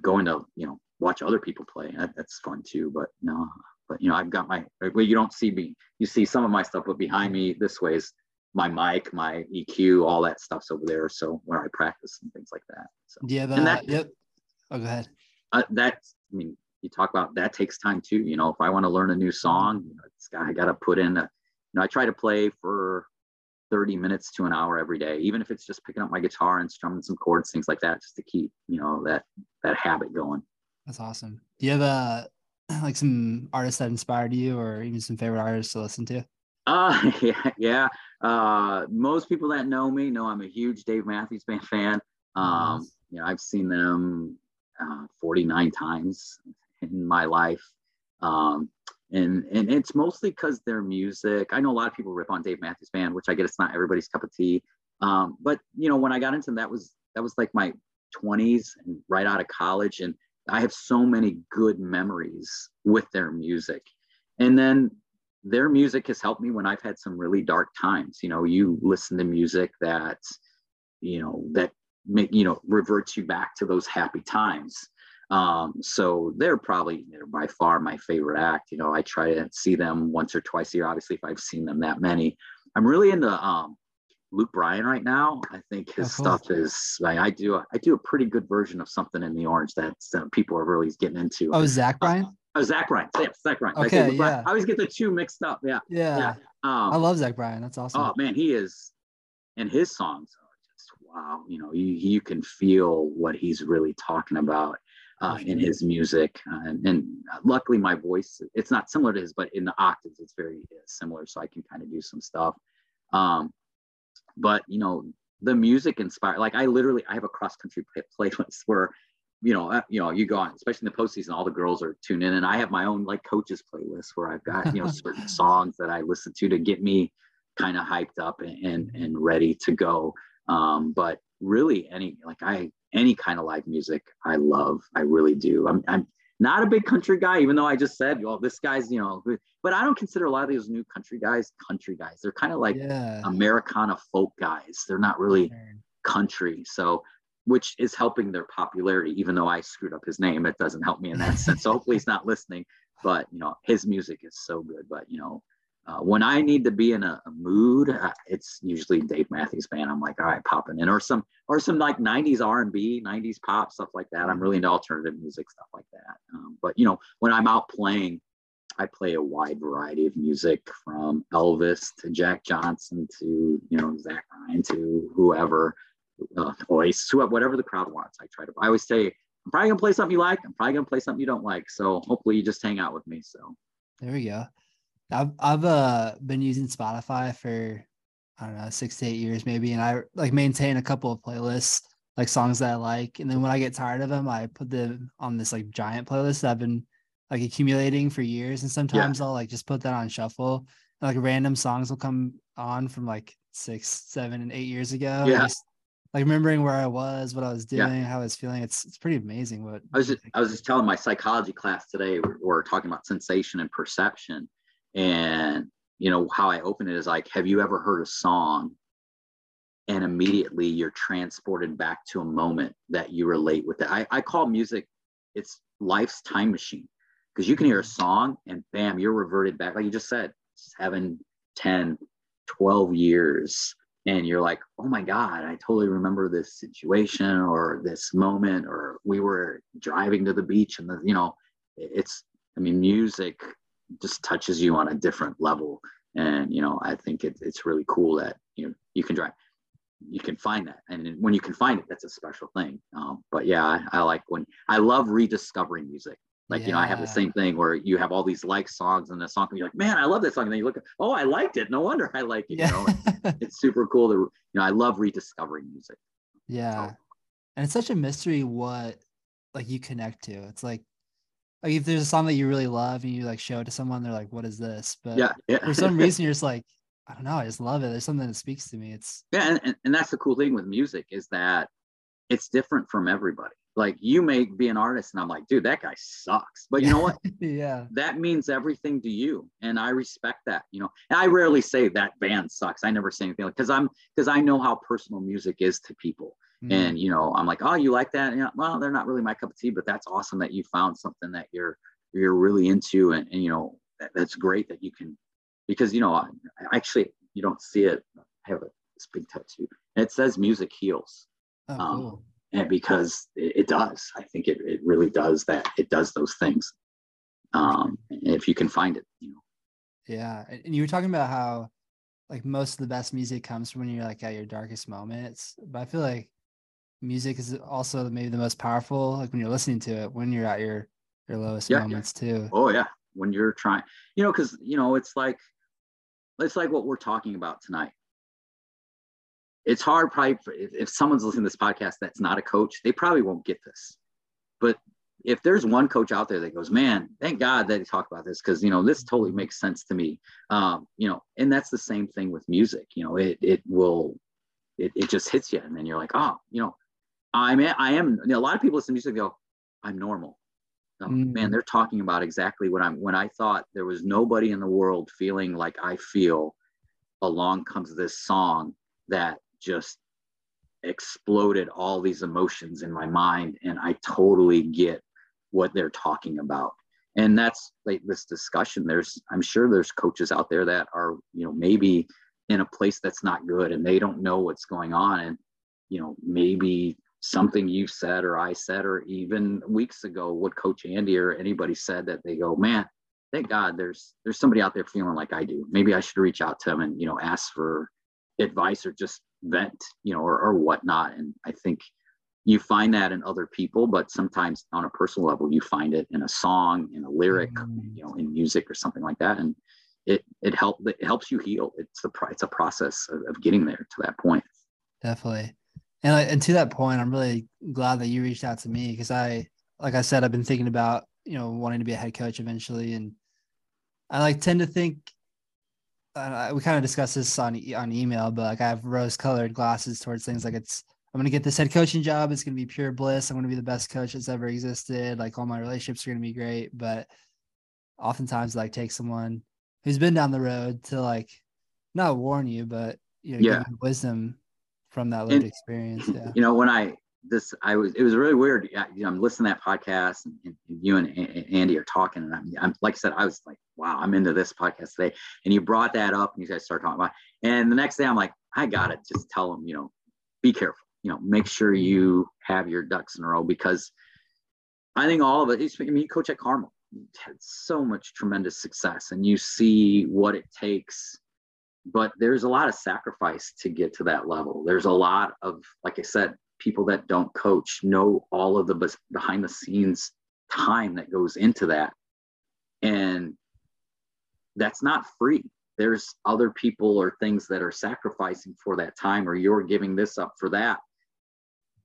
going to you know watch other people play. That, that's fun too but no but you know i've got my well you don't see me you see some of my stuff but behind me this way is my mic my eq all that stuff's over there. So where i practice and things like that so. Yeah and that yep. Oh go ahead. Uh, that i mean you talk about that takes time too you know if i want to learn a new song you know, it's got, i got to put in a you know i try to play for 30 minutes to an hour every day, even if it's just picking up my guitar and strumming some chords, things like that, just to keep, you know, that that habit going. That's awesome. Do you have a like some artists that inspired you or even some favorite artists to listen to? Uh yeah, yeah. Uh most people that know me know I'm a huge Dave Matthews Band fan. Um, nice. you know, I've seen them uh, 49 times in my life. Um, and and it's mostly because their music. I know a lot of people rip on Dave Matthews Band, which I get it's not everybody's cup of tea. Um, but you know, when I got into them, that was that was like my 20s and right out of college, and I have so many good memories with their music. And then their music has helped me when I've had some really dark times. You know, you listen to music that, you know, that make you know reverts you back to those happy times um, so they're probably they're by far my favorite act. You know, I try to see them once or twice a year. Obviously, if I've seen them that many, I'm really into um, Luke Bryan right now. I think his oh, cool. stuff is like I do. I do a pretty good version of something in the orange that uh, people are really getting into. Oh, Zach Bryan. Uh, oh, Zach Bryan. Yeah, Zach Bryan. Okay, I, yeah. I always get the two mixed up. Yeah. Yeah. yeah. Um, I love Zach Bryan. That's awesome. Oh man, he is, and his songs are just wow. You know, you you can feel what he's really talking about uh, in his music. Uh, and, and, luckily, my voice, it's not similar to his, but in the octaves, it's very similar. So I can kind of do some stuff. Um, but, you know, the music inspired, like I literally, I have a cross country playlist where, you know, uh, you know, you go on, especially in the postseason, all the girls are tuned in, and I have my own like coaches playlist where I've got you know certain songs that I listen to to get me kind of hyped up and, and and ready to go. Um, but really, any like I any kind of live music I love. I really do. I'm, I'm not a big country guy, even though I just said, well, this guy's, you know, but I don't consider a lot of these new country guys country guys. They're kind of like yeah. Americana folk guys. They're not really country. So, which is helping their popularity, even though I screwed up his name, it doesn't help me in that sense. So hopefully he's not listening, but you know, his music is so good, but you know, uh, when I need to be in a, a mood, uh, it's usually Dave Matthews Band. I'm like, all right, popping in, or some, or some like '90s R&B, '90s pop stuff like that. I'm really into alternative music stuff like that. Um, but you know, when I'm out playing, I play a wide variety of music from Elvis to Jack Johnson to you know Zach Bryan to whoever, uh, voice, whatever the crowd wants. I try to. I always say, I'm probably gonna play something you like. I'm probably gonna play something you don't like. So hopefully you just hang out with me. So there we go. I've I've uh been using Spotify for I don't know six to eight years maybe, and I like maintain a couple of playlists like songs that I like, and then when I get tired of them, I put them on this like giant playlist that I've been like accumulating for years, and sometimes yeah. I'll like just put that on shuffle, and, like random songs will come on from like six, seven, and eight years ago. Yeah. Just, like remembering where I was, what I was doing, yeah. how I was feeling. It's it's pretty amazing. What I was just I was just telling my psychology class today. We're, we're talking about sensation and perception, and you know how I open it is like, have you ever heard a song, and immediately you're transported back to a moment that you relate with it. I, I call music, it's life's time machine. Because you can hear a song and bam, you're reverted back, like you just said, seven, 10, 12 years. And you're like, oh my God, I totally remember this situation or this moment, or we were driving to the beach and the, you know, it's, I mean, music just touches you on a different level. And, you know, I think it, it's really cool that, you know, you can drive, you can find that. And when you can find it, that's a special thing. Um, but yeah, I, I like when I love rediscovering music. Like, yeah. you know, I have the same thing where you have all these like songs and the song and you're like, man, I love this song. And then you look oh, I liked it. No wonder I like it. Yeah. You know, it's super cool to, you know, I love rediscovering music. Yeah. So. And it's such a mystery what like you connect to. It's like, like if there's a song that you really love and you like show it to someone, they're like, what is this? But yeah, yeah. for some reason you're just like, I don't know, I just love it. There's something that speaks to me. It's yeah, and, and, and that's the cool thing with music is that it's different from everybody like you may be an artist and i'm like dude that guy sucks but you know what yeah that means everything to you and i respect that you know and i rarely say that band sucks i never say anything like because i'm because i know how personal music is to people mm. and you know i'm like oh you like that? Yeah well they're not really my cup of tea but that's awesome that you found something that you're you're really into and, and you know that, that's great that you can because you know I, actually you don't see it I have a, this big tattoo and it says music heals oh, um, cool. and because it, it, does i think it, it really does that it does those things um if you can find it you know. Yeah and you were talking about how like most of the best music comes from when you're like at your darkest moments but i feel like music is also maybe the most powerful like when you're listening to it when you're at your your lowest yeah, moments yeah. too. Oh yeah. When you're trying you know because you know it's like it's like what we're talking about tonight. It's hard probably for, if, if someone's listening to this podcast that's not a coach they probably won't get this. But if there's one coach out there that goes man thank god that he talked about this because you know this totally makes sense to me um, you know and that's the same thing with music you know it it will it, it just hits you and then you're like oh you know i'm i am you know, a lot of people listen to music go i'm normal oh, mm. man they're talking about exactly what i'm when i thought there was nobody in the world feeling like i feel along comes this song that just exploded all these emotions in my mind and i totally get what they're talking about and that's like this discussion there's i'm sure there's coaches out there that are you know maybe in a place that's not good and they don't know what's going on and you know maybe something you said or i said or even weeks ago what coach andy or anybody said that they go man thank god there's there's somebody out there feeling like i do maybe i should reach out to them and you know ask for advice or just vent, you know, or, or whatnot. And I think you find that in other people, but sometimes on a personal level, you find it in a song, in a lyric, mm. you know, in music or something like that. And it it help it helps you heal. It's the it's a process of, of getting there to that point. Definitely. And, and to that point, I'm really glad that you reached out to me because I, like I said, I've been thinking about, you know, wanting to be a head coach eventually. And I like tend to think uh, we kind of discussed this on on email, but like I have rose colored glasses towards things like it's I'm gonna get this head coaching job. It's gonna be pure bliss. I'm gonna be the best coach that's ever existed. Like all my relationships are gonna be great, but oftentimes like take someone who's been down the road to like not warn you, but you know, yeah. wisdom from that lived and, experience. Yeah. You know, when I this I was it was really weird. I, you know, I'm listening to that podcast and, and you and, and, Andy are talking, and I'm, I'm like I said, I was like, wow, I'm into this podcast today. And you brought that up, and you guys start talking about. It. And the next day, I'm like, I got it. Just tell them, you know, be careful. You know, make sure mm-hmm. you have your ducks in a row because I think all of it. I mean, you coach at Carmel, had so much tremendous success, and you see what it takes but there's a lot of sacrifice to get to that level. There's a lot of, like I said, people that don't coach know all of the behind the scenes time that goes into that. And that's not free. There's other people or things that are sacrificing for that time or you're giving this up for that.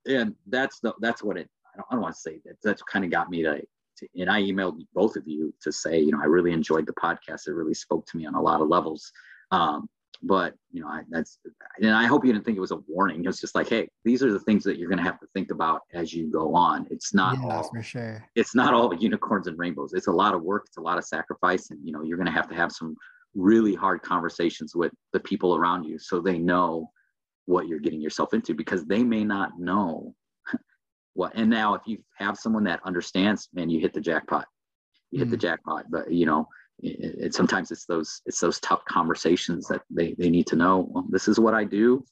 And that's the that's what it i don't, don't want to say that that's kind of got me to, to and i emailed both of you to say you know i really enjoyed the podcast. It really spoke to me on a lot of levels um, but you know, I, that's and I hope you didn't think it was a warning. It's just like, hey, these are the things that you're going to have to think about as you go on. It's not yeah, all for sure. It's not all unicorns and rainbows. It's a lot of work. It's a lot of sacrifice, and you know, you're going to have to have some really hard conversations with the people around you so they know what you're getting yourself into because they may not know what. And now, if you have someone that understands, man, you hit the jackpot. You hit mm. the jackpot. But you know, it, it, sometimes it's those it's those tough conversations that they they need to know well, this is what i do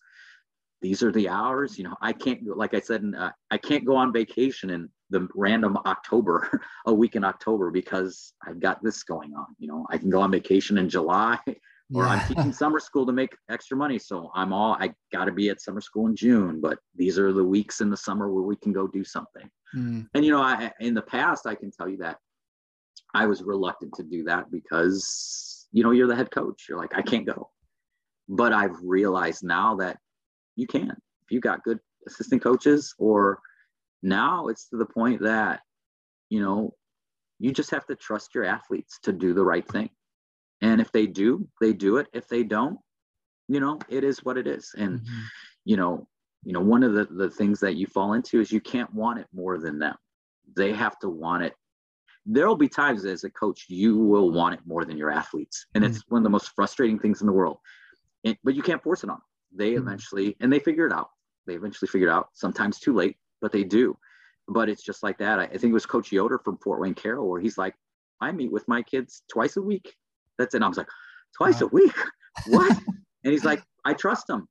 these are the hours you know i can't like i said uh, i can't go on vacation in the random october a week in october because i've got this going on you know i can go on vacation in july or yeah. i'm teaching summer school to make extra money so i'm all i got to be at summer school in june but these are the weeks in the summer where we can go do something mm. and you know I, in the past i can tell you that I was reluctant to do that because, you know, you're the head coach. You're like, I can't go. But I've realized now that you can. If you got good assistant coaches, or now it's to the point that, you know, you just have to trust your athletes to do the right thing. And if they do, they do it. If they don't, you know, it is what it is. And, mm-hmm. you know, you know, one of the, the things that you fall into is you can't want it more than them. They have to want it there'll be times as a coach you will want it more than your athletes and it's mm-hmm. one of the most frustrating things in the world and, but you can't force it on them. they mm-hmm. eventually and they figure it out they eventually figure it out sometimes too late but they do but it's just like that i, I think it was coach yoder from fort wayne carroll where he's like i meet with my kids twice a week that's it i was like twice wow. a week what and he's like i trust them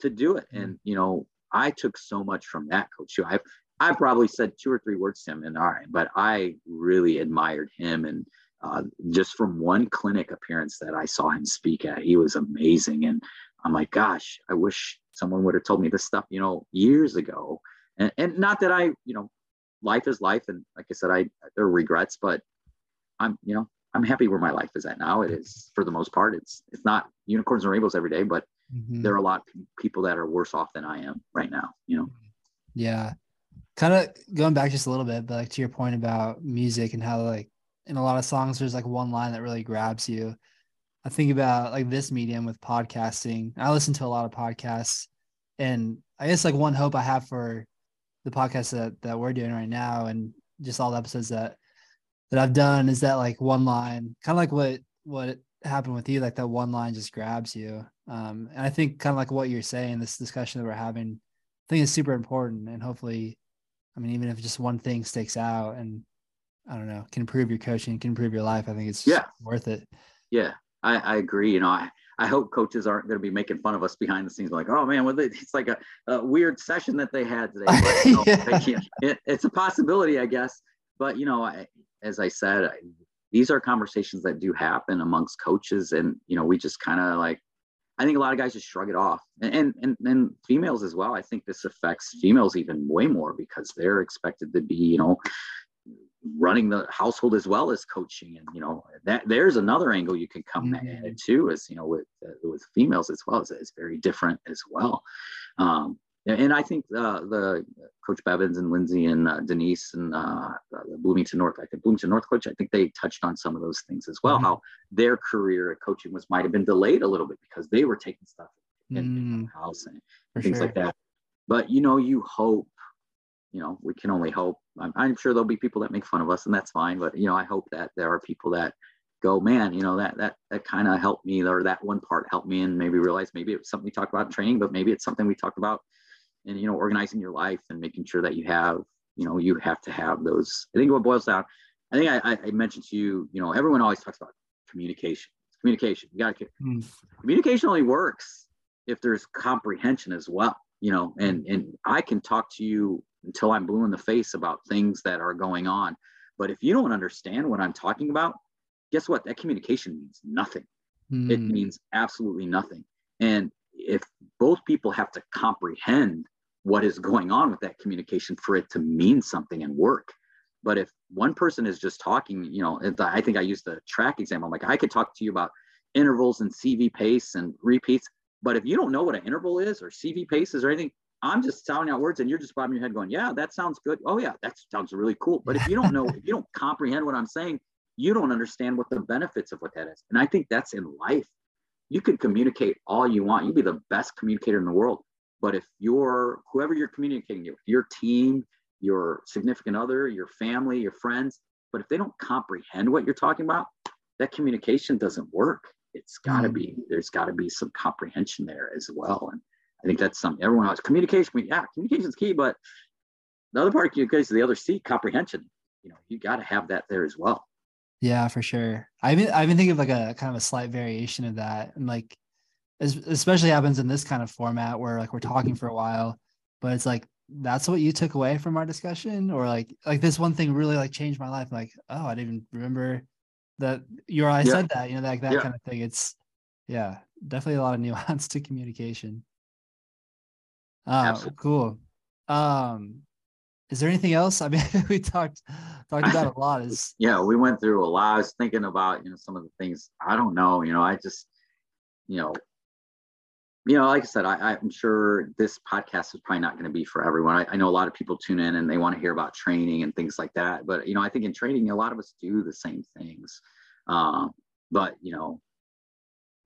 to do it mm-hmm. and you know I took so much from that coach. I've I probably said two or three words to him, and all right, but I really admired him, and uh, just from one clinic appearance that I saw him speak at, he was amazing, and I'm like, gosh, I wish someone would have told me this stuff, you know, years ago, and, and not that I, you know, life is life, and like I said, I there are regrets, but I'm, you know, I'm happy where my life is at now. It is for the most part, it's it's not unicorns and rainbows every day, but mm-hmm. there are a lot of people that are worse off than I am right now, you know. Yeah, kind of going back just a little bit, but like to your point about music and how like in a lot of songs there's like one line that really grabs you. I think about like this medium with podcasting. I listen to a lot of podcasts, and I guess like one hope I have for the podcast that that we're doing right now, and just all the episodes that that I've done is that like one line, kind of like what what happened with you, like that one line just grabs you. Um, and I think kind of like what you're saying, this discussion that we're having, I think is super important, and hopefully I mean, even if just one thing sticks out and I don't know, can improve your coaching, can improve your life, I think it's yeah worth it. Yeah, I, I agree. You know, I, I hope coaches aren't going to be making fun of us behind the scenes, like, oh man, well, it's like a, a weird session that they had today. But, you know, yeah. it, it's a possibility, I guess. But you know, I, as I said, I, these are conversations that do happen amongst coaches, and you know, we just kind of like I think a lot of guys just shrug it off, and, and and females as well. I think this affects females even way more because they're expected to be, you know, running the household as well as coaching, and you know that there's another angle you can come mm-hmm. at it too, as you know with uh, with females as well. It's, it's very different as well. Um, and I think uh, the Coach Bevins and Lindsay and uh, Denise and uh, the Bloomington North, I think Bloomington North coach, I think they touched on some of those things as well. Mm-hmm. How their career at coaching was might have been delayed a little bit because they were taking stuff in, mm in the house and things sure. like that. But you know, you hope, you know, we can only hope. I'm, I'm sure there'll be people that make fun of us, and that's fine. But you know, I hope that there are people that go, man, you know, that that that kind of helped me, or that one part helped me, and maybe realize maybe it was something we talked about in training, but maybe it's something we talked about and you know organizing your life and making sure that you have you know you have to have those. I think what boils down i think i, I mentioned to you you know everyone always talks about communication communication. You got to mm. communication only works if there's comprehension as well you know and and i can talk to you until i'm blue in the face about things that are going on. But if you don't understand what i'm talking about guess what? That communication means nothing. Mm. it means absolutely nothing. And if both people have to comprehend what is going on with that communication for it to mean something and work. But if one person is just talking, you know, I think I used the track example. I'm like, I could talk to you about intervals and CV pace and repeats. But if you don't know what an interval is or CV paces or anything, I'm just sounding out words and you're just bobbing your head going, yeah, that sounds good. Oh yeah, that sounds really cool. But if you don't know, if you don't comprehend what I'm saying, you don't understand what the benefits of what that is. And I think that's in life. You could communicate all you want. You'd be the best communicator in the world. But if you're whoever you're communicating with, your team, your significant other, your family, your friends, but if they don't comprehend what you're talking about, that communication doesn't work. It's got to mm. be, there's got to be some comprehension there as well. And I think that's something everyone else communication. Yeah, communication is key, but the other part of communication, the other C, comprehension. You know, you got to have that there as well. Yeah, for sure. I mean, I even think of like a kind of a slight variation of that, and like, especially happens in this kind of format where like we're talking for a while, but it's like that's what you took away from our discussion, or like like this one thing really like changed my life. Like, oh, I didn't even remember that you or I yeah. said that. You know, like that, that yeah. kind of thing. It's yeah, definitely a lot of nuance to communication. Oh, cool. Um, is there anything else? I mean, we talked talked about a lot. Is yeah, we went through a lot. I was thinking about you know some of the things. I don't know. You know, I just you know, you know, like I said, I, I'm sure this podcast is probably not going to be for everyone. I, I, know a lot of people tune in and they want to hear about training and things like that. But you know, I think in training, a lot of us do the same things. Um, but you know,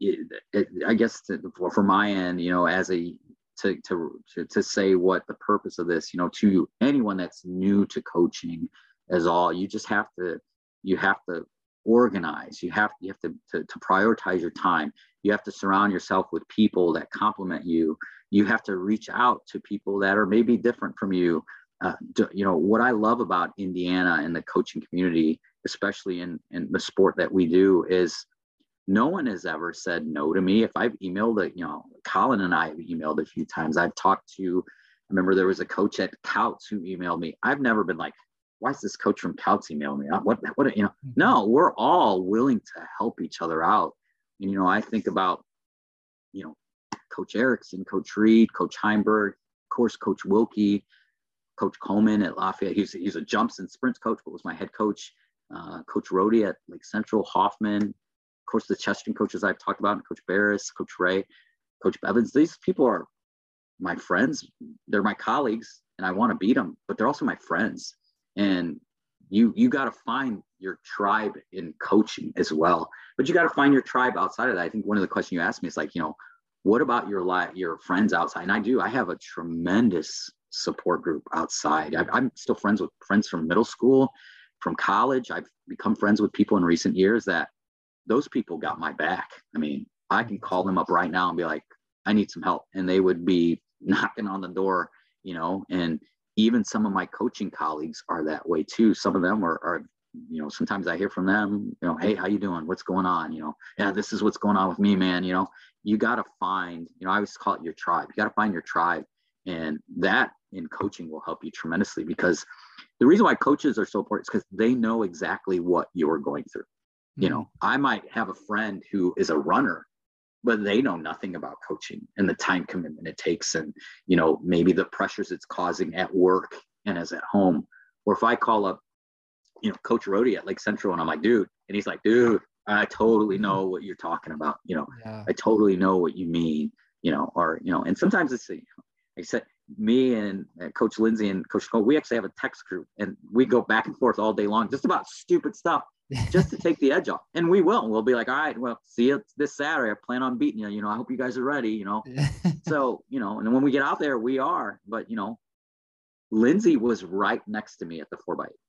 it, it, I guess to, for, for my end, you know, as a to, to, to, to say what the purpose of this, you know, to anyone that's new to coaching is all, you just have to, you have to organize, you have, you have to, to, to prioritize your time. You have to surround yourself with people that complement you. You have to reach out to people that are maybe different from you. Uh, you know, what I love about Indiana and the coaching community, especially in, in the sport that we do is no one has ever said no to me. If I've emailed it, you know, Colin and I have emailed a few times. I've talked to, I remember there was a coach at Couts who emailed me. I've never been like, why is this coach from Couts emailing me? What, what, you know, mm-hmm. no, we're all willing to help each other out. And, you know, I think about, you know, Coach Erickson, Coach Reed, Coach Heimberg, of course, Coach Wilkie, Coach Coleman at Lafayette. He's, he's a jumps and sprints coach, but was my head coach. Uh, coach Rody at Lake Central, Hoffman, of course, the Chesterton coaches I've talked about, Coach Barris, Coach Ray, Coach Bevins, these people are my friends. They're my colleagues, and I want to beat them, but they're also my friends. And you you got to find your tribe in coaching as well. But you got to find your tribe outside of that. I think one of the questions you asked me is like, you know, what about your life, your friends outside? And I do. I have a tremendous support group outside. I, I'm still friends with friends from middle school, from college. I've become friends with people in recent years that those people got my back. I mean, I can call them up right now and be like, I need some help. And they would be knocking on the door, you know, and even some of my coaching colleagues are that way too. Some of them are, are you know, sometimes I hear from them, you know, hey, how you doing? What's going on? You know, yeah, this is what's going on with me, man. You know, you got to find, you know, I always call it your tribe. You got to find your tribe. And that in coaching will help you tremendously because the reason why coaches are so important is because they know exactly what you're going through. You know, mm-hmm. I might have a friend who is a runner, but they know nothing about coaching and the time commitment it takes and, you know, maybe the pressures it's causing at work and as at home. Or if I call up, you know, Coach Rody at Lake Central and I'm like, dude, and he's like, dude, I totally mm-hmm. know what you're talking about. You know, yeah. I totally know what you mean, you know, or, you know, and sometimes it's, like I said, me and Coach Lindsay and Coach Cole, we actually have a text group and we go back and forth all day long just about stupid stuff just to take the edge off. And we will. We'll be like, all right, well, see you this Saturday. I plan on beating you. You know, I hope you guys are ready, you know. so, you know, and when we get out there, we are. But, you know, Lindsay was right next to me at the four by eight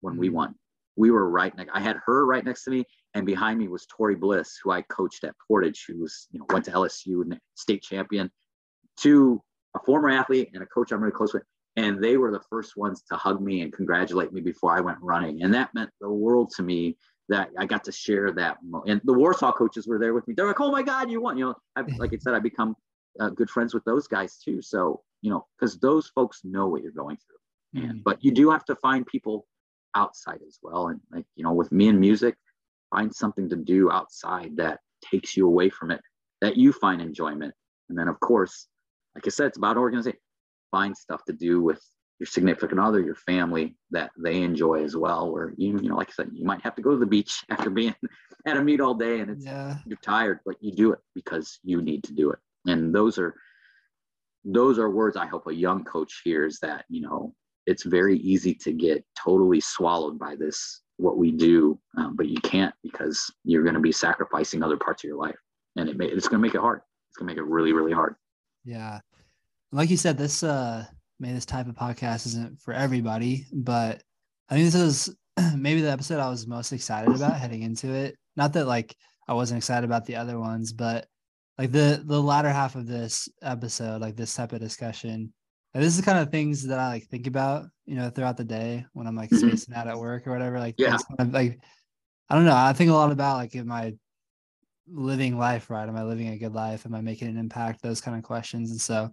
when we mm. won. We were right next. I had her right next to me, and behind me was Tori Bliss, who I coached at Portage, who was, you know, went to LSU and state champion, to a former athlete and a coach I'm really close with and they were the first ones to hug me and congratulate me before I went running. And that meant the world to me that I got to share that. And the Warsaw coaches were there with me. They're like, "Oh my God, you won!" You know, I've, like I said, I become uh, good friends with those guys too. So you know, because those folks know what you're going through. And mm-hmm. but you do have to find people outside as well. And like you know, with me and music, find something to do outside that takes you away from it, that you find enjoyment. And then of course, like I said, it's about organization find stuff to do with your significant other, your family that they enjoy as well. Where you, you know, like I said, you might have to go to the beach after being at a meet all day and it's yeah. you're tired, but you do it because you need to do it. And those are those are words I hope a young coach hears that, you know, it's very easy to get totally swallowed by this what we do, um, but you can't because you're going to be sacrificing other parts of your life. and it may, it's going to make it hard. It's going to make it really, really hard. Yeah, like you said, this uh, maybe this type of podcast isn't for everybody, but I think this is maybe the episode I was most excited about heading into it. Not that like I wasn't excited about the other ones, but like the the latter half of this episode, like this type of discussion, like this is the kind of things that I like think about, you know, throughout the day when I'm like mm-hmm. spacing out at work or whatever. Like, yeah, kind of, like I don't know. I think a lot about like, am I living life right? Am I living a good life? Am I making an impact? Those kind of questions, and so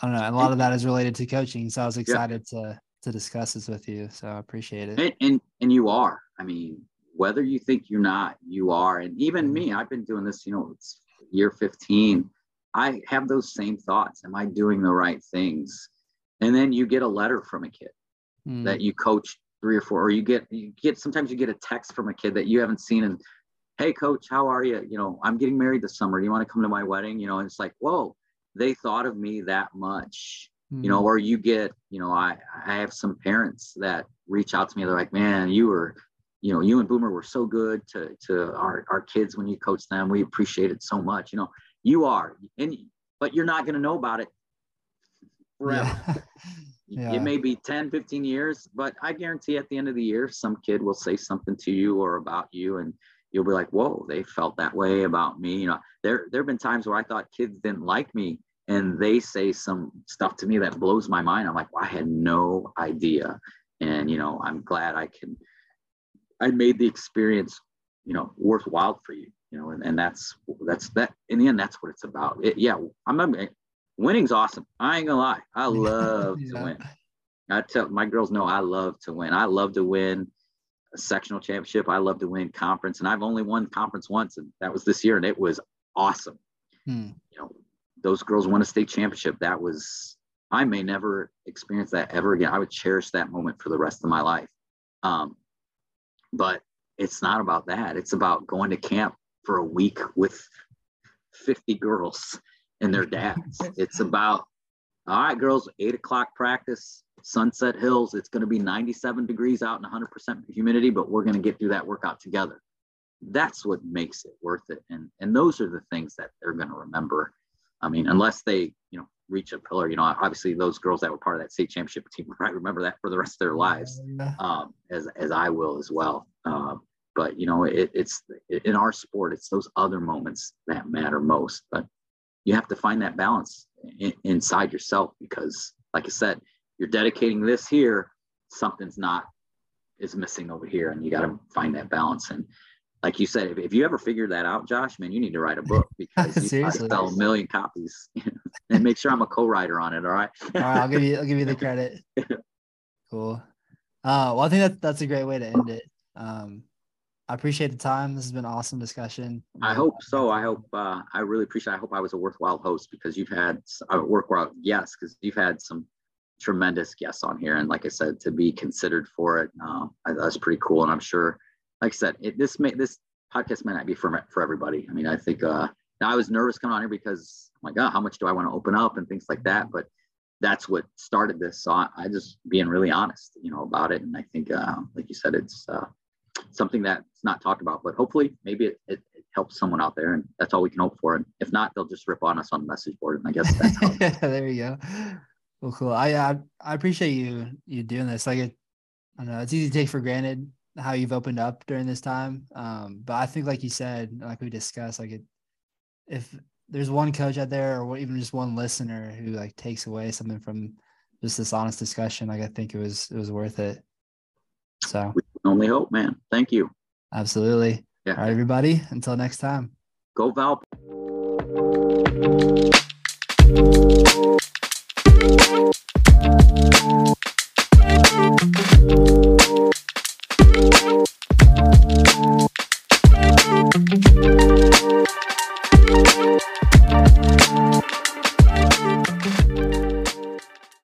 I don't know. And A lot of that is related to coaching. So I was excited yeah. to to discuss this with you. So I appreciate it. And, and and you are. I mean, whether you think you're not, you are. And even me, I've been doing this, you know, it's year 15. I have those same thoughts. Am I doing the right things? And then you get a letter from a kid mm. that you coach three or four, or you get you get sometimes you get a text from a kid that you haven't seen and hey coach, how are you? You know, I'm getting married this summer. Do you want to come to my wedding? You know, and it's like, whoa, they thought of me that much. You know, hmm. or you get, you know, I I have some parents that reach out to me. They're like, man, you were you know, you and Boomer were so good to to our, our kids when you coached them. We appreciate it so much. You know, you are, and but you're not going to know about it forever. Yeah. yeah. It may be 10, 15 years, but I guarantee at the end of the year, some kid will say something to you or about you, and you'll be like, "Whoa, they felt that way about me." You know, there there have been times where I thought kids didn't like me, and they say some stuff to me that blows my mind. I'm like, well, I had no idea, and you know, I'm glad I can I made the experience, you know, worthwhile for you, you know, and, and that's that's that in the end, that's what it's about. It, yeah, I'm, I'm winning's awesome. I ain't gonna lie. I love yeah. to win. I tell my girls know I love to win. I love to win a sectional championship. I love to win conference, and I've only won conference once, and that was this year, and it was awesome. Hmm. You know, those girls won a state championship. That was I may never experience that ever again. I would cherish that moment for the rest of my life. Um, but it's not about that. It's about going to camp for a week with 50 girls and their dads. it's about, all right, girls, eight o'clock practice, Sunset Hills. It's going to be 97 degrees out and 100% humidity, but we're going to get through that workout together. That's what makes it worth it. And, and those are the things that they're going to remember. I mean, unless they, you know, reach a pillar. You know, obviously those girls that were part of that state championship team right remember that for the rest of their lives, um, as as I will as well. Um, but you know, it, it's in our sport, it's those other moments that matter most. But you have to find that balance in, inside yourself because, like I said, you're dedicating this here, something's not is missing over here, and you got to find that balance. And like you said, if, if, you ever figure that out, Josh, man, you need to write a book because you sell a million copies and make sure I'm a co-writer on it. All right. all right. I'll give you, I'll give you the credit. Cool. Uh, well, I think that that's a great way to end it. Um, I appreciate the time. This has been an awesome discussion. I hope so. I hope, uh, I really appreciate, I hope I was a worthwhile host because you've had a worthwhile, yes, because you've had some tremendous guests on here. And like I said, to be considered for it, uh, that's pretty cool. And I'm sure like I said, it, this may this podcast might not be for for everybody. I mean, I think uh, I was nervous coming on here because oh my God, how much do I want to open up and things like that. But that's what started this. So I, I just being really honest, you know, about it. And I think, uh, like you said, it's uh, something that's not talked about. But hopefully, maybe it, it, it, helps someone out there, and that's all we can hope for. And if not, they'll just rip on us on the message board. And I guess that's how. there you go. Well, cool. I, I I appreciate you you doing this. Like it, I don't know. It's easy to take for granted how you've opened up during this time. Um, but I think, like you said, like we discussed, like it, if there's one coach out there, or even just one listener who like takes away something from just this honest discussion, like I think it was it was worth it. So we only hope, man. Thank you. Absolutely. Yeah. All right, everybody. Until next time. Go Valp.